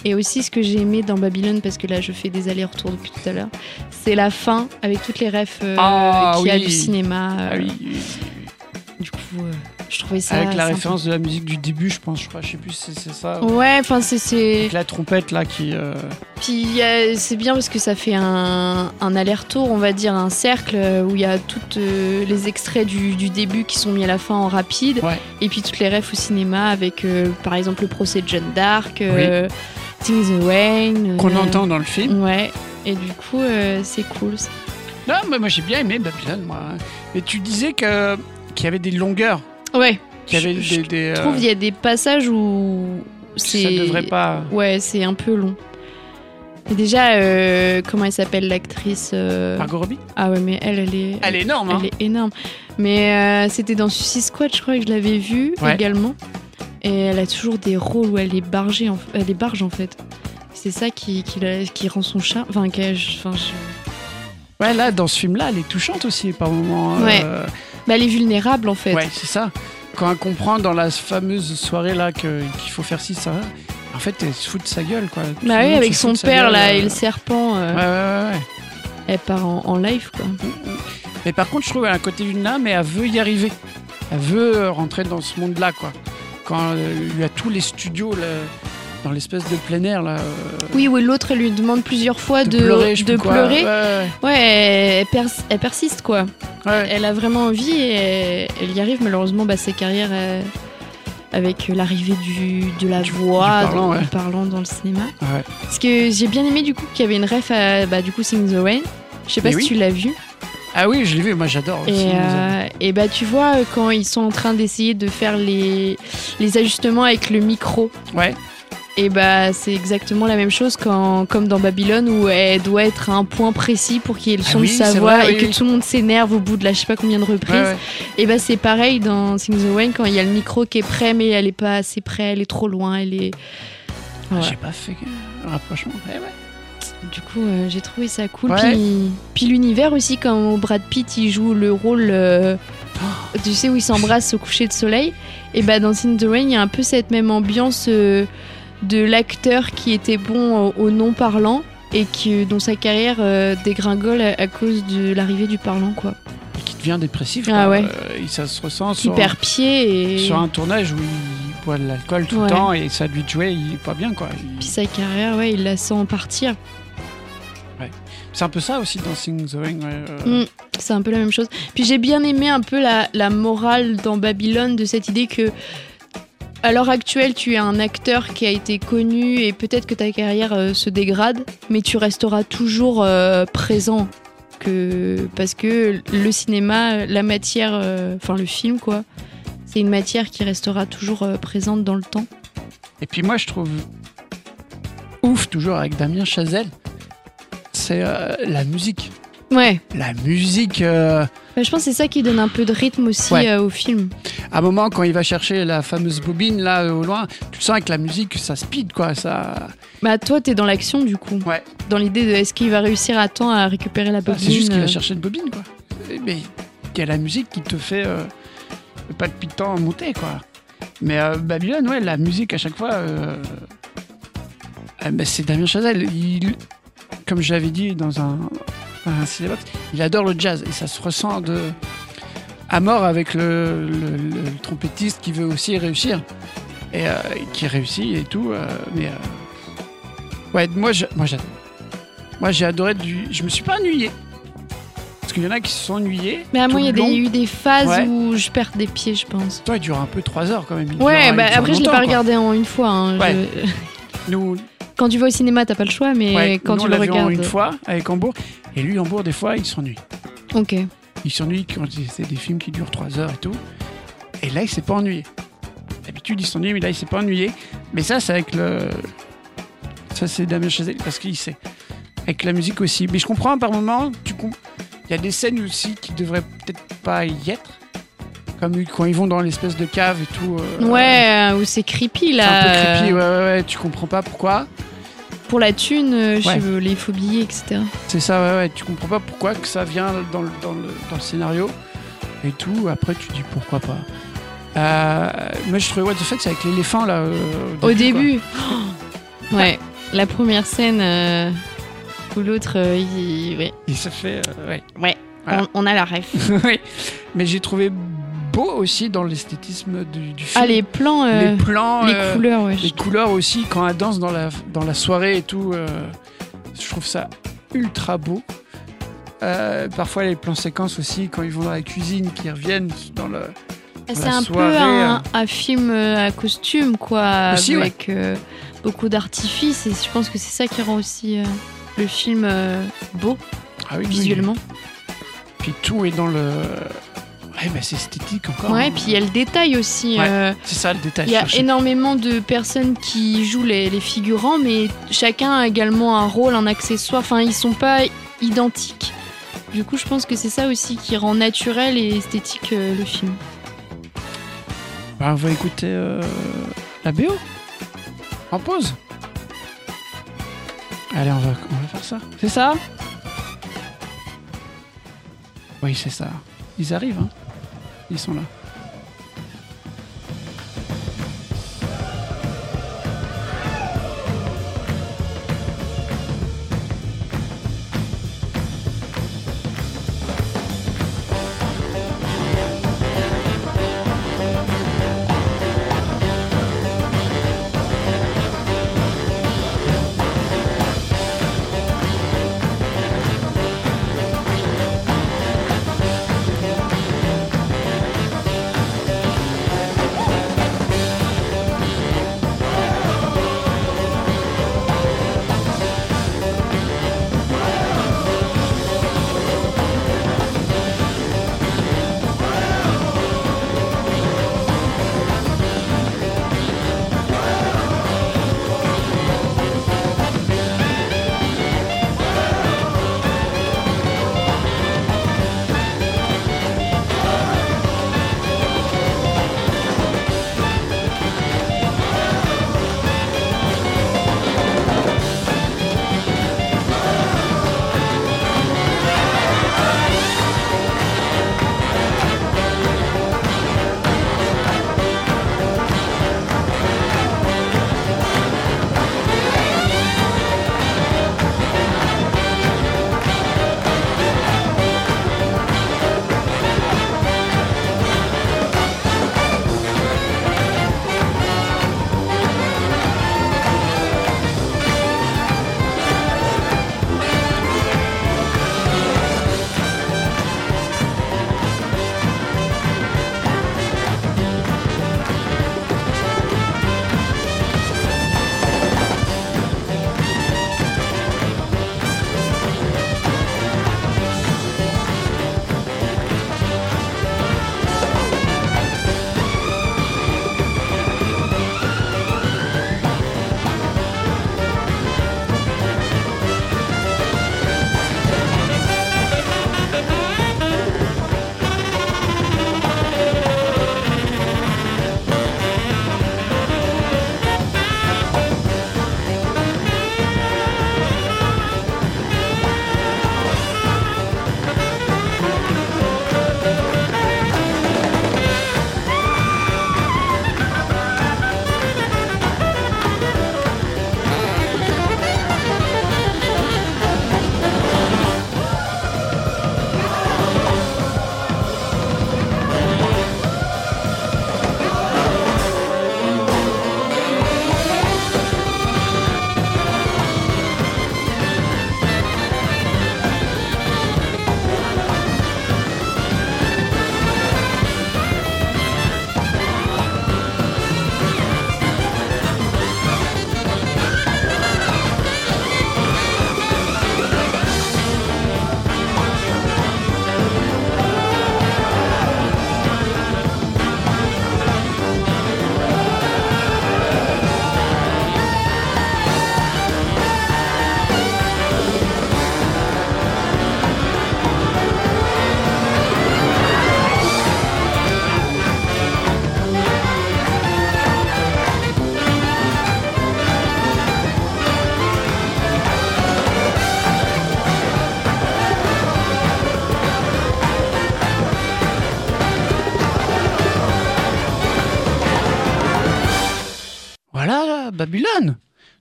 Speaker 4: Et aussi, ce que j'ai aimé dans Babylone, parce que là, je fais des allers-retours depuis tout à l'heure, c'est la fin avec toutes les refs euh,
Speaker 3: Ah,
Speaker 4: qu'il y a
Speaker 3: oui.
Speaker 4: du cinéma.
Speaker 3: Ah
Speaker 4: euh,
Speaker 3: oui, oui.
Speaker 4: Du coup, euh, je trouvais ça.
Speaker 3: Avec la référence de la musique du début, je pense, je crois, je sais plus si c'est ça.
Speaker 4: Ouais, enfin, c'est-
Speaker 3: la trompette là qui. euh,
Speaker 4: Puis c'est bien parce que ça fait un, un aller-retour, on va dire, un cercle euh, où il y a tous les extraits du, du début qui sont mis à la fin en rapide.
Speaker 3: Ouais.
Speaker 4: Et puis toutes les refs au cinéma avec, euh, par exemple, le procès de Jeanne d'Arc, euh, Things Wayne.
Speaker 3: Qu'on
Speaker 4: euh,
Speaker 3: entend dans le film.
Speaker 4: Ouais. Et du coup, euh, c'est cool. ça.
Speaker 3: Non, mais moi j'ai bien aimé Babylone, moi. Mais tu disais que qu'il y avait des longueurs,
Speaker 4: Ouais.
Speaker 3: qu'il y avait
Speaker 4: Je-
Speaker 3: des. des,
Speaker 4: Je
Speaker 3: euh,
Speaker 4: trouve qu'il y a des passages où c'est.
Speaker 3: ça devrait pas.
Speaker 4: Ouais, c'est un peu long. Et déjà, euh, comment elle s'appelle l'actrice euh,
Speaker 3: Margot Robbie?
Speaker 4: Ah ouais, mais elle, elle est.
Speaker 3: Elle est énorme, hein.
Speaker 4: Elle est énorme. Mais euh, c'était dans Suicide Squad, je crois que je l'avais vue
Speaker 3: Ouais.
Speaker 4: également. Et elle a toujours des rôles où elle est bargée, en... elle est barge en fait. C'est ça qui, qui, la- qui rend son charme. Enfin, enfin, je-
Speaker 3: Ouais, là, dans ce film-là, elle est touchante aussi par moments.
Speaker 4: Ouais. Bah, elle est vulnérable en fait.
Speaker 3: Ouais, c'est ça. Quand elle comprend dans la fameuse soirée là qu'il faut faire ci, ça, en fait, elle se fout de sa gueule, quoi. Tout
Speaker 4: Bah oui,
Speaker 3: monde
Speaker 4: avec son père
Speaker 3: gueule,
Speaker 4: là
Speaker 3: euh.
Speaker 4: et le serpent, euh,
Speaker 3: Ouais, ouais, ouais, ouais.
Speaker 4: elle part en, en live quoi.
Speaker 3: Mais par contre, je trouve qu'elle a un côté vulnérable, mais elle veut y arriver. Elle veut rentrer dans ce monde-là, quoi. Quand euh, il y a tous les studios là, dans l'espèce de plein air, là. euh,
Speaker 4: Oui, oui, l'autre elle lui demande plusieurs fois de,
Speaker 3: de pleurer,
Speaker 4: de.
Speaker 3: Ouais,
Speaker 4: Ouais, elle, pers- elle persiste quoi.
Speaker 3: ouais.
Speaker 4: Elle a vraiment envie et elle, y arrive. Malheureusement, bah, sa carrière euh, avec l'arrivée du, de la
Speaker 3: Du-
Speaker 4: voix,
Speaker 3: du parlant,
Speaker 4: dans,
Speaker 3: ouais.
Speaker 4: du parlant dans le cinéma.
Speaker 3: Ouais.
Speaker 4: Parce que j'ai bien aimé du coup qu'il y avait une ref à bah, du coup Sing the Rain. Je sais pas
Speaker 3: Mais
Speaker 4: si
Speaker 3: oui.
Speaker 4: tu l'as vu.
Speaker 3: Ah oui, je l'ai vu, moi j'adore.
Speaker 4: Et, euh, et bah tu vois quand ils sont en train d'essayer de faire les, les ajustements avec le micro.
Speaker 3: Ouais.
Speaker 4: Et bah c'est exactement la même chose quand, comme dans Babylone où elle doit être à un point précis pour qu'il y ait le
Speaker 3: Ah
Speaker 4: son
Speaker 3: oui,
Speaker 4: de sa voix
Speaker 3: vrai,
Speaker 4: et
Speaker 3: oui,
Speaker 4: que
Speaker 3: oui.
Speaker 4: tout le monde s'énerve au bout de la je sais pas combien de reprises.
Speaker 3: Ouais, ouais.
Speaker 4: Et bah c'est pareil dans Sing the Rain quand il y a le micro qui est prêt mais elle est pas assez près, elle est trop loin, elle est.
Speaker 3: Ah,
Speaker 4: Ouais.
Speaker 3: J'ai pas fait euh, rapprochement.
Speaker 4: Du coup euh, j'ai trouvé ça cool. Puis, puis l'univers aussi quand Brad Pitt il joue le rôle, euh, tu sais où il s'embrasse au coucher de soleil. Et bah dans Sing the Rain il y a un peu cette même ambiance euh, de l'acteur qui était bon au, au non parlant et qui, dont sa carrière euh, dégringole à, à cause de l'arrivée du parlant quoi.
Speaker 3: Et qui devient dépressif.
Speaker 4: Ah ouais.
Speaker 3: Euh, ça se ressent sur,
Speaker 4: perd pied et
Speaker 3: sur un tournage où il boit de l'alcool tout
Speaker 4: Ouais.
Speaker 3: le temps et ça lui jouait, il est pas bien, quoi. Il-
Speaker 4: puis sa carrière ouais il la sent partir.
Speaker 3: C'est un peu ça aussi dans Sing the Ring. ouais, euh,
Speaker 4: Mm, c'est un peu la même chose. Puis j'ai bien aimé un peu la, la morale dans Babylone de cette idée que à l'heure actuelle tu es un acteur qui a été connu et peut-être que ta carrière euh, se dégrade, mais tu resteras toujours euh, présent. Parce que le cinéma, la matière, euh, enfin le film quoi, c'est une matière qui restera toujours présente dans le temps.
Speaker 3: Et puis moi, je trouve ouf, toujours avec Damien Chazelle, c'est la musique.
Speaker 4: Ouais,
Speaker 3: La musique, euh,
Speaker 4: Bah, je pense que c'est ça qui donne un peu de rythme aussi
Speaker 3: Ouais.
Speaker 4: euh, au film.
Speaker 3: à un moment, quand il va chercher la fameuse bobine, là, euh, au loin, tu sens avec la musique, ça speed, quoi. Ça...
Speaker 4: Bah toi t'es dans l'action du coup.
Speaker 3: Ouais.
Speaker 4: Dans l'idée de est-ce qu'il va réussir à temps à récupérer la
Speaker 3: Ah,
Speaker 4: bobine
Speaker 3: c'est juste qu'il
Speaker 4: euh,
Speaker 3: va chercher une bobine, quoi. Et- Mais il y a la musique qui te fait euh, le palpitant monter, quoi. Mais euh, Babylone, ouais, la musique à chaque fois, euh, euh, bah, c'est Damien Chazelle. Il, comme je l'avais dit dans un, un cinébox, il adore le jazz et ça se ressent de à mort avec le, le- le- le trompettiste qui veut aussi réussir et euh, qui réussit et tout. euh, mais euh, ouais, moi, je- moi j'adore. Moi j'ai adoré du. Je me suis pas ennuyé. Parce qu'il y en a qui se sont ennuyés.
Speaker 4: Mais à moi, il y a des- eu des phases
Speaker 3: Ouais.
Speaker 4: où je perds des pieds, je pense.
Speaker 3: Toi, il dure un peu 3 heures quand même. Il
Speaker 4: Ouais,
Speaker 3: dure-
Speaker 4: bah
Speaker 3: dure
Speaker 4: après, je l'ai pas
Speaker 3: quoi.
Speaker 4: regardé en une fois. hein.
Speaker 3: Ouais.
Speaker 4: Je-
Speaker 3: Nous,
Speaker 4: Quand tu vas au cinéma, t'as pas le choix, mais
Speaker 3: ouais,
Speaker 4: quand
Speaker 3: nous,
Speaker 4: tu
Speaker 3: on
Speaker 4: le regardes.
Speaker 3: une fois avec Hambourg. Et lui, Hambourg, des fois, il s'ennuie.
Speaker 4: Ok.
Speaker 3: Il s'ennuie quand c'est des films qui durent 3 heures et tout. Et là, il s'est pas ennuyé. D'habitude, il s'ennuie, mais là, il s'est pas ennuyé. Mais ça, c'est avec le. Ça, c'est Damien Chazelle, parce qu'il sait. Avec la musique aussi. Mais je comprends par moment, tu il y a des scènes aussi qui devraient peut-être pas y être. Comme quand ils vont dans l'espèce de cave et tout. euh,
Speaker 4: Ouais, euh, où c'est creepy
Speaker 3: C'est
Speaker 4: là.
Speaker 3: un peu creepy, ouais, ouais, ouais, tu comprends pas pourquoi.
Speaker 4: Pour la thune, euh, je
Speaker 3: Ouais.
Speaker 4: pas, les phobies, etc.
Speaker 3: C'est ça, ouais, ouais, tu comprends pas pourquoi que ça vient dans le, dans le, dans le scénario et tout. Après, tu dis pourquoi pas. Euh, moi, je trouvais What the fuck, c'est avec l'éléphant là.
Speaker 4: Au début. ouais. La première scène où l'autre, il... ouais.
Speaker 3: Et ça fait. ouais.
Speaker 4: Ouais.
Speaker 3: Voilà.
Speaker 4: On, on a la ref.
Speaker 3: Oui. Mais j'ai trouvé beau aussi dans l'esthétisme du, du film.
Speaker 4: Ah, les plans, euh,
Speaker 3: les plans,
Speaker 4: les
Speaker 3: euh,
Speaker 4: couleurs, ouais.
Speaker 3: les couleurs aussi quand elle danse dans la dans la soirée et tout. euh, je trouve ça ultra beau. Parfois les plans séquences aussi quand ils vont dans la cuisine, qui reviennent dans le.
Speaker 4: C'est un
Speaker 3: soirée,
Speaker 4: peu un, un film à costume, quoi,
Speaker 3: Aussi,
Speaker 4: avec beaucoup d'artifices. Et je pense que c'est ça qui rend aussi. le film beau
Speaker 3: Ah oui, oui.
Speaker 4: visuellement.
Speaker 3: Puis tout est dans le. Ouais, bah c'est esthétique encore.
Speaker 4: Ouais, puis il y a le détail aussi.
Speaker 3: Ouais,
Speaker 4: euh,
Speaker 3: C'est ça le détail.
Speaker 4: Il y a
Speaker 3: cherché.
Speaker 4: énormément de personnes qui jouent les, les figurants, mais chacun a également un rôle, un accessoire. Enfin, ils sont pas identiques. Du coup, je pense que c'est ça aussi qui rend naturel et esthétique euh, le film.
Speaker 3: Bah, on va écouter euh, la BO. En pause. Allez, on va, on va faire ça. C'est ça? Oui, c'est ça. Ils arrivent, hein. Ils sont là.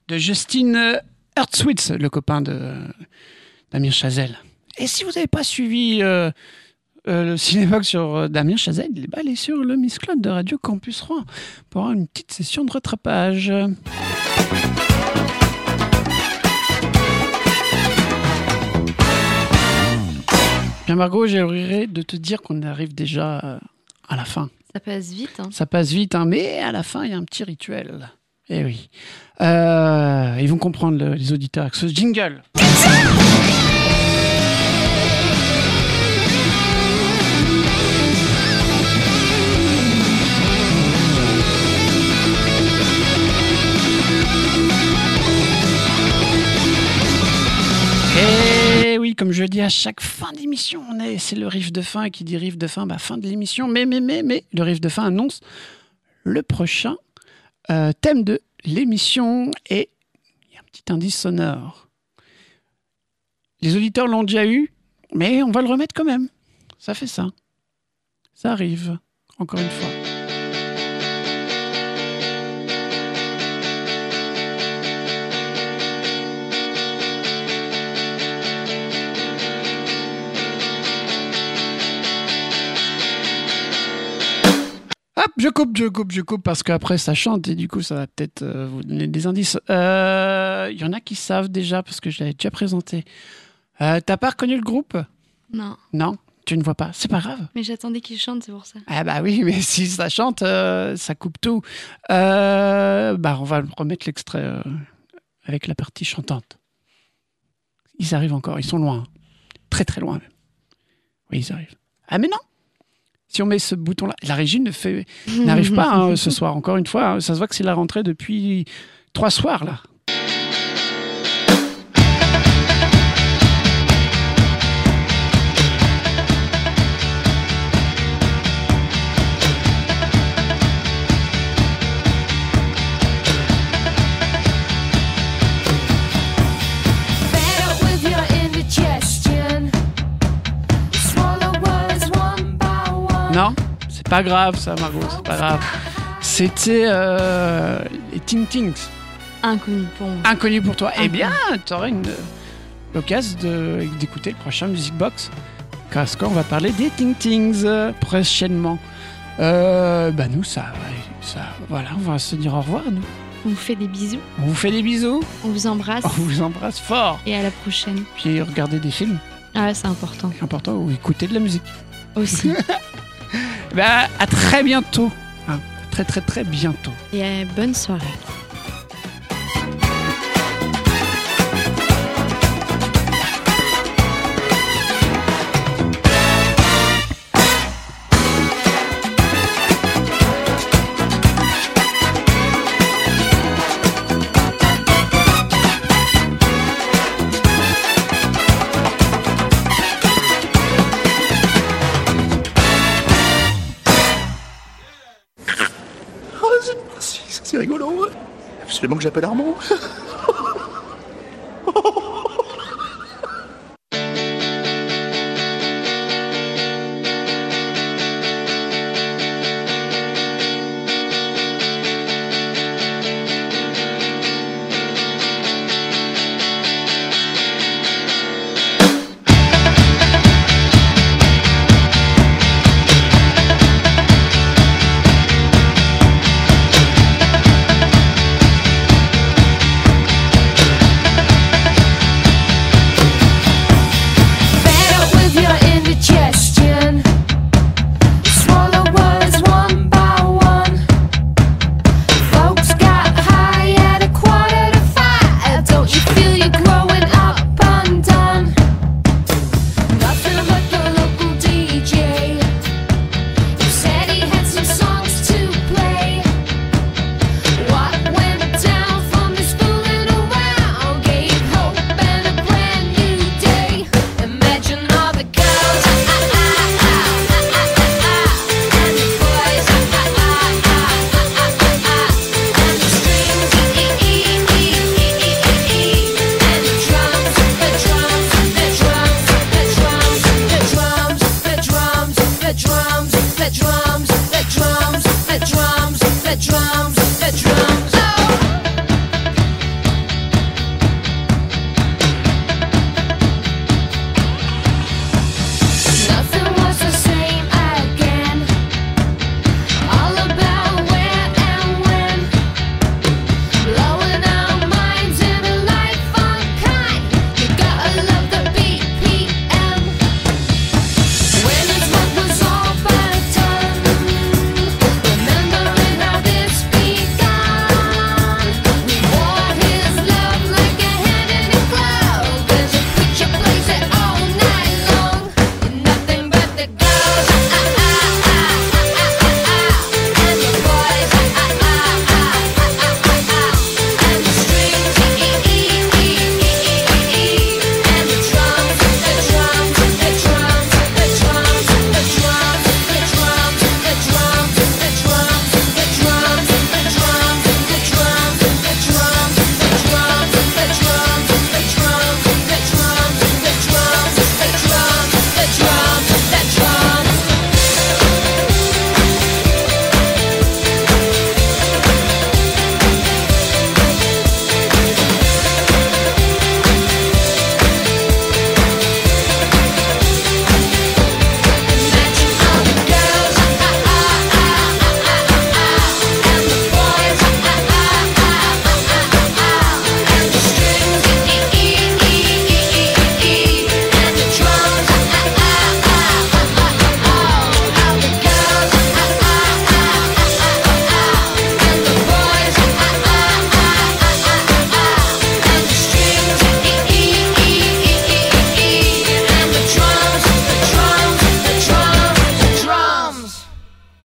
Speaker 3: De Justin euh, Hertzwitz, le copain de Damien Chazelle. Et si vous n'avez pas suivi euh, euh, le Cinébox sur euh, Damien Chazelle, il est bah, allez sur le Miss Claude de Radio Campus 3 pour avoir une petite session de rattrapage. Bien Margot, j'ai regret de te dire qu'on arrive déjà à la fin.
Speaker 4: Ça passe vite. hein.
Speaker 3: Ça passe vite, hein, mais à la fin, il y a un petit rituel. Eh oui. Euh, ils vont comprendre le- les auditeurs avec ce jingle. Et oui, comme je dis à chaque fin d'émission, on est, c'est le riff de fin qui dit riff de fin, bah fin de l'émission. Mais mais mais mais le riff de fin annonce le prochain euh, thème de l'émission et il y a un petit indice sonore. Les auditeurs l'ont déjà eu, mais on va le remettre quand même. Ça fait ça. Ça arrive. Encore une fois. Je coupe, je coupe, je coupe parce qu'après ça chante et du coup ça va peut-être euh, vous donner des indices. Euh, Il y en a qui savent déjà parce que je l'avais déjà présenté. Euh, T'as pas reconnu le groupe?
Speaker 4: Non,
Speaker 3: Non, tu ne vois pas. C'est pas grave.
Speaker 4: mais j'attendais qu'il chante, c'est pour ça.
Speaker 3: Ah bah oui, mais si ça chante, euh, ça coupe tout. Euh, bah on va remettre l'extrait euh, avec la partie chantante. Ils arrivent encore, ils sont loin. Très très loin même. Oui, ils arrivent. Ah mais non Si on met ce bouton-là, la régie ne fait n'arrive pas hein, ce soir, encore une fois. hein. ça se voit que c'est la rentrée depuis trois soirs là. C'est pas grave ça, Margot, c'est pas grave. C'était euh, les Ting Tings.
Speaker 4: Inconnu pour moi.
Speaker 3: Inconnu pour toi. Eh bien, tu auras une l'occasion de- d'écouter le prochain Music Box. Parce qu'on va parler des Ting Tings euh, prochainement. Euh, bah nous, ça, ça, voilà, on va se dire au revoir, nous.
Speaker 4: On vous fait des bisous,
Speaker 3: On vous fait des bisous,
Speaker 4: on vous embrasse
Speaker 3: on vous embrasse fort.
Speaker 4: et à la prochaine.
Speaker 3: Puis regardez des films,
Speaker 4: Ah, c'est important
Speaker 3: c'est important, ou écoutez de la musique.
Speaker 4: aussi.
Speaker 3: Bah, à très bientôt. hein. Très, très, très bientôt.
Speaker 4: et bonne soirée.
Speaker 9: C'est. Absolument que j'appelle Armand.